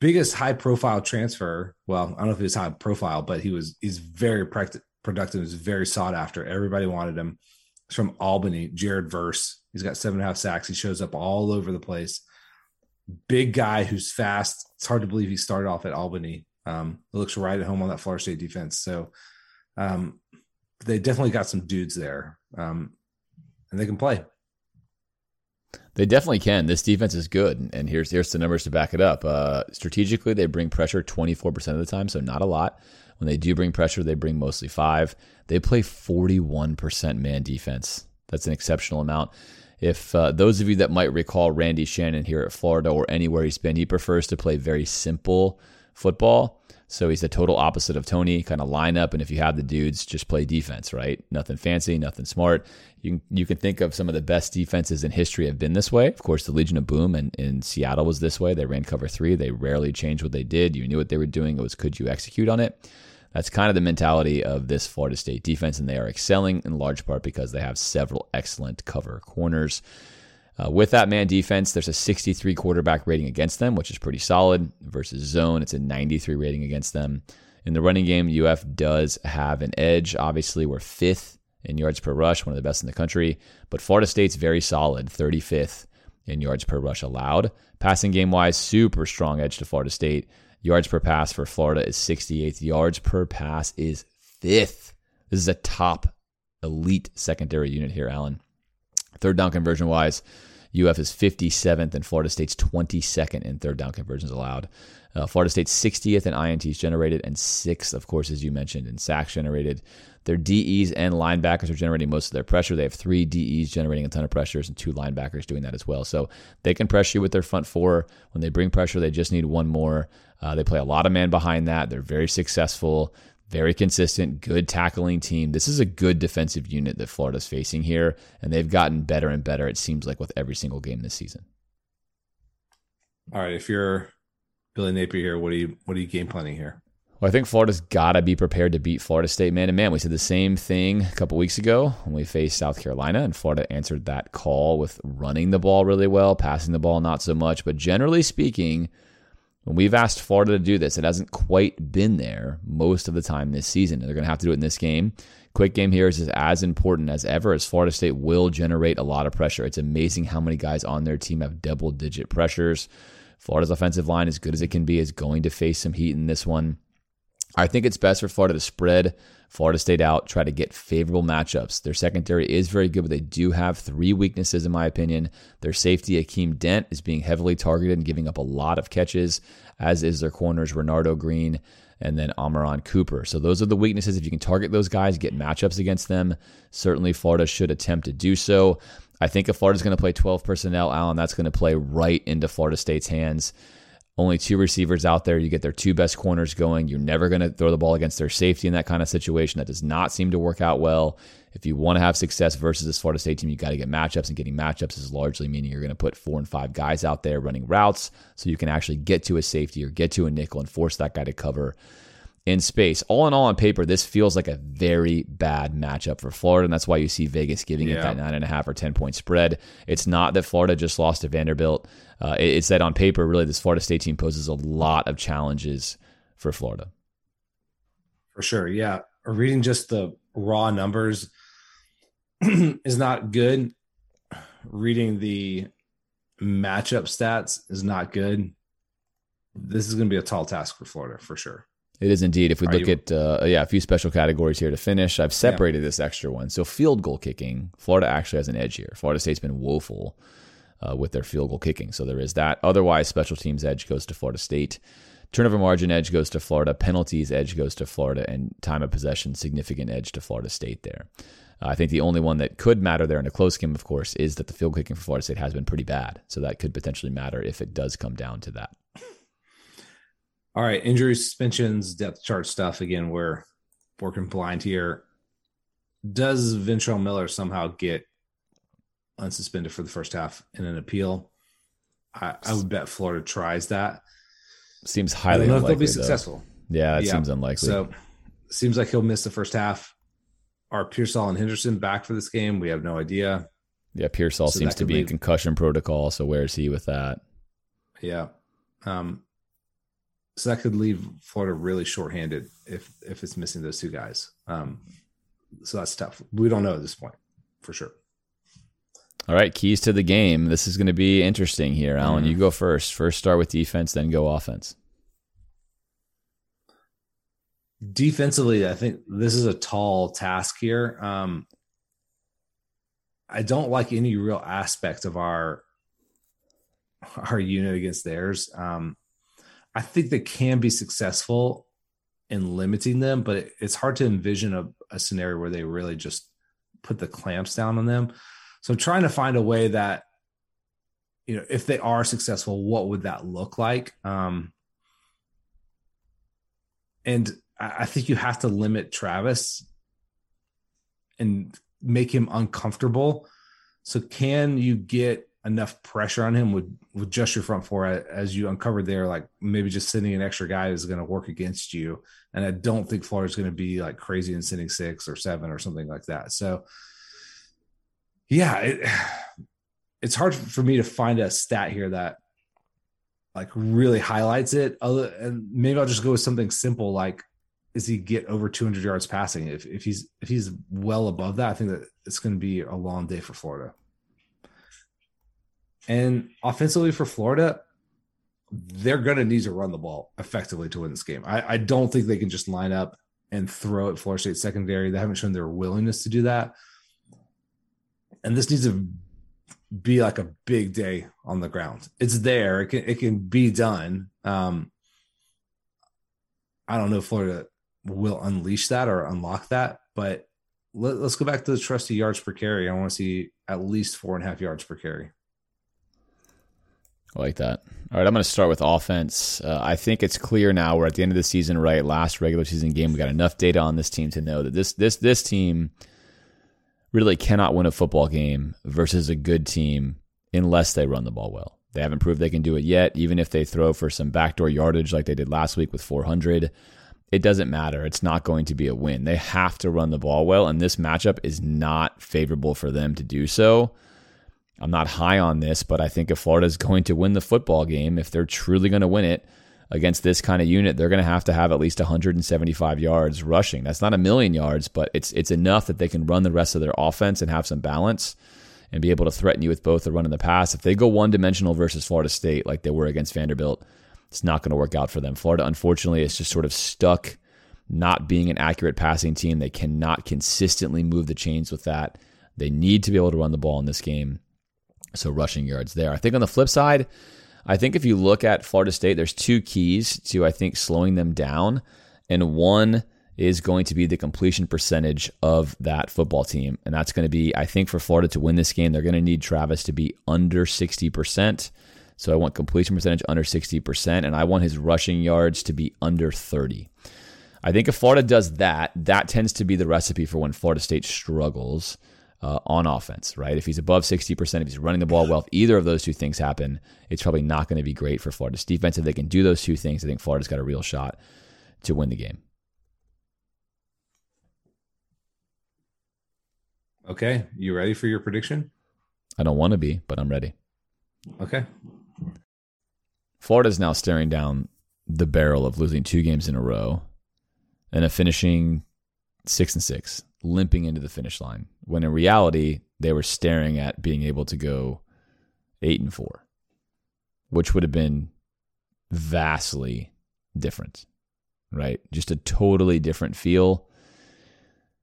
biggest high profile transfer. Well, I don't know if he was high profile, but he was. He's very productive. He's very sought after. Everybody wanted him. He's from Albany. Jared Verse. He's got seven and a half sacks. He shows up all over the place. Big guy who's fast. It's hard to believe he started off at Albany. Um, looks right at home on that Florida State defense. So um, they definitely got some dudes there, um, and they can play. They definitely can. This defense is good, and here's here's the numbers to back it up. Uh, strategically, they bring pressure 24% of the time, so not a lot. When they do bring pressure, they bring mostly five. They play 41% man defense. That's an exceptional amount. If uh, those of you that might recall Randy Shannon here at Florida or anywhere he's been, he prefers to play very simple football. So he's the total opposite of Toney, kind of line up, and if you have the dudes, just play defense, right? Nothing fancy, nothing smart. You can, you can think of some of the best defenses in history have been this way. Of course, the Legion of Boom in, in Seattle was this way. They ran cover three. They rarely changed what they did. You knew what they were doing. It was could you execute on it? That's kind of the mentality of this Florida State defense, and they are excelling in large part because they have several excellent cover corners. Uh, with that man defense, there's a 63 quarterback rating against them, which is pretty solid. Versus zone, it's a 93 rating against them. In the running game, UF does have an edge. Obviously, we're fifth in yards per rush, one of the best in the country. But Florida State's very solid, 35th in yards per rush allowed. Passing game wise, super strong edge to Florida State. Yards per pass for Florida is 68th. Yards per pass is fifth. This is a top elite secondary unit here, Alan. Third down conversion wise, UF is 57th and Florida State's 22nd in third down conversions allowed. Uh, Florida State's 60th in INTs generated and sixth, of course, as you mentioned, in sacks generated. Their DEs and linebackers are generating most of their pressure. They have three DEs generating a ton of pressures and two linebackers doing that as well. So they can pressure you with their front four. When they bring pressure, they just need one more. Uh, they play a lot of man behind that. They're very successful very consistent, good tackling team. This is a good defensive unit that Florida's facing here, and they've gotten better and better, it seems like, with every single game this season. All right. If you're Billy Napier here, what are you what are you game planning here? Well, I think Florida's got to be prepared to beat Florida State man to man. We said the same thing a couple weeks ago when we faced South Carolina, and Florida answered that call with running the ball really well, passing the ball not so much. But generally speaking, when we've asked Florida to do this, it hasn't quite been there most of the time this season. They're going to have to do it in this game. Quick game here is as important as ever as Florida State will generate a lot of pressure. It's amazing how many guys on their team have double digit pressures. Florida's offensive line, as good as it can be, is going to face some heat in this one. I think it's best for Florida to spread Florida State out, try to get favorable matchups. Their secondary is very good, but they do have three weaknesses, in my opinion. Their safety, Akeem Dent, is being heavily targeted and giving up a lot of catches, as is their corners, Renardo Green and then Omarion Cooper. So those are the weaknesses. If you can target those guys, get matchups against them, certainly Florida should attempt to do so. I think if Florida's going to play 12 personnel, Alan, that's going to play right into Florida State's hands only two receivers out there. You get their two best corners going. You're never going to throw the ball against their safety in that kind of situation. That does not seem to work out well. If you want to have success versus this Florida State team, you got to get matchups, and getting matchups is largely meaning you're going to put four and five guys out there running routes so you can actually get to a safety or get to a nickel and force that guy to cover in space. All in all, on paper, this feels like a very bad matchup for Florida, and that's why you see Vegas giving yeah. it that nine and a half or ten point spread. It's not that Florida just lost to Vanderbilt. Uh, it's that on paper, really, this Florida State team poses a lot of challenges for Florida. For sure, yeah. Reading just the raw numbers is not good. Reading the matchup stats is not good. This is going to be a tall task for Florida for sure. It is indeed. If we Are look you... at uh, yeah a few special categories here to finish, I've separated yeah. this extra one. So field goal kicking, Florida actually has an edge here. Florida State's been woeful uh, with their field goal kicking, so there is that. Otherwise, special teams edge goes to Florida State. Turnover margin edge goes to Florida. Penalties edge goes to Florida, and time of possession significant edge to Florida State there. Uh, I think the only one that could matter there in a close game, of course, is that the field kicking for Florida State has been pretty bad. So that could potentially matter if it does come down to that. All right, injury suspensions, depth chart stuff. Again, we're working blind here. Does Ventrell Miller somehow get unsuspended for the first half in an appeal? I, I would bet Florida tries that. Seems highly unlikely. they'll be successful. Yeah, that yeah. seems unlikely. So seems like he'll miss the first half. Are Pearsall and Henderson back for this game? We have no idea. Yeah, Pearsall so seems to be in concussion protocol. So where is he with that? Yeah. Um, so that could leave Florida really shorthanded if if it's missing those two guys. Um, so that's tough. We don't know at this point for sure. All right, keys to the game. This is going to be interesting here, Alan. Mm-hmm. You go first. First, start with defense, then go offense. Defensively, I think this is a tall task here. Um, I don't like any real aspect of our our unit against theirs. Um, I think they can be successful in limiting them, but it, it's hard to envision a, a scenario where they really just put the clamps down on them. So trying to find a way that, you know, if they are successful, what would that look like? Um, and I think you have to limit Travis and make him uncomfortable. So can you get enough pressure on him with with just your front four as you uncovered there like maybe just sending an extra guy is going to work against you and i don't think florida's going to be like crazy and sending six or seven or something like that so yeah it, it's hard for me to find a stat here that like really highlights it other and maybe i'll just go with something simple like is he get over 200 yards passing if, if he's if he's well above that i think that it's going to be a long day for florida and offensively for Florida, they're going to need to run the ball effectively to win this game. I, I, don't think they can just line up and throw at Florida State secondary. They haven't shown their willingness to do that. And this needs to be like a big day on the ground. It's there. It can it can be done. Um, I don't know if Florida will unleash that or unlock that, but let, us go back to the trusty yards per carry. I want to see at least four and a half yards per carry. I like that. All right, I'm going to start with offense. Uh, I think it's clear now we're at the end of the season, right? Last regular season game, we got enough data on this team to know that this this this team really cannot win a football game versus a good team unless they run the ball well. They haven't proved they can do it yet. Even if they throw for some backdoor yardage like they did last week with 400, it doesn't matter. It's not going to be a win. They have to run the ball well, and this matchup is not favorable for them to do so. I'm not high on this, but I think if Florida is going to win the football game, if they're truly going to win it against this kind of unit, they're going to have to have at least 175 yards rushing. That's not a million yards, but it's it's enough that they can run the rest of their offense and have some balance and be able to threaten you with both the run and the pass. If they go one dimensional versus Florida State like they were against Vanderbilt, it's not going to work out for them. Florida, unfortunately, is just sort of stuck not being an accurate passing team. They cannot consistently move the chains with that. They need to be able to run the ball in this game. So rushing yards there. I think on the flip side, I think if you look at Florida State, there's two keys to I think slowing them down, and one is going to be the completion percentage of that football team, and that's going to be I think for Florida to win this game, they're going to need Travis to be under sixty percent. So I want completion percentage under sixty percent, and I want his rushing yards to be under thirty. I think if Florida does that, that tends to be the recipe for when Florida State struggles uh, on offense, right? If he's above 60%, if he's running the ball well, if either of those two things happen, it's probably not going to be great for Florida's defense. If they can do those two things, I think Florida's got a real shot to win the game. Okay. You ready for your prediction? I don't want to be, but I'm ready. Okay. Florida's now staring down the barrel of losing two games in a row and of finishing six and six limping into the finish line when in reality they were staring at being able to go 8 and 4 which would have been vastly different right just a totally different feel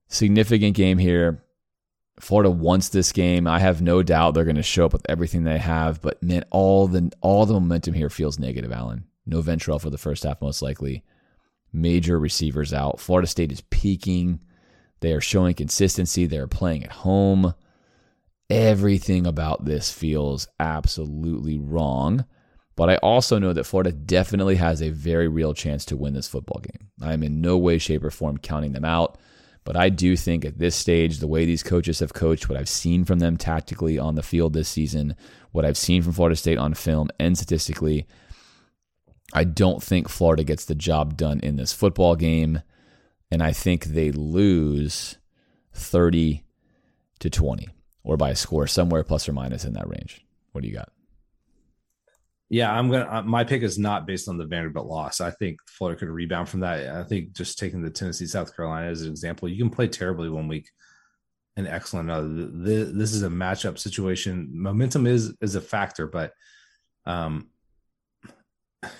significant game here Florida wants this game. I have no doubt they're going to show up with everything they have, but man, all the all the momentum here feels negative, Alan. No Ventrell for the first half, most likely. Major receivers out. Florida State is peaking. They are showing consistency. They're playing at home. Everything about this feels absolutely wrong. But I also know that Florida definitely has a very real chance to win this football game. I am in no way, shape, or form counting them out. But I do think at this stage, the way these coaches have coached, what I've seen from them tactically on the field this season, what I've seen from Florida State on film and statistically, I don't think Florida gets the job done in this football game. And I think they lose 30 to 20 or by a score somewhere plus or minus in that range. What do you got? Yeah, I'm gonna. Uh, my pick is not based on the Vanderbilt loss. I think Florida could rebound from that. I think just taking the Tennessee South Carolina as an example, you can play terribly one week and excellent another. This is a matchup situation. Momentum is is a factor, but um,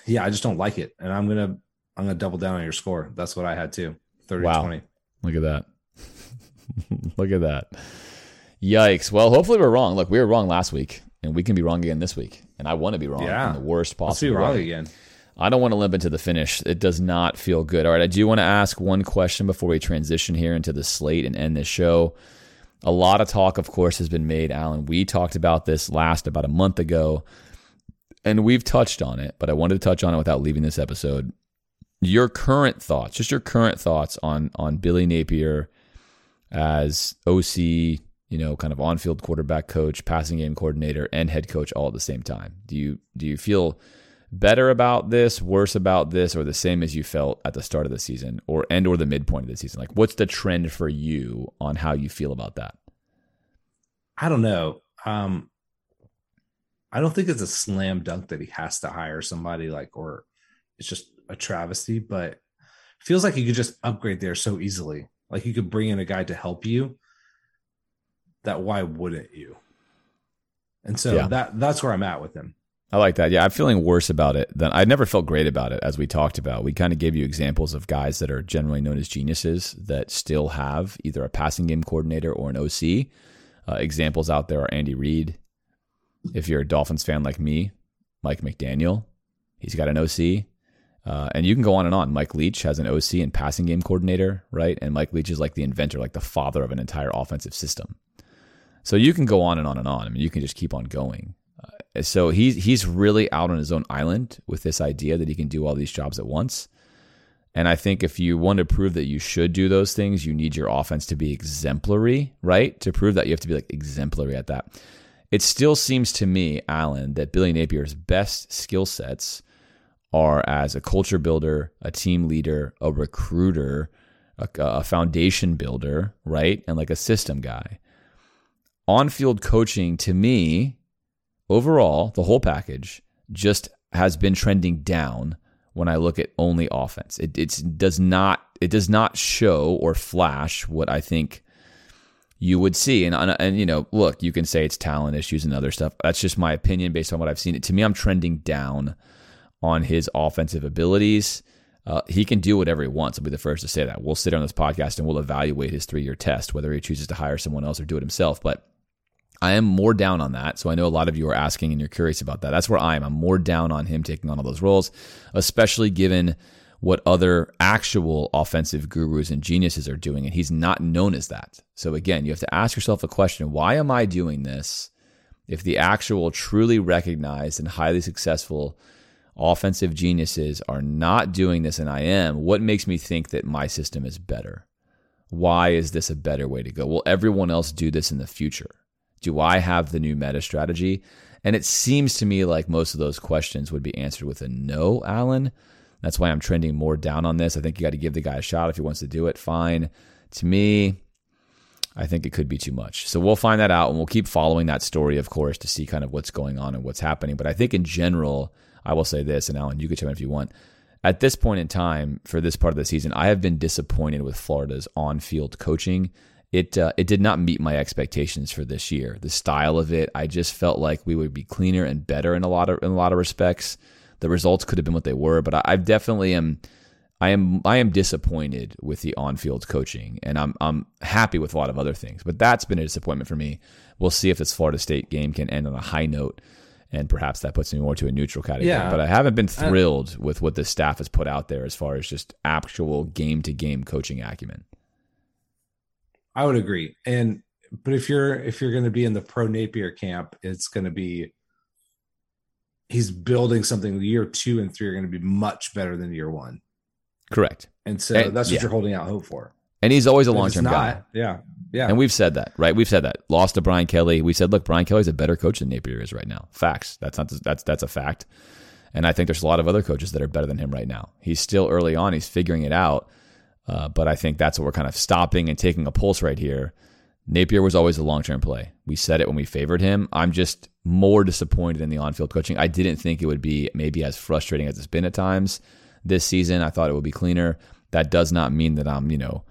yeah, I just don't like it, and I'm gonna I'm gonna double down on your score. That's what I had too. 30 wow. 20. Look at that. Look at that. Yikes. Well, hopefully we're wrong. Look, we were wrong last week, and we can be wrong again this week. And I want to be wrong yeah. in the worst possible Let's be wrong way. again. I don't want to limp into the finish. It does not feel good. All right, I do want to ask one question before we transition here into the slate and end this show. A lot of talk, of course, has been made, Alan. We talked about this last about a month ago, and we've touched on it, but I wanted to touch on it without leaving this episode. Your current thoughts, just your current thoughts on on Billy Napier as OC, you know, kind of on-field quarterback coach, passing game coordinator, and head coach all at the same time. Do you do you feel better about this, worse about this, or the same as you felt at the start of the season, or and or the midpoint of the season? Like, what's the trend for you on how you feel about that? I don't know. Um, I don't think it's a slam dunk that he has to hire somebody like, or it's just a travesty. But feels like you could just upgrade there so easily. Like you could bring in a guy to help you. That why wouldn't you? And so yeah. that that's where I'm at with him. I like that. Yeah, I'm feeling worse about it than I never felt great about it as we talked about. We kind of gave you examples of guys that are generally known as geniuses that still have either a passing game coordinator or an OC. Uh, examples out there are Andy Reid. If you're a Dolphins fan like me, Mike McDaniel, he's got an OC. Uh, and you can go on and on. Mike Leach has an OC and passing game coordinator, right? And Mike Leach is like the inventor, like the father of an entire offensive system. So you can go on and on and on. I mean, you can just keep on going. Uh, so he's he's really out on his own island with this idea that he can do all these jobs at once. And I think if you want to prove that you should do those things, you need your offense to be exemplary, right? To prove that you have to be like exemplary at that. It still seems to me, Alan, that Billy Napier's best skill sets are as a culture builder, a team leader, a recruiter, a, a foundation builder, right? And like a system guy. On field coaching, to me, overall, the whole package just has been trending down when I look at only offense. It does not it does not show or flash what I think you would see. And and you know, look, you can say it's talent issues and other stuff. That's just my opinion based on what I've seen. It to me, I'm trending down on his offensive abilities. Uh, he can do whatever he wants. I'll be the first to say that. We'll sit on this podcast and we'll evaluate his three year test, whether he chooses to hire someone else or do it himself. But I am more down on that. So I know a lot of you are asking and you're curious about that. That's where I am. I'm more down on him taking on all those roles, especially given what other actual offensive gurus and geniuses are doing. And he's not known as that. So again, you have to ask yourself a question why am I doing this if the actual, truly recognized, and highly successful offensive geniuses are not doing this and I am? What makes me think that my system is better? Why is this a better way to go? Will everyone else do this in the future? Do I have the new meta strategy? And it seems to me like most of those questions would be answered with a no, Alan. That's why I'm trending more down on this. I think you got to give the guy a shot if he wants to do it. Fine. To me, I think it could be too much. So we'll find that out and we'll keep following that story, of course, to see kind of what's going on and what's happening. But I think in general, I will say this, and Alan, you can chime in if you want. At this point in time, for this part of the season, I have been disappointed with Florida's on-field coaching it uh, it did not meet my expectations for this year. The style of it, I just felt like we would be cleaner and better in a lot of in a lot of respects. The results could have been what they were, but I, I definitely am. I am I am disappointed with the on-field coaching, and I'm I'm happy with a lot of other things. But that's been a disappointment for me. We'll see if this Florida State game can end on a high note, and perhaps that puts me more to a neutral category. Yeah, but I haven't been uh, thrilled I, with what the staff has put out there as far as just actual game-to-game coaching acumen. I would agree. And but if you're if you're going to be in the pro Napier camp, it's going to be he's building something. Year two and three are going to be much better than year one. Correct. And so and, that's what yeah. you're holding out hope for. And he's always a long term guy. Yeah. Yeah. And we've said that, right? We've said that. Lost to Brian Kelly. We said, look, Brian Kelly's a better coach than Napier is right now. Facts. That's not that's that's a fact. And I think there's a lot of other coaches that are better than him right now. He's still early on. He's figuring it out. Uh, but I think that's what we're kind of stopping and taking a pulse right here. Napier was always a long term play. We said it when we favored him. I'm just more disappointed in the on field coaching. I didn't think it would be maybe as frustrating as it's been at times this season. I thought it would be cleaner. That does not mean that I'm, you know,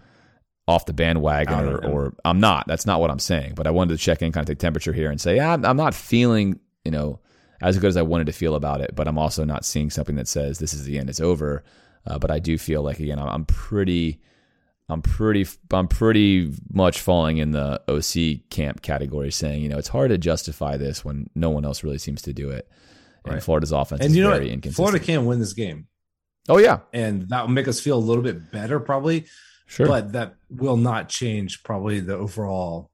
off the bandwagon or, or, I'm not. That's not what I'm saying. But I wanted to check in, kind of take temperature here and say, yeah, I'm not feeling, you know, as good as I wanted to feel about it. But I'm also not seeing something that says this is the end, it's over. Uh, but I do feel like again, I'm pretty I'm pretty I'm pretty much falling in the OC camp category, saying you know it's hard to justify this when no one else really seems to do it. And right. Florida's offense and you know very inconsistent. Florida can win this game. Oh yeah, and that will make us feel a little bit better, probably. Sure, but that will not change probably the overall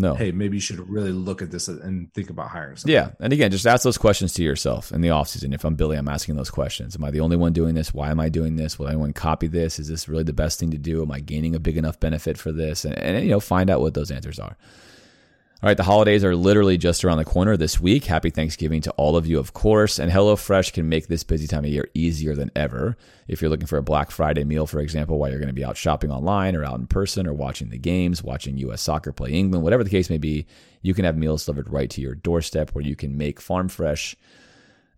no. Hey, maybe you should really look at this and think about hiring someone. Yeah. And again, just ask those questions to yourself in the offseason. If I'm Billy, I'm asking those questions. Am I the only one doing this? Why am I doing this? Will anyone copy this? Is this really the best thing to do? Am I gaining a big enough benefit for this? And, and you know, find out what those answers are. All right, the holidays are literally just around the corner this week. Happy Thanksgiving to all of you, of course. And HelloFresh can make this busy time of year easier than ever. If you're looking for a Black Friday meal, for example, while you're going to be out shopping online or out in person or watching the games, watching U.S. soccer play England, whatever the case may be, you can have meals delivered right to your doorstep where you can make farm fresh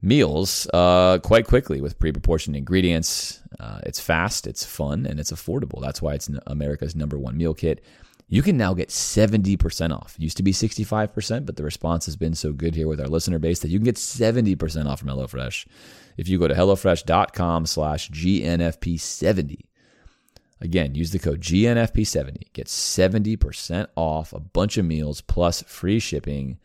meals uh, quite quickly with pre-proportioned ingredients. Uh, it's fast, it's fun, and it's affordable. That's why it's America's number one meal kit you can now get 70% off. It used to be 65%, but the response has been so good here with our listener base that you can get 70% off from HelloFresh if you go to HelloFresh.com slash GNFP70. Again, use the code GNFP70. Get 70% off a bunch of meals plus free shipping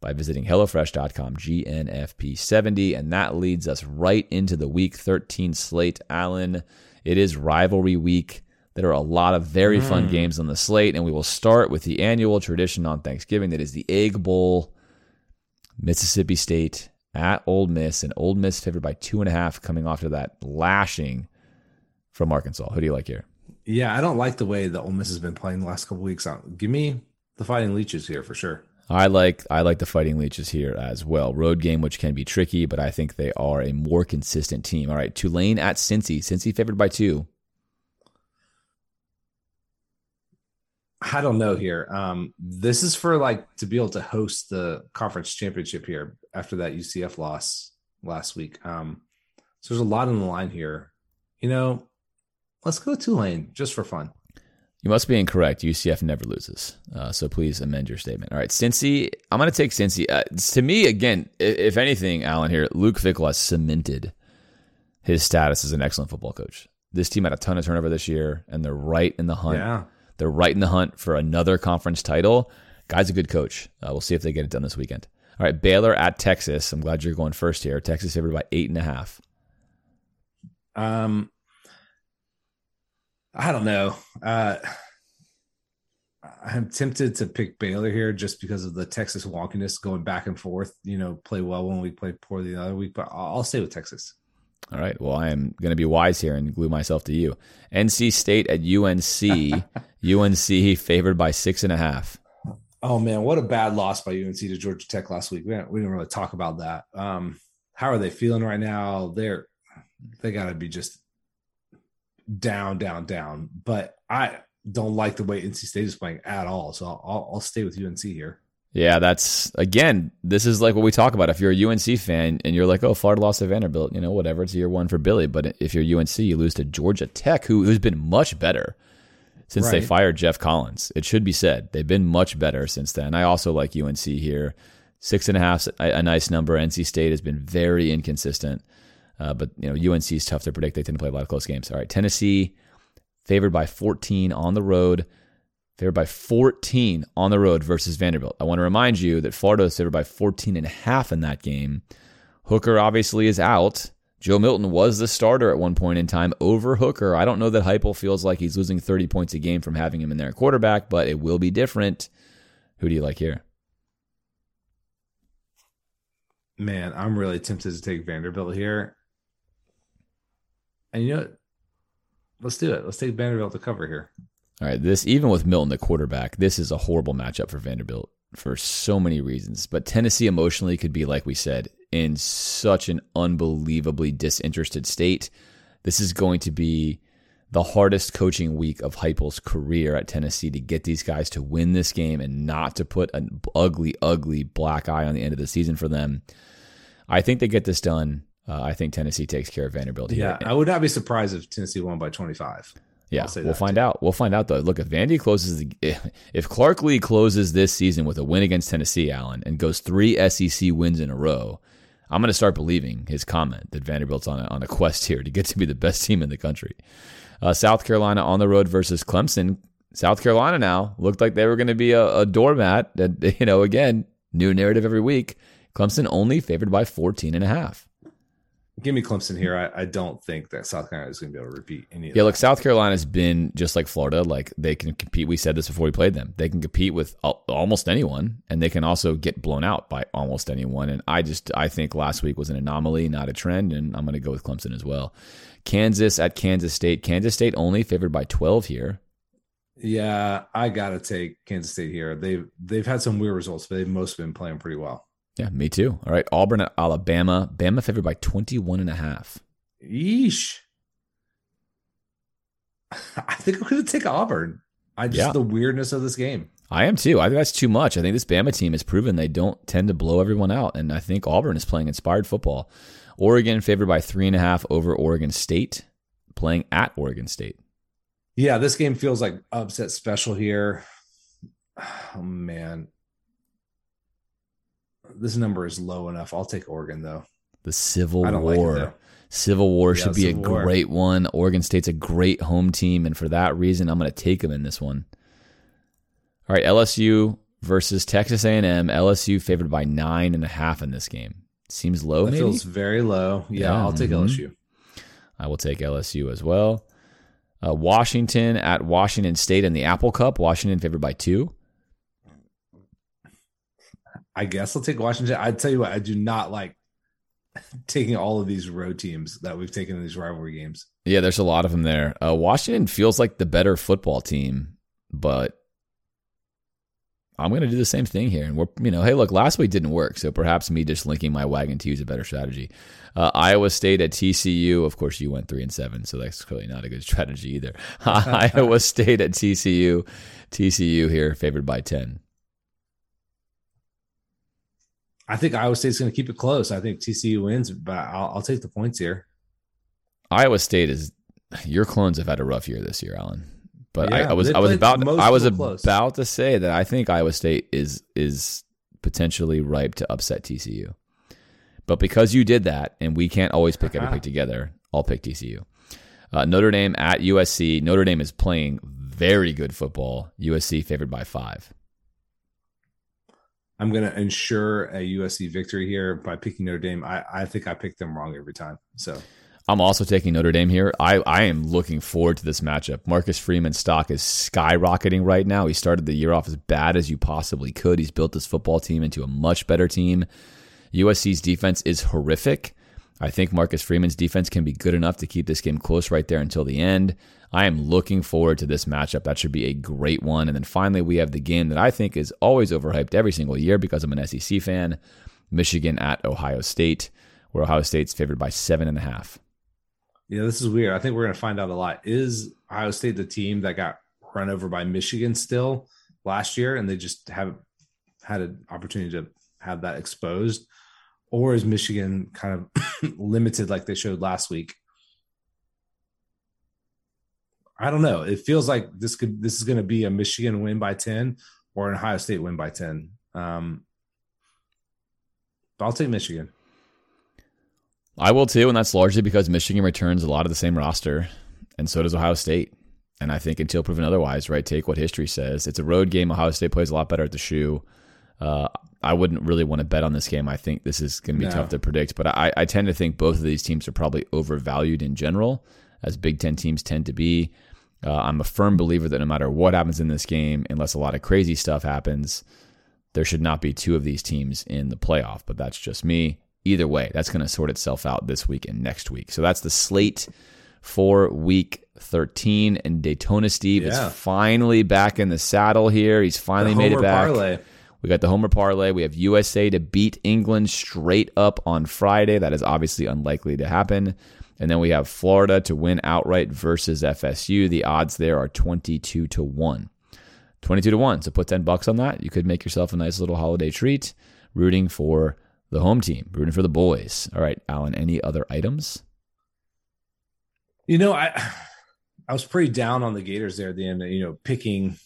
by visiting HelloFresh.com GNFP70. And that leads us right into the week 13 slate. Alan, it is rivalry week. There are a lot of very mm. fun games on the slate, and we will start with the annual tradition on Thanksgiving that is the Egg Bowl. Mississippi State at Ole Miss, and Ole Miss favored by two and a half coming off of that lashing from Arkansas. Who do you like here? Yeah, I don't like the way that Ole Miss has been playing the last couple weeks. Give me the Fighting Leeches here for sure. I like I like the Fighting Leeches here as well. Road game, which can be tricky, but I think they are a more consistent team. All right, Tulane at Cincy. Cincy favored by two. I don't know here. Um, this is for like to be able to host the conference championship here after that UCF loss last week. Um, so there's a lot on the line here. You know, let's go Tulane just for fun. You must be incorrect. UCF never loses. Uh, so please amend your statement. All right, Cincy. I'm going to take Cincy. Uh, to me, again, if anything, Alan here, Luke Fickell has cemented his status as an excellent football coach. This team had a ton of turnover this year, and they're right in the hunt yeah. They're right in the hunt for another conference title. Guy's a good coach. Uh, we'll see if they get it done this weekend. All right, Baylor at Texas. I'm glad you're going first here. Texas favored by eight and a half. Um, I don't know. Uh, I'm tempted to pick Baylor here just because of the Texas wonkiness going back and forth. You know, play well one week, play poorly the other week, but I'll stay with Texas. All right. Well, I am going to be wise here and glue myself to you. NC State at UNC. UNC favored by six and a half. Oh man, what a bad loss by UNC to Georgia Tech last week. We didn't, we didn't really talk about that. Um, how are they feeling right now? They're they got to be just down, down, down. But I don't like the way NC State is playing at all. So I'll, I'll stay with UNC here. Yeah, that's again, this is like what we talk about. If you're a UNC fan and you're like, oh, Florida lost to Vanderbilt, you know, whatever, it's year one for Billy. But if you're UNC, you lose to Georgia Tech, who, who's been much better since right. they fired Geoff Collins. It should be said. They've been much better since then. I also like UNC here. Six and a half, a, a nice number. NC State has been very inconsistent. Uh, but, you know, UNC is tough to predict. They tend to play a lot of close games. All right, Tennessee favored by 14 on the road favored by 14 on the road versus Vanderbilt. I want to remind you that Florida is favored by 14 and a half in that game. Hooker obviously is out. Joe Milton was the starter at one point in time over Hooker. I don't know that Heupel feels like he's losing 30 points a game from having him in there at quarterback, but it will be different. Who do you like here? Man, I'm really tempted to take Vanderbilt here. And you know what? Let's do it. Let's take Vanderbilt to cover here. All right, this even with Milton the quarterback, this is a horrible matchup for Vanderbilt for so many reasons. But Tennessee emotionally could be like we said in such an unbelievably disinterested state. This is going to be the hardest coaching week of Heupel's career at Tennessee to get these guys to win this game and not to put an ugly, ugly black eye on the end of the season for them. I think they get this done. Uh, I think Tennessee takes care of Vanderbilt here. Yeah, I would not be surprised if Tennessee won by 25. Yeah, we'll find too. out. We'll find out though. Look, if Vandy closes the, if Clark Lea closes this season with a win against Tennessee, Alan, and goes three SEC wins in a row, I'm going to start believing his comment that Vanderbilt's on a, on a quest here to get to be the best team in the country. Uh, South Carolina on the road versus Clemson. South Carolina now looked like they were going to be a, a doormat. That you know, again, new narrative every week. Clemson only favored by 14 and a half. Give me Clemson here. I, I don't think that South Carolina is going to be able to repeat any. yeah, that. Yeah, look, South Carolina's been just like Florida. Like they can compete. We said this before we played them. They can compete with almost anyone, and they can also get blown out by almost anyone. And I just I think last week was an anomaly, not a trend, and I'm going to go with Clemson as well. Kansas at Kansas State. Kansas State only favored by 12 here. Yeah, I gotta take Kansas State here. They've they've had some weird results, but they've most been playing pretty well. Yeah, me too. All right. Auburn at Alabama. Bama favored by 21 and a half. Yeesh. I think I'm going to take Auburn. I just yeah. the weirdness of this game. I am too. I think that's too much. I think this Bama team has proven they don't tend to blow everyone out, and I think Auburn is playing inspired football. Oregon favored by three and a half over Oregon State, playing at Oregon State. Yeah, this game feels like upset special here. Oh man, this number is low enough. I'll take Oregon though. The Civil War. Like Civil War yeah, should be a War. great one. Oregon State's a great home team, and for that reason, I'm going to take them in this one. All right, LSU versus Texas A&M. LSU favored by nine and a half in this game. Seems low. That maybe? feels very low. Yeah, yeah. I'll take mm-hmm. LSU. I will take LSU as well. Uh, Washington at Washington State in the Apple Cup. Washington favored by two. I guess I'll take Washington. I tell you what, I do not like taking all of these road teams that we've taken in these rivalry games. Yeah, there's a lot of them there. Uh, Washington feels like the better football team, but I'm going to do the same thing here. And we're, you know, hey, look, last week didn't work, so perhaps me just linking my wagon to use a better strategy. Uh, Iowa State at TCU. Of course, you went three and seven, so that's clearly not a good strategy either. Iowa State at TCU. TCU here favored by ten. I think Iowa State's going to keep it close. I think TCU wins, but I'll, I'll, take the points here. Iowa State is your clones have had a rough year this year, Alan. But yeah, I, I, was I was about I was about to say that I think Iowa State is is potentially ripe to upset TCU. But because you did that, and we can't always pick every pick together, I'll pick TCU. Uh, Notre Dame at USC. Notre Dame is playing very good football. USC favored by five. I'm going to ensure a USC victory here by picking Notre Dame. I, I think I picked them wrong every time. So I'm also taking Notre Dame here. I, I am looking forward to this matchup. Marcus Freeman's stock is skyrocketing right now. He started the year off as bad as you possibly could. He's built this football team into a much better team. USC's defense is horrific. I think Marcus Freeman's defense can be good enough to keep this game close right there until the end. I am looking forward to this matchup. That should be a great one. And then finally, we have the game that I think is always overhyped every single year because I'm an SEC fan Michigan at Ohio State, where Ohio State's favored by seven and a half. Yeah, this is weird. I think we're going to find out a lot. Is Ohio State the team that got run over by Michigan still last year and they just haven't had an opportunity to have that exposed? Or is Michigan kind of limited like they showed last week I don't know. It feels like this could this is going to be a Michigan win by ten or an Ohio State win by ten. Um, but I'll take Michigan. I will too, and that's largely because Michigan returns a lot of the same roster, and so does Ohio State. And I think until proven otherwise, right? Take what history says. It's a road game. Ohio State plays a lot better at the shoe. Uh, I wouldn't really want to bet on this game. I think this is going to be no. tough to predict, but I, I tend to think both of these teams are probably overvalued in general as Big Ten teams tend to be. Uh, I'm a firm believer that no matter what happens in this game, unless a lot of crazy stuff happens, there should not be two of these teams in the playoff. But that's just me. Either way, that's going to sort itself out this week and next week. So that's the slate for week 13. And Daytona Steve yeah. is finally back in the saddle here. He's finally made it back. Parlay. We got the Homer Parlay. We have USA to beat England straight up on Friday. That is obviously unlikely to happen. And then we have Florida to win outright versus FSU. The odds there are 22 to 1. 22 to 1. So put 10 bucks on that. You could make yourself a nice little holiday treat rooting for the home team, rooting for the boys. All right, Alan, any other items? You know, I I was pretty down on the Gators there at the end, you know, picking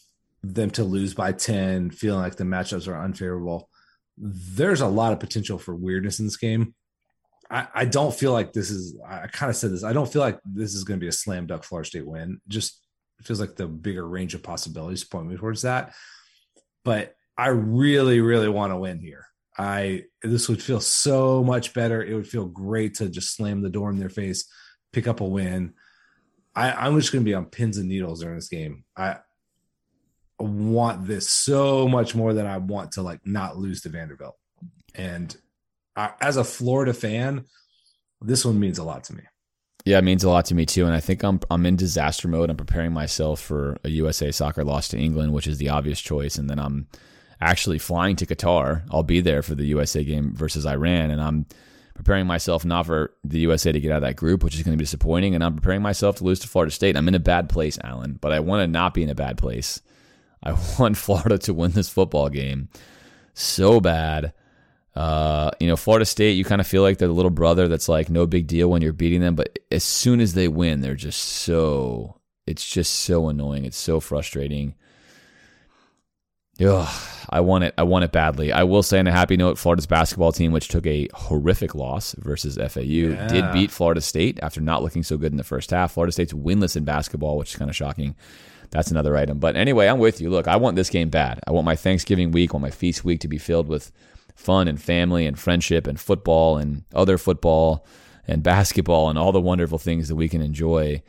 them to lose by 10, feeling like the matchups are unfavorable. There's a lot of potential for weirdness in this game. I, I don't feel like this is I kind of said this. I don't feel like this is going to be a slam dunk Florida State win. Just feels like the bigger range of possibilities point me towards that. But I really, really want to win here. I this would feel so much better. It would feel great to just slam the door in their face, pick up a win. I, I'm just going to be on pins and needles during this game. I want this so much more than I want to like not lose to Vanderbilt. And I, as a Florida fan, this one means a lot to me. Yeah, it means a lot to me too, and I think I'm I'm in disaster mode. I'm preparing myself for a USA soccer loss to England, which is the obvious choice, and then I'm actually flying to Qatar. I'll be there for the USA game versus Iran, and I'm preparing myself not for the USA to get out of that group, which is going to be disappointing, and I'm preparing myself to lose to Florida State. I'm in a bad place, Alan, but I want to not be in a bad place. I want Florida to win this football game so bad. Uh, you know, Florida State, you kind of feel like they're the little brother that's like no big deal when you're beating them, but as soon as they win, they're just so it's just so annoying. It's so frustrating. Ugh, I want it. I want it badly. I will say on a happy note, Florida's basketball team, which took a horrific loss versus FAU, yeah. did beat Florida State after not looking so good in the first half. Florida State's winless in basketball, which is kind of shocking. That's another item. But anyway, I'm with you. Look, I want this game bad. I want my Thanksgiving week, I want my feast week to be filled with fun and family and friendship and football and other football and basketball and all the wonderful things that we can enjoy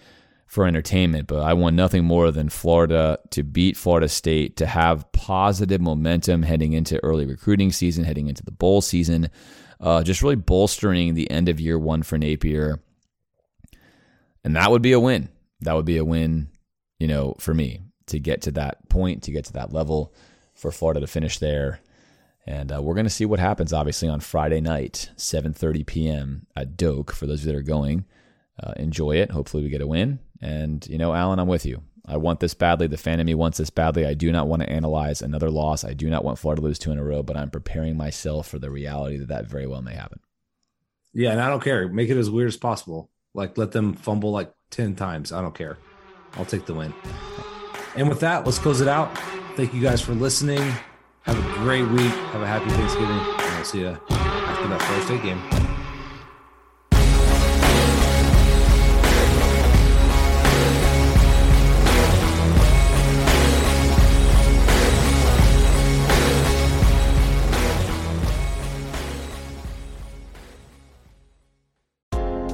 for entertainment, but I want nothing more than Florida to beat Florida State, to have positive momentum heading into early recruiting season, heading into the bowl season, uh, just really bolstering the end of year one for Napier. And that would be a win. That would be a win, you know, for me to get to that point, to get to that level, for Florida to finish there. And uh, we're going to see what happens, obviously, on Friday night, 7.30 p.m. at Doak, for those of that are going. Uh, enjoy it. Hopefully, we get a win. And, you know, Alan, I'm with you. I want this badly. The fan of me wants this badly. I do not want to analyze another loss. I do not want Florida to lose two in a row, but I'm preparing myself for the reality that that very well may happen. Yeah, and I don't care. Make it as weird as possible. Like, let them fumble like 10 times. I don't care. I'll take the win. And with that, let's close it out. Thank you guys for listening. Have a great week. Have a happy Thanksgiving. And I'll see you after that State game.